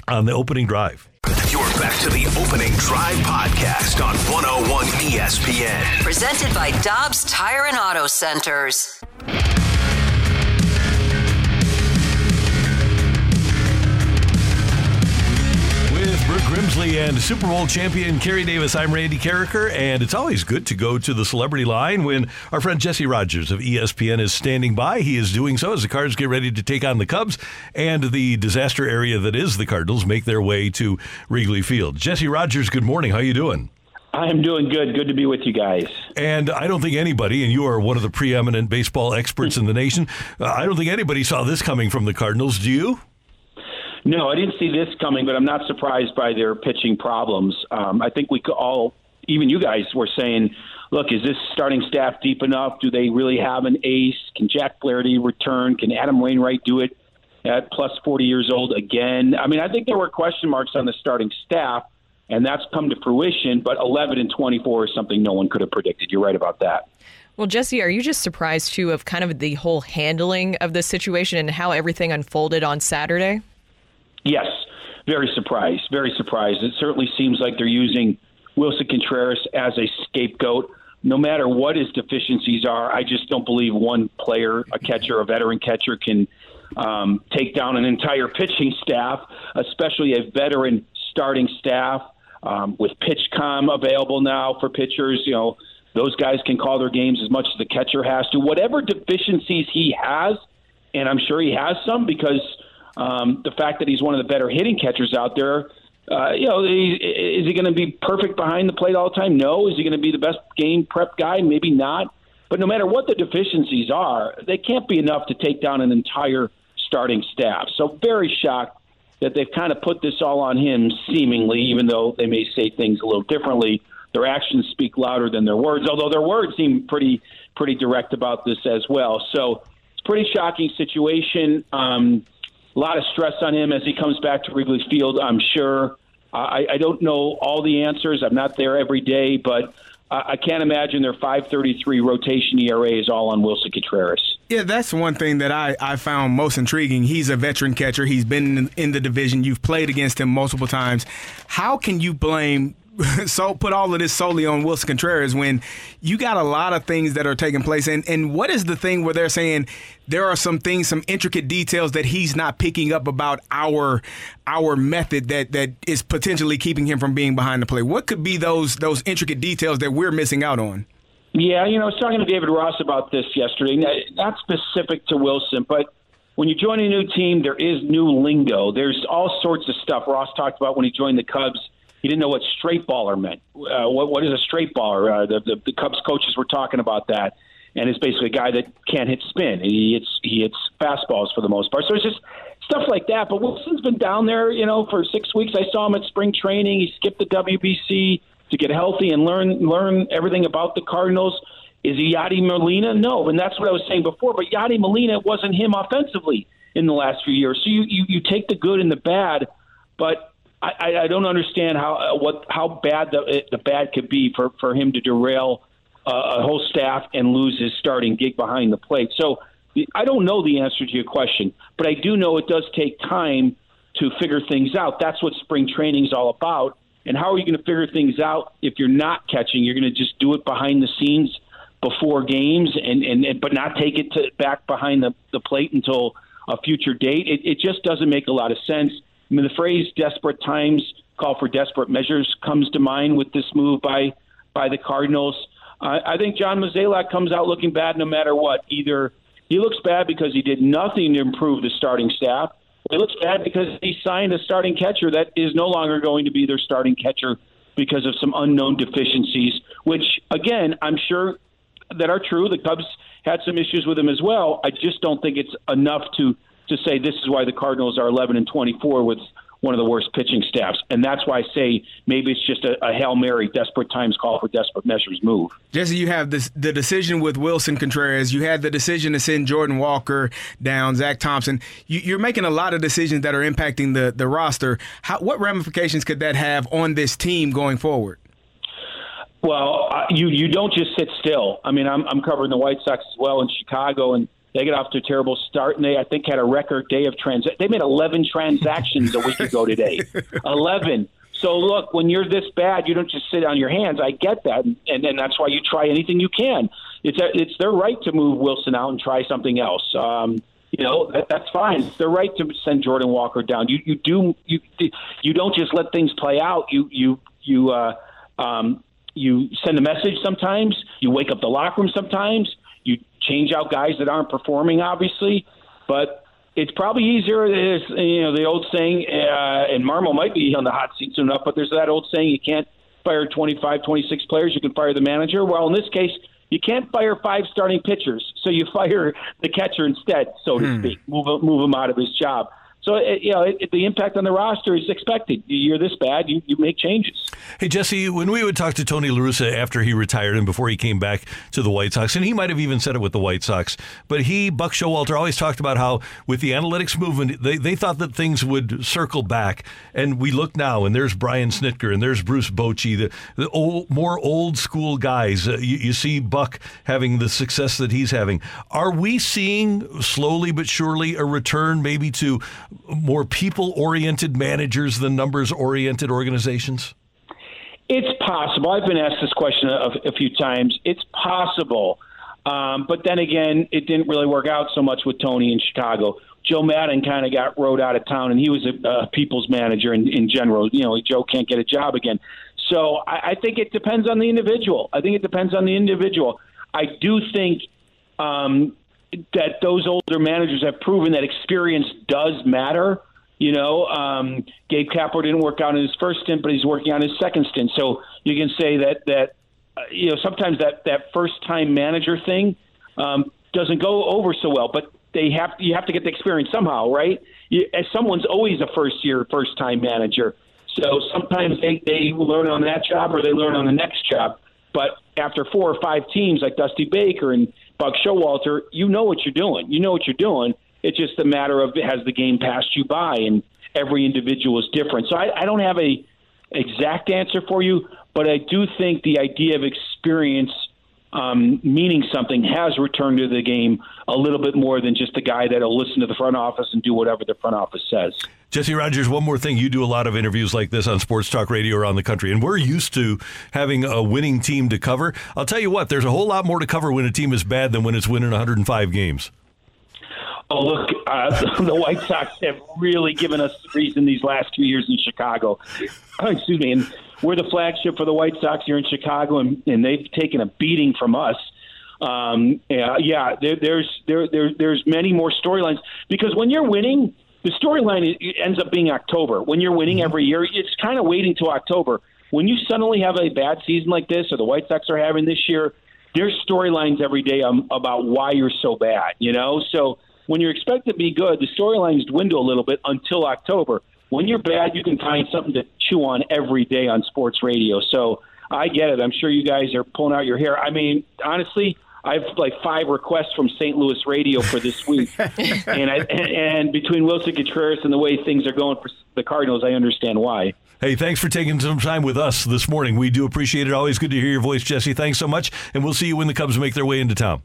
on the opening drive. You're back to the opening drive podcast on 101 ESPN. Presented by Dobbs Tire and Auto Centers. And Super Bowl champion Carey Davis, I'm Randy Karraker, and it's always good to go to the celebrity line when our friend Jesse Rogers of ESPN is standing by. He is doing so as the Cards get ready to take on the Cubs and the disaster area that is the Cardinals make their way to Wrigley Field. Jesse Rogers, good morning. How are you doing? I am doing good. Good to be with you guys. And I don't think anybody, and you are one of the preeminent baseball experts in the nation, uh, I don't think anybody saw this coming from the Cardinals. Do you? No, I didn't see this coming, but I'm not surprised by their pitching problems. Um, I think we could all, even you guys, were saying, look, is this starting staff deep enough? Do they really have an ace? Can Jack Flaherty return? Can Adam Wainwright do it at plus 40 years old again? I mean, I think there were question marks on the starting staff. and that's come to fruition. But 11 and 24 is something no one could have predicted. You're right about that. Well, Jesse, are you just surprised too of kind of the whole handling of the situation and how everything unfolded on Saturday? Yes, very surprised. Very surprised. It certainly seems like they're using Willson Contreras as a scapegoat. No matter what his deficiencies are, I just don't believe one player, a catcher, a veteran catcher, can um, take down an entire pitching staff, especially a veteran starting staff um, with PitchCom available now for pitchers. You know, those guys can call their games as much as the catcher has to. Whatever deficiencies he has, and I'm sure he has some because um, the fact that he's one of the better hitting catchers out there uh, you know, is he going to be perfect behind the plate all the time? No. Is he going to be the best game prep guy? Maybe not. But no matter what the deficiencies are, they can't be enough to take down an entire starting staff. So very shocked that they've kind of put this all on him, seemingly, even though they may say things a little differently. Their actions speak louder than their words, although their words seem pretty pretty direct about this as well. So it's a pretty shocking situation. Um, a lot of stress on him as he comes back to Wrigley Field, I'm sure. I, I don't know all the answers. I'm not there every day, but I can't imagine their 533 rotation ERA is all on Willson Contreras. Yeah, that's one thing that I, I found most intriguing. He's a veteran catcher. He's been in, in the division. You've played against him multiple times. How can you blame so put all of this solely on Willson Contreras when you got a lot of things that are taking place. And and what is the thing where they're saying there are some things, some intricate details that he's not picking up about our our method that that is potentially keeping him from being behind the play. What could be those those intricate details that we're missing out on? Yeah, you know, I was talking to David Ross about this yesterday. Not specific to Willson, but when you join a new team, there is new lingo. There's all sorts of stuff. Ross talked about when he joined the Cubs he didn't know what straight baller meant. Uh, what, what is a straight baller? Uh, the, the, the Cubs coaches were talking about that, and it's basically a guy that can't hit spin. He hits he hits fastballs for the most part. So it's just stuff like that. But Willson's been down there, you know, for six weeks. I saw him at spring training. He skipped the WBC to get healthy and learn learn everything about the Cardinals. Is he Yadi Molina? No, and that's what I was saying before. But Yadi Molina wasn't him offensively in the last few years. So you you, you take the good and the bad, but I, I don't understand how uh, what how bad the the bad could be for for him to derail uh, a whole staff and lose his starting gig behind the plate. So I don't know the answer to your question, but I do know it does take time to figure things out. That's what spring training is all about. And how are you going to figure things out if you're not catching? You're going to just do it behind the scenes before games, and and, and but not take it to back behind the, the plate until a future date. It, it just doesn't make a lot of sense. I mean, the phrase "desperate times call for desperate measures" comes to mind with this move by by the Cardinals. Uh, I think John Mozeliak comes out looking bad no matter what. Either he looks bad because he did nothing to improve the starting staff. He looks bad because he signed a starting catcher that is no longer going to be their starting catcher because of some unknown deficiencies, which again I'm sure that are true. The Cubs had some issues with him as well. I just don't think it's enough to to say this is why the Cardinals are 11 and 24 with one of the worst pitching staffs. And that's why I say maybe it's just a, a Hail Mary, desperate times call for desperate measures move. Jesse, you have this, the decision with Willson Contreras. You had the decision to send Jordan Walker down, Zack Thompson. You, are making a lot of decisions that are impacting the, the roster. How, what ramifications could that have on this team going forward? Well, you you don't just sit still. I mean, I'm I'm covering the White Sox as well in Chicago, and they get off to a terrible start, and they I think had a record day of trans. They made 11 transactions a week ago today. 11. So look, when you're this bad, you don't just sit on your hands. I get that, and and that's why you try anything you can. It's a, it's their right to move Willson out and try something else. Um, you know that, that's fine. It's their right to send Jordan Walker down. You you do you you don't just let things play out. You you you uh, um, you send a message sometimes. You wake up the locker room sometimes change out guys that aren't performing, obviously, but it's probably easier. Is you know the old saying, uh, and Marmol might be on the hot seat soon enough, but there's that old saying: you can't fire 25, 26 players, you can fire the manager. Well, in this case, you can't fire five starting pitchers, so you fire the catcher instead, so to hmm. speak. Move move him out of his job. So it, you know it, it, the impact on the roster is expected. You're this bad, you, you make changes. Hey, Jesse, when we would talk to Tony La Russa after he retired and before he came back to the White Sox, and he might have even said it with the White Sox, but he, Buck Showalter, always talked about how with the analytics movement, they, they thought that things would circle back. And we look now, and there's Brian Snitker, and there's Bruce Bochy, the, the old, more old school guys. Uh, you, you see Buck having the success that he's having. Are we seeing slowly but surely a return maybe to more people oriented managers than numbers oriented organizations? It's possible. I've been asked this question a, a few times. It's possible. Um, but then again, it didn't really work out so much with Tony in Chicago. Joe Maddon kind of got rode out of town, and he was a, a people's manager in, in general. You know, Joe can't get a job again. So I, I think it depends on the individual. I think it depends on the individual. I do think um, that those older managers have proven that experience does matter. You know, um, Gabe Kapler didn't work out in his first stint, but he's working on his second stint. So you can say that that uh, you know sometimes that that first time manager thing um, doesn't go over so well, but they have you have to get the experience somehow, right? You, as someone's always a first year, first time manager. So sometimes they, they learn on that job or they learn on the next job. But after four or five teams like Dusty Baker and Buck Showalter, you know what you're doing. You know what you're doing. It's just a matter of has the game passed you by, and every individual is different. So I, I don't have a exact answer for you, but I do think the idea of experience um, meaning something has returned to the game a little bit more than just the guy that'll listen to the front office and do whatever the front office says. Jesse Rogers, one more thing. You do a lot of interviews like this on sports talk radio around the country, and we're used to having a winning team to cover. I'll tell you what, there's a whole lot more to cover when a team is bad than when it's winning 105 games. Oh, look, uh, the White Sox have really given us reason these last two years in Chicago. Excuse me. And we're the flagship for the White Sox here in Chicago, and, and they've taken a beating from us. Um, yeah, yeah there, there's there, there there's many more storylines because when you're winning, the storyline ends up being October. When you're winning every year, it's kind of waiting till October. When you suddenly have a bad season like this, or the White Sox are having this year, there's storylines every day um, about why you're so bad. You know, so when you're expected to be good, the storylines dwindle a little bit until October. When you're bad, you can find something to chew on every day on sports radio. So I get it. I'm sure you guys are pulling out your hair. I mean, honestly, I have like five requests from St. Louis radio for this week, and I and, and between Willson Contreras and the way things are going for the Cardinals, I understand why. Hey, thanks for taking some time with us this morning. We do appreciate it. Always good to hear your voice, Jesse. Thanks so much, and we'll see you when the Cubs make their way into town.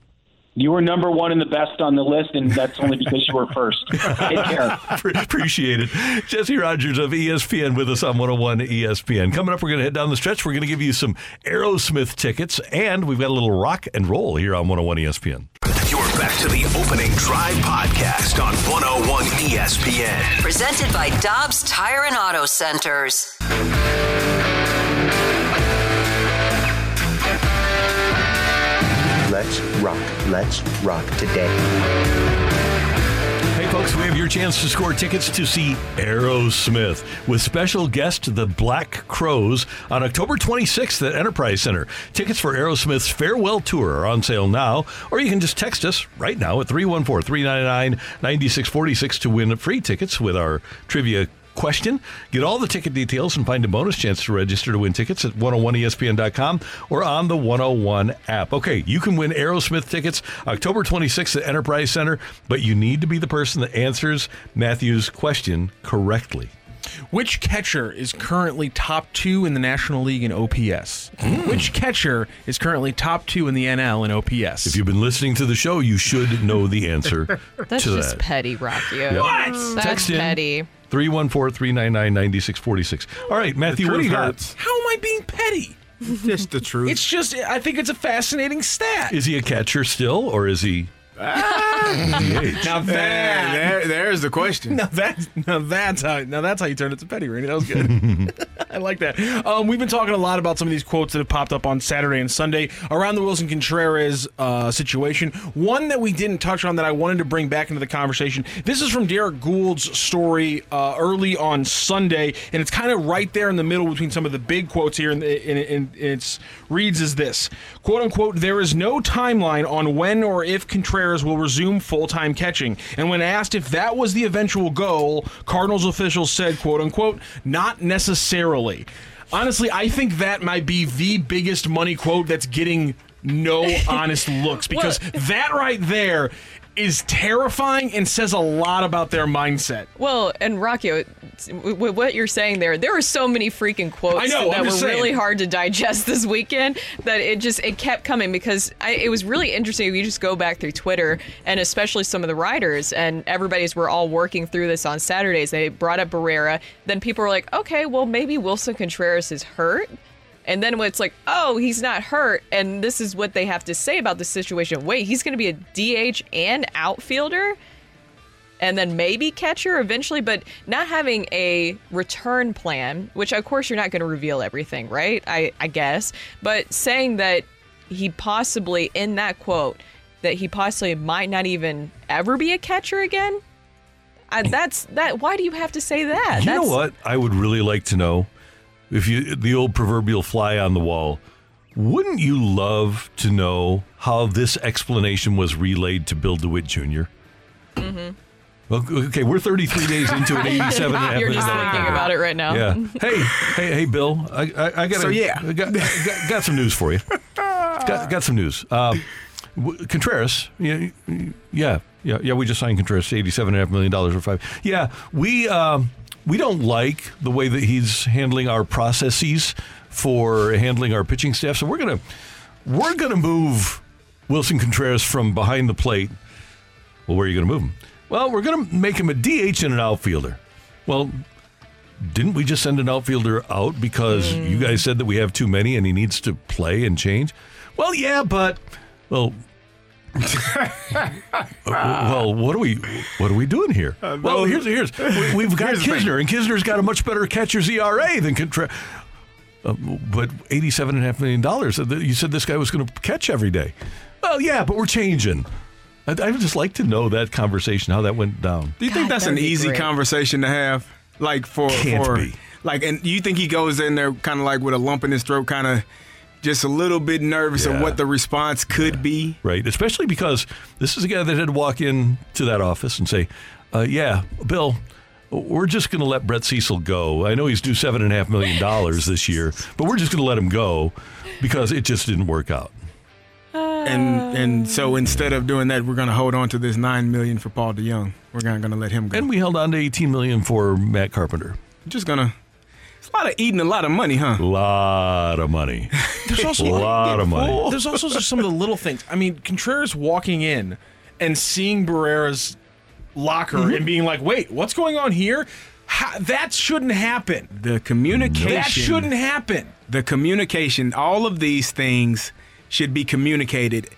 You were number one and the best on the list, and that's only because you were first. Take care. Appreciate it. Jesse Rogers of ESPN with us on 101 ESPN. Coming up, we're going to head down the stretch. We're going to give you some Aerosmith tickets, and we've got a little rock and roll here on 101 ESPN. You're back to the opening drive podcast on 101 ESPN. Presented by Dobbs Tire and Auto Centers. Let's rock. Let's rock today. Hey, folks, we have your chance to score tickets to see Aerosmith with special guest the Black Crowes on October 26th at Enterprise Center. Tickets for Aerosmith's farewell tour are on sale now, or you can just text us right now at 314 399 9646 to win free tickets with our trivia question. Get all the ticket details and find a bonus chance to register to win tickets at 101ESPN.com or on the 101 app. Okay, you can win Aerosmith tickets October 26th at Enterprise Center, but you need to be the person that answers Matthew's question correctly. Which catcher is currently top two in the National League in OPS? Hmm. Which catcher is currently top two in the NL in OPS? If you've been listening to the show, you should know the answer That's to just that. petty, Rocky. Yep. That's Text in. Petty. 314 399 9646. All right, Matthew, what do you got? How am I being petty? Just the truth. It's just, I think it's a fascinating stat. Is he a catcher still, or is he DH? Now that there, there's the question. Now that's now that's how now that's how you turn it to petty, Randy. That was good. I like that. Um, we've been talking a lot about some of these quotes that have popped up on Saturday and Sunday around the Willson Contreras uh, situation. One that we didn't touch on that I wanted to bring back into the conversation. This is from Derrick Goold's story uh, early on Sunday, and it's kind of right there in the middle between some of the big quotes here. And, and, and it's reads as this quote unquote: There is no timeline on when or if Contreras will resume full time catching. And when asked if that was the eventual goal, Cardinals officials said, quote unquote, not necessarily. Honestly, I think that might be the biggest money quote that's getting no honest looks because that right there is terrifying and says a lot about their mindset. Well, and Rocky, with what you're saying there, there were so many freaking quotes I know, that I'm were just saying. really hard to digest this weekend. That it just it kept coming because I, it was really interesting. If you just go back through Twitter and especially some of the writers and everybody's were all working through this on Saturdays. They brought up Barrera. Then people were like, okay, well maybe Willson Contreras is hurt. And then when it's like, oh, he's not hurt, and this is what they have to say about the situation. Wait, he's going to be a DH and outfielder? and then maybe catcher eventually, but not having a return plan, which of course you're not going to reveal everything, right? I, I guess. But saying that he possibly, in that quote, that he possibly might not even ever be a catcher again. I, that's that. Why do you have to say that? You know what? I would really like to know if you the old proverbial fly on the wall. Wouldn't you love to know how this explanation was relayed to Bill DeWitt Jr.? Mhm. Well, okay, we're 33 days into an 87 and a half You're just million thinking contract. about it right now. Yeah. Hey, hey, hey, Bill. I, I, I got. So, yeah. I got, got, got some news for you. got, got some news. Uh, Contreras. Yeah, yeah, yeah, yeah. We just signed Contreras, eighty-seven and a half million dollars for five. Yeah, we um, we don't like the way that he's handling our processes for handling our pitching staff. So we're gonna we're gonna move Willson Contreras from behind the plate. Well, where are you going to move him? Well, we're going to make him a DH and an outfielder. Well, didn't we just send an outfielder out because you mm. guys said that we have too many and he needs to play and change? Well, yeah, but well, well, what are we what are we doing here? well, here's here's we, we've got Here's. Knizner, and Knizner's got a much better catcher's ERA than Contreras. Uh, but eighty-seven and a half million dollars. uh, You said this guy was going to catch every day. Well, yeah, but we're changing. I'd, I'd just like to know that conversation, how that went down. Do you think that's an easy conversation to have? Like for Can't for be. like, and you think he goes in there kind of like with a lump in his throat, kind of just a little bit nervous of what the response could be? Right, especially because this is a guy that had to walk in to that office and say, uh, "Yeah, Bill, we're just going to let Brett Cecil go. I know he's due seven and a half million dollars this year, but we're just going to let him go because it just didn't work out." And and so instead of doing that, we're going to hold on to this nine million for Paul DeJong. We're not going to let him go. And we held on to eighteen million for Matt Carpenter. just gonna. It's a lot of eating, a lot of money, huh? A lot of money. There's also a lot of money. There's also just some of the little things. I mean, Contreras walking in and seeing Barrera's locker Mhm. and being like, "Wait, what's going on here?" Ha- that shouldn't happen. The communication. That shouldn't happen. The communication, all of these things should be communicated,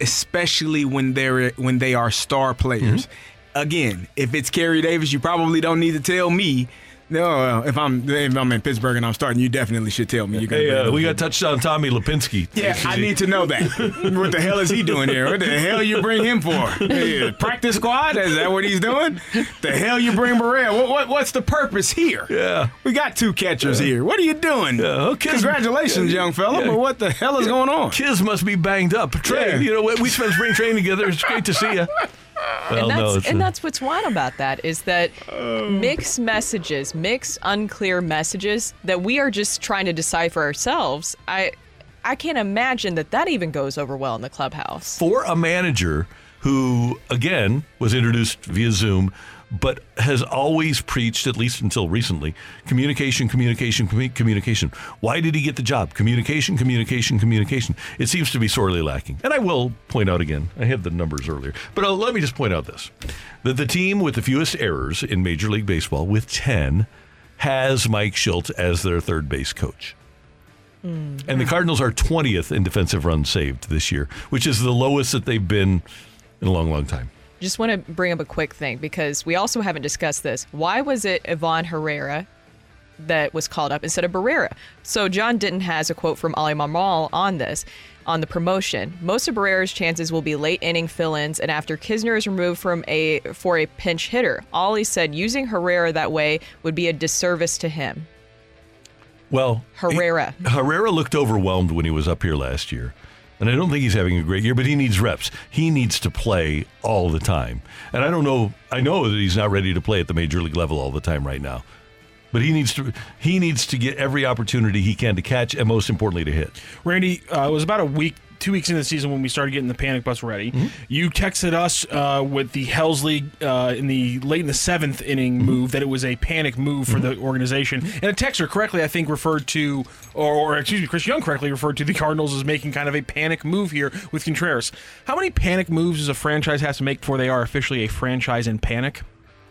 especially when they're when they are star players. Mm-hmm. Again, if it's Carey Davis, you probably don't need to tell me. No, uh, if I'm if I'm in Pittsburgh and I'm starting, you definitely should tell me. You Hey, uh, we got touchdown Tommy Lipinski. Yeah, I need to know that. what the hell is he doing here? What the hell you bring him for? Hey, practice squad? Is that what he's doing? The hell you bring Barrera? What, what what's the purpose here? Yeah, we got two catchers here. What are you doing? Yeah, okay. Congratulations, young fella. Yeah. But what the hell is going on? Kids must be banged up. Yeah. you know what? We spent spring training together. It's great to see you. Uh, well, and that's no, and a- that's what's wild about that is that Oh. mixed messages, mixed unclear messages that we are just trying to decipher ourselves. I I can't imagine that that even goes over well in the clubhouse. for a manager who, again, was introduced via Zoom, but has always preached, at least until recently, communication, communication, commu- communication. Why did he get the job? Communication, communication, communication. It seems to be sorely lacking. And I will point out again, I had the numbers earlier, but uh, let me just point out this that the team with the fewest errors in Major League Baseball, with 10, has Mike Schultz as their third base coach. And the Cardinals are 20th in defensive runs saved this year, which is the lowest that they've been in a long, long time. Just want to bring up a quick thing because we also haven't discussed this. Why was it Ivan Herrera that was called up instead of Barrera? So John Denton has a quote from Oli Marmol on this, on the promotion. Most of Barrera's chances will be late inning fill-ins, and after Knizner is removed from a for a pinch hitter. Oli said using Herrera that way would be a disservice to him. Well, Herrera. he- Herrera looked overwhelmed when he was up here last year. And I don't think he's having a great year, but he needs reps. He needs to play all the time. And I don't know, I know that he's not ready to play at the major league level all the time right now. But he needs to he needs to get every opportunity he can to catch, and most importantly, to hit. Randy, uh, it was about a week, two weeks into the season when we started getting the panic bus ready. Mm-hmm. You texted us uh, with the Helsley uh, in the late in the seventh inning Mm-hmm. move that it was a panic move for the organization. And a texter correctly, I think, referred to, or, or excuse me, Chris Young correctly referred to the Cardinals as making kind of a panic move here with Contreras. How many panic moves does a franchise has to make before they are officially a franchise in panic?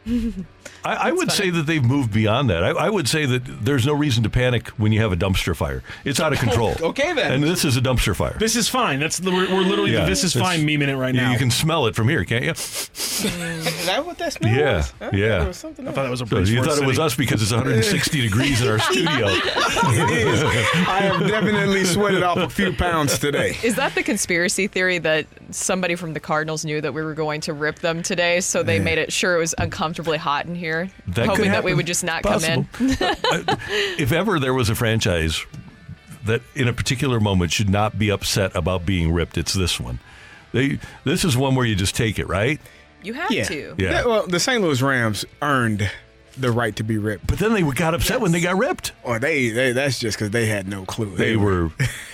I, I would say that they've moved beyond that. I, I would say that there's no reason to panic when you have a dumpster fire. It's out of control. Okay, then. And this is a dumpster fire. This is fine. That's the, we're, we're literally Yeah, the this is fine fine memeing it right now. You can smell it from here, can't you? Mm. Is that what that smell Yeah, was? I thought yeah. it was something I thought that was a So you Force thought it was us because it's 160 degrees in our studio. it is. I have definitely sweated off a few pounds today. Is that the conspiracy theory that somebody from the Cardinals knew that we were going to rip them today, so they made it sure it was uncomfortably hot in here, That hoping that we would just not Possible. come in? Uh, if ever there was a franchise that in a particular moment should not be upset about being ripped, it's this one. They this is one where you just take it, right? you have Yeah. to. Yeah. Well, the St. Louis Rams earned the right to be ripped. But then they got upset when they got ripped. Or they, they that's just because they had no clue. They were.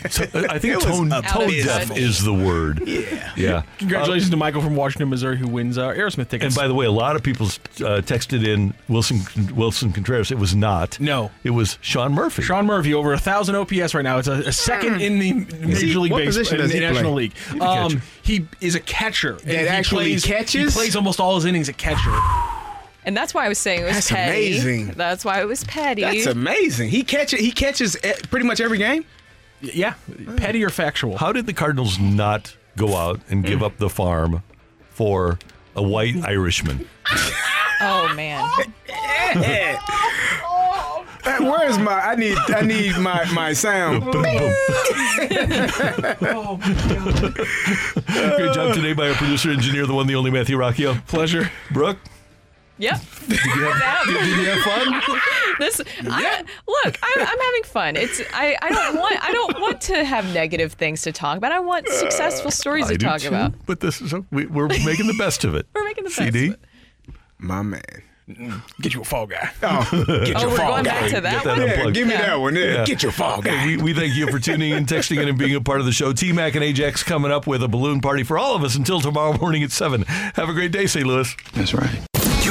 so- I think tone, tone deaf is the word. Yeah. Yeah. Congratulations to Michael from Washington, Missouri, who wins our Aerosmith tickets. And by the way, a lot of people uh, texted in Willson Willson Contreras. It was not. No. It was Sean Murphy. Sean Murphy over a thousand OPS right now. It's a, a second in the Major he- League Baseball, position in the National play? League. He's Um, he is a catcher. and he actually plays, catches? He plays almost all his innings at catcher. And that's why I was saying it was That's petty. amazing. That's why it was petty. That's amazing. He catches. He catches pretty much every game. Yeah, oh. petty or factual. How did the Cardinals not go out and give mm. up the farm for a white Irishman? oh man. Where's my? I need. I need my my sound. Great job today by our producer engineer, the one, the only Matthew Rocchio. Pleasure. Brooke, Yep. did you have, did, did you have fun? this I, look I'm, I'm having fun it's I, I don't want i don't want to have negative things to talk about i want uh, successful stories I to do talk too, about But this is we, we're making the best of it. we're making the best CD, of it. My man. Get you a fall guy. Oh, get Oh, your we're fall going guy. back to that that one Yeah, unplugged. give me Yeah. that one. Yeah. Yeah. Get your fall guy. Hey, we, we thank you for tuning in, texting in, and being a part of the show. T Mac and Ajax coming up with a balloon party for all of us until tomorrow morning at 7. Have a great day, St. Louis. That's right.